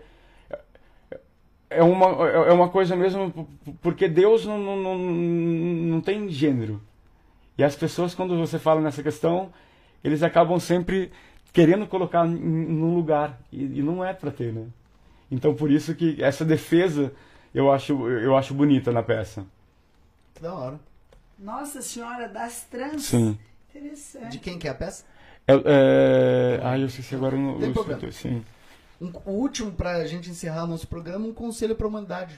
é, é, uma, é uma coisa mesmo, porque Deus não, não, não, não tem gênero. E as pessoas, quando você fala nessa questão, eles acabam sempre querendo colocar num lugar, e, e não é para ter, né? Então, por isso que essa defesa eu acho, eu acho bonita na peça. Que da hora. Nossa Senhora das Trans. Sim. Interessante. De quem que é a peça? É, é... Ai, eu esqueci agora o Tem o- problema. Sim. Um- o último, pra gente encerrar nosso programa, um conselho pra humanidade.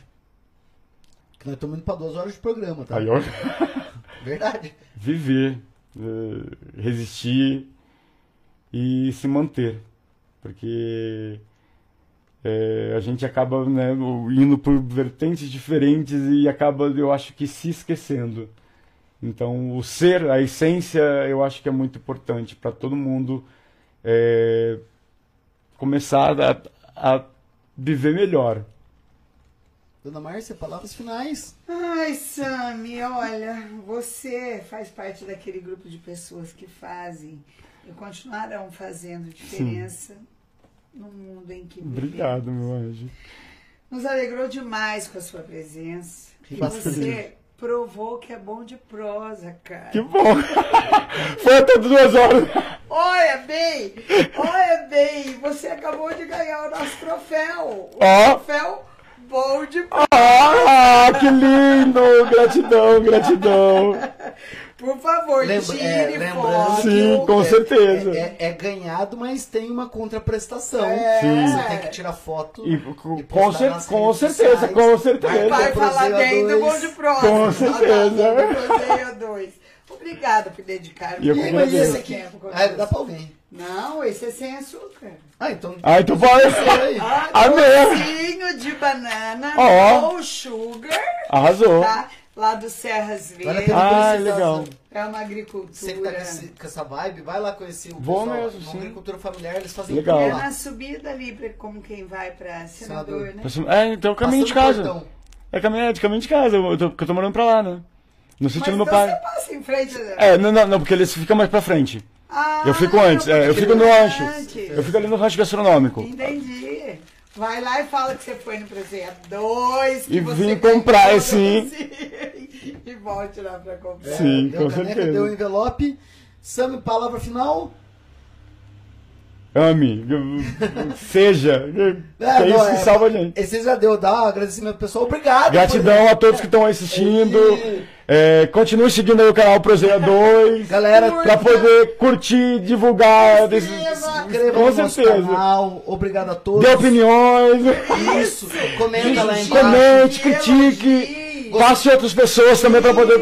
Que nós estamos indo pra duas horas de programa, tá? Aí, ó, Verdade. viver, eh, resistir e se manter. Porque eh, a gente acaba né, indo por vertentes diferentes e acaba, eu acho que, se esquecendo. Então, o ser, a essência, eu acho que é muito importante para todo mundo eh, começar a, a viver melhor. Dona Márcia, palavras finais. Ai, Sami, olha, você faz parte daquele grupo de pessoas que fazem e continuarão fazendo diferença no mundo em que vivemos. Obrigado, meu anjo. Nos alegrou demais com a sua presença. E Bastante. você provou que é bom de prosa, cara. Que bom! Foi até duas horas. Olha bem, olha bem. acabou de ganhar o nosso troféu. O Ó. troféu bom de Ah, que lindo! Gratidão, gratidão. Por favor, Lembra- tire é, lembrando foto. Sim, com É- certeza. É, é ganhado, mas tem uma contraprestação. É. Sim. Você tem que tirar foto. E, com, e com, cer- com certeza, sociais. com certeza. Vai falar bem do. Bom de Próximo. Com certeza. Proseia 2. Obrigada por dedicar E eu E, mas esse aqui. com Ah, dá pra alguém. Não, esse é sem açúcar. Ah, então. Ah, então pode Aí. Ah, docinho de banana, Ó. no sugar, Arrasou. tá? Lá do Serras Verdes. Ah, legal. É uma Você que tá agricultura. com, esse- com essa vibe, vai lá conhecer o Vou pessoal. mesmo, Uma sim. agricultura familiar, eles fazem Legal. tudo É na subida ali, pra- como quem vai pra senador, Senador. né? É, então caminho de casa. o. É caminho, é de caminho de casa, eu tô, porque eu tô morando pra lá, né? No sítio Mas do meu então pai. você passa em frente... É, não, não, não, porque eles ficam mais pra frente. Ah, Eu fico antes, é, eu fico no rancho. Eu fico ali no rancho gastronômico. Entendi. Vai lá e fala que você foi no Presente 2, que E você vim comprar, o sim. E volte lá pra comprar. Sim, deu com caneca, certeza. Deu envelope. Sam, palavra final. Ame, seja. Que é não, isso que salva a gente. Esse já deu, dá um agradecimento pessoal. Obrigado. Gratidão a todos que estão assistindo. É, continue seguindo aí o canal Prozeia 2. Galera, Pra poder curtir, divulgar. desses- com certeza. canal. Obrigado a todos. Dê opiniões. Isso. Comenta lá embaixo. Comente, critique. Passe outras pessoas também pra poder.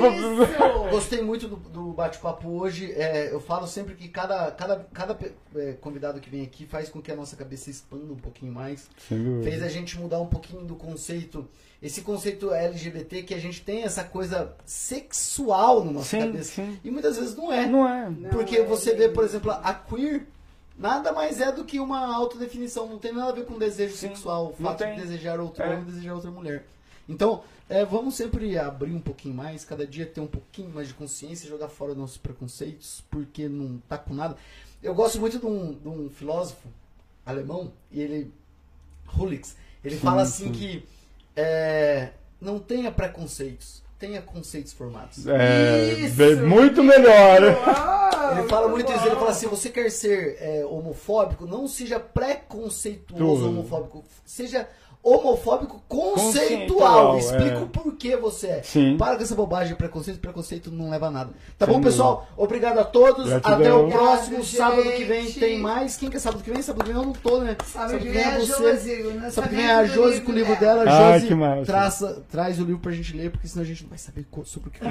Gostei muito do, do bate-papo hoje. É, eu falo sempre que cada, cada, cada é, convidado que vem aqui faz com que a nossa cabeça expanda um pouquinho mais. Fez a gente mudar um pouquinho do conceito. Esse conceito LGBT que a gente tem essa coisa sexual na nossa Sim, cabeça. sim. E muitas vezes não é. Não é. Porque é você vê, por exemplo, a queer nada mais é do que uma autodefinição. Não tem nada a ver com desejo Sim, sexual, o não fato de desejar outro É. homem, desejar outra mulher. Então, é, vamos sempre abrir um pouquinho mais, cada dia ter um pouquinho mais de consciência, jogar fora nossos preconceitos, porque não tá com nada. Eu gosto muito de um, de um filósofo alemão, e ele, Hulix, ele fala assim que é, não tenha preconceitos, tenha conceitos formados. É, Isso. bem- muito melhor. Ele fala muito isso, ele fala assim, você quer ser é, homofóbico, não seja preconceituoso Tudo. homofóbico, seja homofóbico Conceitual, conceitual. Explica é. o porquê você é. Sim. Para com essa bobagem de preconceito, preconceito não leva a nada. Tá Sem bom, pessoal? Obrigado a todos. Gratidão. Até o Obrigado, próximo sábado que vem gente. tem mais. Quem que é sábado que vem? Sábado que vem eu não tô, né? Sábado que vem é a Josi. o Sábado que vem é a Josi com o livro dela. Ai, Josi traça, traz o livro pra gente ler, porque senão a gente não vai saber sobre o que